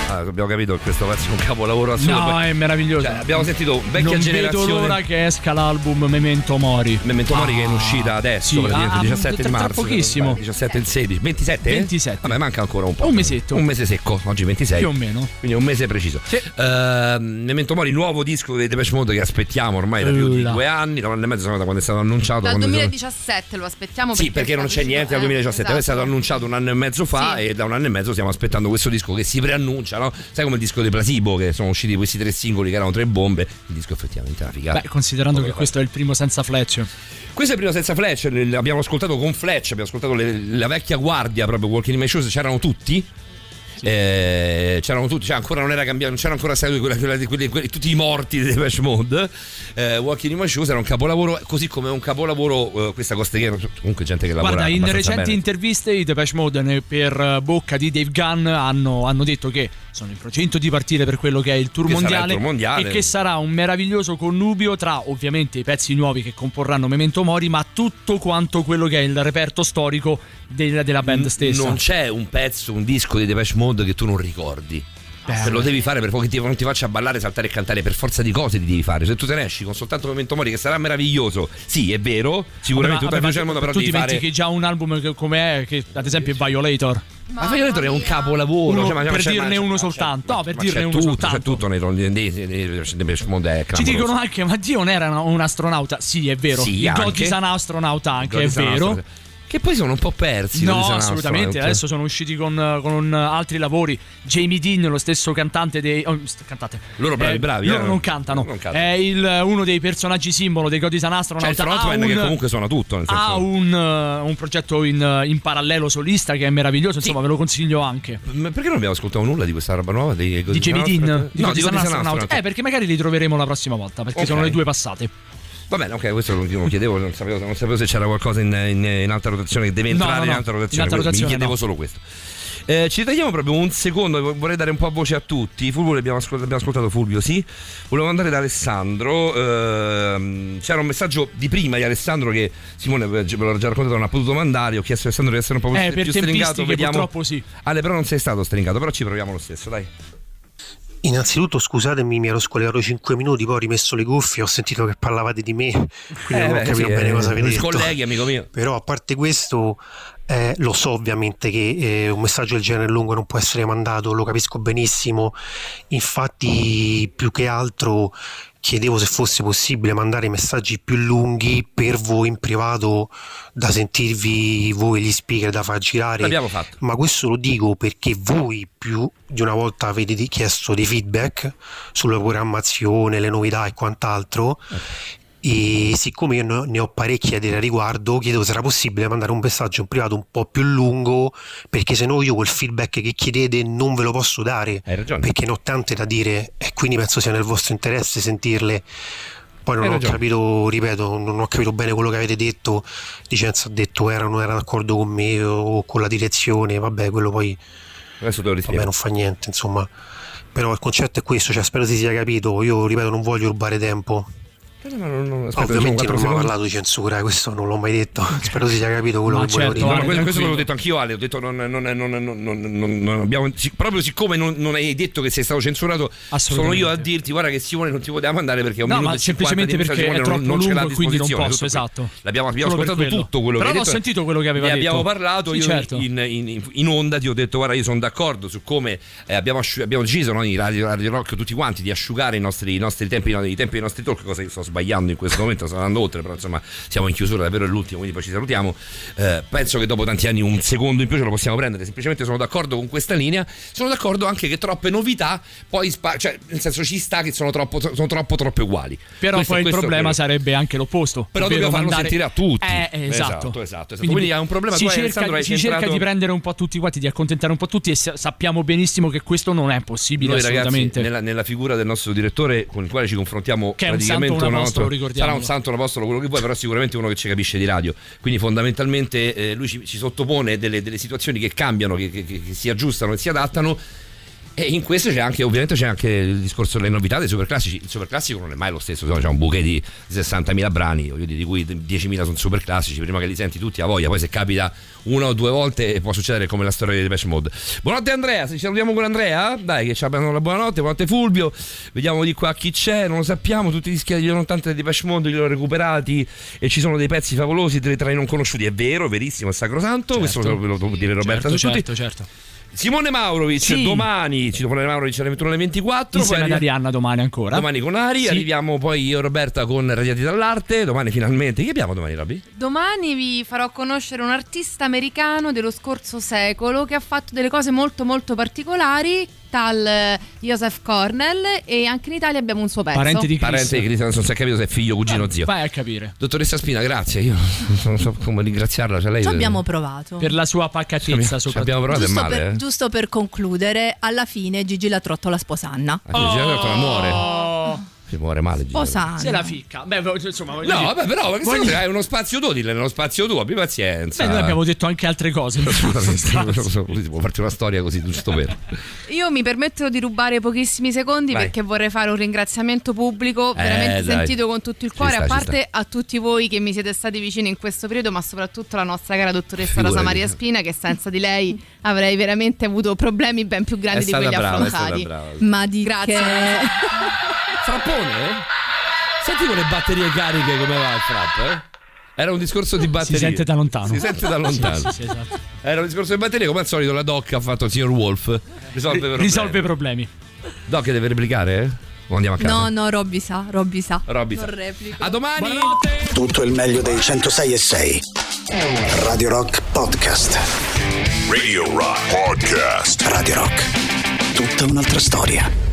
Speaker 4: Ah, abbiamo capito che questo pezzo è un capolavoro assoluto.
Speaker 3: No, è meraviglioso.
Speaker 4: Cioè, abbiamo sentito vecchia
Speaker 3: non
Speaker 4: generazione.
Speaker 3: vedo l'ora che esca l'album Memento Mori.
Speaker 4: Memento Mori che è in
Speaker 3: Ah,
Speaker 4: uscita adesso,
Speaker 3: sì,
Speaker 4: praticamente,
Speaker 3: ah,
Speaker 4: 17 di
Speaker 3: tra- tra
Speaker 4: marzo.
Speaker 3: pochissimo.
Speaker 4: 17 il 16. 27?
Speaker 3: 27.
Speaker 4: Vabbè, manca ancora un po'.
Speaker 3: Un mesetto.
Speaker 4: Un mese secco, oggi 26.
Speaker 3: Più o meno.
Speaker 4: Quindi un mese preciso. Eh, Memento Mori, nuovo disco dei Depeche Mode che aspettiamo ormai da più di due anni, da un anno e mezzo da quando è stato annunciato.
Speaker 7: Dal
Speaker 4: quando sono-
Speaker 7: 2017 lo aspettiamo
Speaker 4: Sì, perché non c'è niente dal 2017, è stato annunciato un anno e mezzo fa
Speaker 7: Sì.
Speaker 4: e da un anno e mezzo stiamo aspettando questo disco che si preannuncia, no? Sai come il disco dei Placebo che sono usciti questi tre singoli che erano tre bombe, il disco effettivamente è una figata.
Speaker 3: Beh, considerando che questo è il primo senza Fletch.
Speaker 4: questo è il primo senza Fletch, l'abbiamo ascoltato con Fletch, abbiamo ascoltato le- la vecchia guardia proprio Walking in My Shoes, c'erano tutti. Eh, c'erano tutti, cioè ancora non era cambiato, non c'era ancora stato quella, quella, quelli- quelli- tutti i morti di Depeche Mode. Eh, Walking in My Shoes era un capolavoro, così come un capolavoro eh, questa costiera, comunque gente che lavora
Speaker 3: Guarda, in recenti
Speaker 4: bene.
Speaker 3: interviste i Depeche Mode per eh, bocca di Dave Gunn hanno, hanno detto che sono in procinto di partire per quello che è il tour,
Speaker 4: Che sarà il
Speaker 3: mondiale,
Speaker 4: tour mondiale.
Speaker 3: e che sarà un meraviglioso connubio tra ovviamente i pezzi nuovi che comporranno Memento Mori, ma tutto quanto quello che è il reperto storico del- della band stessa.
Speaker 4: Non c'è un pezzo, un disco di Depeche Mode che tu non ricordi. Se lo devi fare per poco che ti, non ti faccia ballare, saltare e cantare, per forza di cose ti devi fare. Se tu te ne esci con soltanto Memento Mori, che sarà meraviglioso, sì, è vero, sicuramente
Speaker 3: Vabbè,
Speaker 4: tutto
Speaker 3: ma-
Speaker 4: il mondo, però
Speaker 3: tu
Speaker 4: devi fare.
Speaker 3: dimentichi già un album che- come è, che ad esempio è Violator.
Speaker 4: Ma Violator è un capolavoro.
Speaker 3: Uno-
Speaker 4: cioè, ma-
Speaker 3: per dirne
Speaker 4: ma-
Speaker 3: uno soltanto. No, per dirne uno
Speaker 4: tutto,
Speaker 3: soltanto.
Speaker 4: C'è tutto nei Depeche Mode è
Speaker 3: Ci
Speaker 4: clamoroso.
Speaker 3: dicono anche, ma Dio non era un astronauta? Sì, è vero.
Speaker 4: Sì,
Speaker 3: il God
Speaker 4: anche.
Speaker 3: is an astronauta anche, è vero.
Speaker 4: Che poi sono un po' persi.
Speaker 3: No, assolutamente.
Speaker 4: astronaut.
Speaker 3: Adesso sono usciti con, con altri lavori. Jamie Dean, lo stesso cantante dei. oh, cantate.
Speaker 4: Loro bravi, bravi,
Speaker 3: Loro
Speaker 4: eh.
Speaker 3: non cantano.
Speaker 4: Non cantano.
Speaker 3: È il- uno dei personaggi simbolo dei God is an
Speaker 4: C'è
Speaker 3: Astronaut.
Speaker 4: il frontman che comunque suona tutto.
Speaker 3: Ha un, un progetto in, in parallelo solista che è meraviglioso. Insomma, ve lo consiglio anche.
Speaker 4: Ma perché non abbiamo ascoltato nulla di questa roba nuova? Dei God
Speaker 3: Di Jamie Dean, di
Speaker 4: No,
Speaker 3: God
Speaker 4: di
Speaker 3: is
Speaker 4: God
Speaker 3: an
Speaker 4: is an
Speaker 3: Astronaut.
Speaker 4: Astronaut.
Speaker 3: Eh, perché magari li troveremo la prossima volta. Perché
Speaker 4: Ok.
Speaker 3: sono le due passate.
Speaker 4: Va bene, ok, questo lo chiedevo, non sapevo, non sapevo se c'era qualcosa in, in- in alta rotazione che deve
Speaker 3: No,
Speaker 4: entrare
Speaker 3: no,
Speaker 4: in
Speaker 3: no,
Speaker 4: alta
Speaker 3: in
Speaker 4: rotazione.
Speaker 3: alta
Speaker 4: mi
Speaker 3: rotazione
Speaker 4: chiedevo
Speaker 3: no.
Speaker 4: solo questo. Eh, ci tagliamo proprio un secondo, vorrei dare un po' voce a tutti. Fulvio abbiamo, ascol- abbiamo ascoltato Fulvio, sì. Volevo andare da Alessandro. ehm, c'era un messaggio di prima di Alessandro che Simone ve l'ho già raccontato, non ha potuto mandare. Ho chiesto a Alessandro di essere un po'
Speaker 3: Eh,
Speaker 4: più
Speaker 3: per
Speaker 4: stringato. Vediamo.
Speaker 3: purtroppo sì.
Speaker 4: Ale, però non sei stato stringato, però ci proviamo lo stesso, dai.
Speaker 15: Innanzitutto scusatemi, mi ero scolerato 5 minuti, poi ho rimesso le cuffie, ho sentito che parlavate di me, quindi non ho capito
Speaker 4: sì,
Speaker 15: bene
Speaker 4: eh,
Speaker 15: cosa avete detto.
Speaker 4: colleghi, amico mio.
Speaker 15: Però a parte questo, eh, lo so ovviamente che eh, un messaggio del genere lungo non può essere mandato, lo capisco benissimo, infatti più che altro chiedevo se fosse possibile mandare messaggi più lunghi per voi in privato da sentirvi voi gli speaker da far girare
Speaker 4: L'abbiamo fatto.
Speaker 15: ma questo lo dico perché voi più di una volta avete chiesto dei feedback sulla programmazione, le novità e quant'altro. E siccome io ne- ho parecchi a dire a riguardo, chiedo se era possibile mandare un messaggio in privato un po' più lungo, perché se no io quel feedback che chiedete non ve lo posso dare,
Speaker 4: Hai ragione.
Speaker 15: perché ne ho tante da dire e quindi penso sia nel vostro interesse sentirle. Poi non
Speaker 4: Hai
Speaker 15: ho
Speaker 4: ragione.
Speaker 15: capito, ripeto, non ho capito bene quello che avete detto. Licenza ha detto era o non era d'accordo con me o con la direzione, vabbè, quello poi
Speaker 4: Adesso te lo
Speaker 15: vabbè, non fa niente, insomma. Però il concetto è questo, cioè spero si sia capito. Io ripeto, non voglio rubare tempo.
Speaker 4: No, no, no, aspetta,
Speaker 15: Ovviamente
Speaker 4: sono
Speaker 15: non
Speaker 4: secondi.
Speaker 15: parlato di censura, questo non l'ho mai detto. Spero si sia capito quello
Speaker 3: Ma
Speaker 15: che volevo
Speaker 3: certo,
Speaker 15: dire.
Speaker 4: No, ma
Speaker 3: Ale,
Speaker 4: questo, questo ve l'ho detto anch'io Ale, ho detto non, non, non, non, non- non- non abbiamo, proprio siccome non, non hai detto che sei stato censurato, sono io a dirti guarda che Simone non ti poteva mandare perché è un
Speaker 3: No,
Speaker 4: minuto
Speaker 3: ma
Speaker 4: e 50
Speaker 3: semplicemente
Speaker 4: di
Speaker 3: perché
Speaker 4: Simone
Speaker 3: è
Speaker 4: non-
Speaker 3: troppo
Speaker 4: non ce l'ha a
Speaker 3: lungo e quindi non
Speaker 4: disposizione,
Speaker 3: posso, esatto.
Speaker 4: L'abbiamo, abbiamo
Speaker 3: Solo
Speaker 4: ascoltato
Speaker 3: quello.
Speaker 4: tutto quello
Speaker 3: Però
Speaker 4: che hai detto.
Speaker 3: sentito quello che aveva
Speaker 4: Ne
Speaker 3: detto.
Speaker 4: abbiamo parlato,
Speaker 3: Sì,
Speaker 4: io
Speaker 3: certo.
Speaker 4: in, in- in- in onda ti ho detto guarda io sono d'accordo su come eh, abbiamo, abbiamo deciso noi Radio, Radio Rock tutti quanti di asciugare i nostri, i nostri tempi, i tempi dei nostri talk, cosa che sto sbagliando in questo momento, sto andando oltre, però insomma siamo in chiusura, davvero è l'ultimo, quindi poi ci salutiamo. Eh, penso che dopo tanti anni un secondo in più ce lo possiamo prendere, semplicemente sono d'accordo con questa linea, sono d'accordo anche che troppe novità poi, spa- cioè nel senso ci sta che sono troppo, sono troppo, troppe uguali.
Speaker 3: Però
Speaker 4: Questo-
Speaker 3: poi il
Speaker 4: questo è
Speaker 3: problema sarebbe anche l'opposto.
Speaker 4: Però dobbiamo farlo
Speaker 3: mandare-
Speaker 4: sentire a tutti.
Speaker 3: Eh, eh, esatto.
Speaker 4: Esatto, esatto, esatto. Quindi hai un problema,
Speaker 3: si
Speaker 4: tu
Speaker 3: cerca, si cerca di prendere un po' tutti quanti, di accontentare un po' tutti e sa- sappiamo benissimo che questo non è possibile
Speaker 4: Noi ragazzi,
Speaker 3: assolutamente.
Speaker 4: nella, nella figura del nostro direttore con il quale ci confrontiamo
Speaker 3: Che è
Speaker 4: praticamente
Speaker 3: un
Speaker 4: una
Speaker 3: apostolo, ricordiamolo.
Speaker 4: sarà un santo, un apostolo, quello che vuoi, però sicuramente uno che ci capisce di radio. Quindi fondamentalmente eh, lui ci, ci sottopone delle, delle situazioni che cambiano, che, che- che- si aggiustano, che si adattano. E in questo c'è anche, ovviamente, c'è anche il discorso delle novità dei superclassici. Il superclassico non è mai lo stesso, insomma, c'è un bouquet di 60.000 brani, dire, di cui 10.000 sono superclassici. Prima che li senti tutti a voglia, poi se capita una o due volte può succedere come la storia di Depeche Mode. Buonanotte Andrea, se ci salutiamo con Andrea, dai che ci abbiamo la buonanotte, buonanotte Fulvio, vediamo di qua chi c'è, non lo sappiamo, tutti i dischi di Nonostante di Depeche Mode li ho recuperati e ci sono dei pezzi favolosi tra, i non conosciuti, è vero, verissimo, è sacrosanto, questo ve lo devo dire Roberta
Speaker 3: certo,
Speaker 4: su tutti.
Speaker 3: certo, certo.
Speaker 4: Simone Maurovic
Speaker 3: Sì.
Speaker 4: domani ci Simone Maurovic alle 21.24
Speaker 3: Insieme ad Arianna domani ancora.
Speaker 4: domani con Ari
Speaker 3: Sì.
Speaker 4: arriviamo poi io e Roberta con Radiati dall'arte domani finalmente che abbiamo domani Robby?
Speaker 7: Domani vi farò conoscere un artista americano dello scorso secolo che ha fatto delle cose molto molto particolari, tal eh, Joseph Cornell e anche in Italia abbiamo un suo pezzo.
Speaker 3: Parente di Chris.
Speaker 4: parente di Cristian non si è capito se è figlio cugino zio
Speaker 3: Vai a capire.
Speaker 4: dottoressa Spina grazie io non so come ringraziarla cioè lei
Speaker 5: Ci abbiamo provato.
Speaker 3: Per la sua pacatezza
Speaker 4: ci abbiamo provato è
Speaker 5: Giusto
Speaker 4: male
Speaker 5: per,
Speaker 4: eh?
Speaker 5: giusto per concludere, alla fine Gigi la trottola sposa Anna.
Speaker 4: Ah, Gigi Lattola muore
Speaker 3: Oh,
Speaker 4: si muore male Gigi
Speaker 5: Sposa Anna.
Speaker 3: se la ficca. Beh, insomma,
Speaker 4: no
Speaker 3: dire-
Speaker 4: vabbè però perché
Speaker 3: voglio-
Speaker 4: hai uno spazio tuo dillo nello spazio tuo abbi pazienza
Speaker 3: Beh, noi abbiamo detto anche altre cose.
Speaker 4: Così può farti una storia così giusto per
Speaker 7: Io mi permetto di rubare pochissimi secondi
Speaker 4: Vai.
Speaker 7: perché vorrei fare un ringraziamento pubblico
Speaker 4: Eh,
Speaker 7: veramente
Speaker 4: dai.
Speaker 7: sentito con tutto il cuore,
Speaker 4: sta,
Speaker 7: a parte a tutti voi che mi siete stati vicini in questo periodo, ma soprattutto la nostra cara dottoressa
Speaker 4: Figurati.
Speaker 7: Rosa Maria Spina che senza di lei avrei veramente avuto problemi ben più grandi
Speaker 4: È
Speaker 7: di quelli
Speaker 4: brava,
Speaker 7: affrontati.
Speaker 5: Ma di
Speaker 7: Grazie.
Speaker 5: che...
Speaker 4: Frappone? Senti con le batterie cariche come va il frapp, eh? Era un discorso di batterie.
Speaker 3: sente da lontano.
Speaker 4: Si sente da lontano.
Speaker 3: Sì, sì, esatto.
Speaker 4: Era un discorso di batterie, come al solito la Doc ha fatto il signor Wolf. Risolve problemi.
Speaker 3: Risolve problemi.
Speaker 4: Doc deve replicare? eh? O andiamo a casa?
Speaker 5: No, no, Robby sa, Robby sa.
Speaker 4: Robby sa.
Speaker 5: Non replico.
Speaker 4: A domani!
Speaker 1: Tutto il meglio dei 106 e 6. Radio Rock Podcast.
Speaker 2: Radio Rock Podcast.
Speaker 1: Radio Rock. Tutta un'altra storia.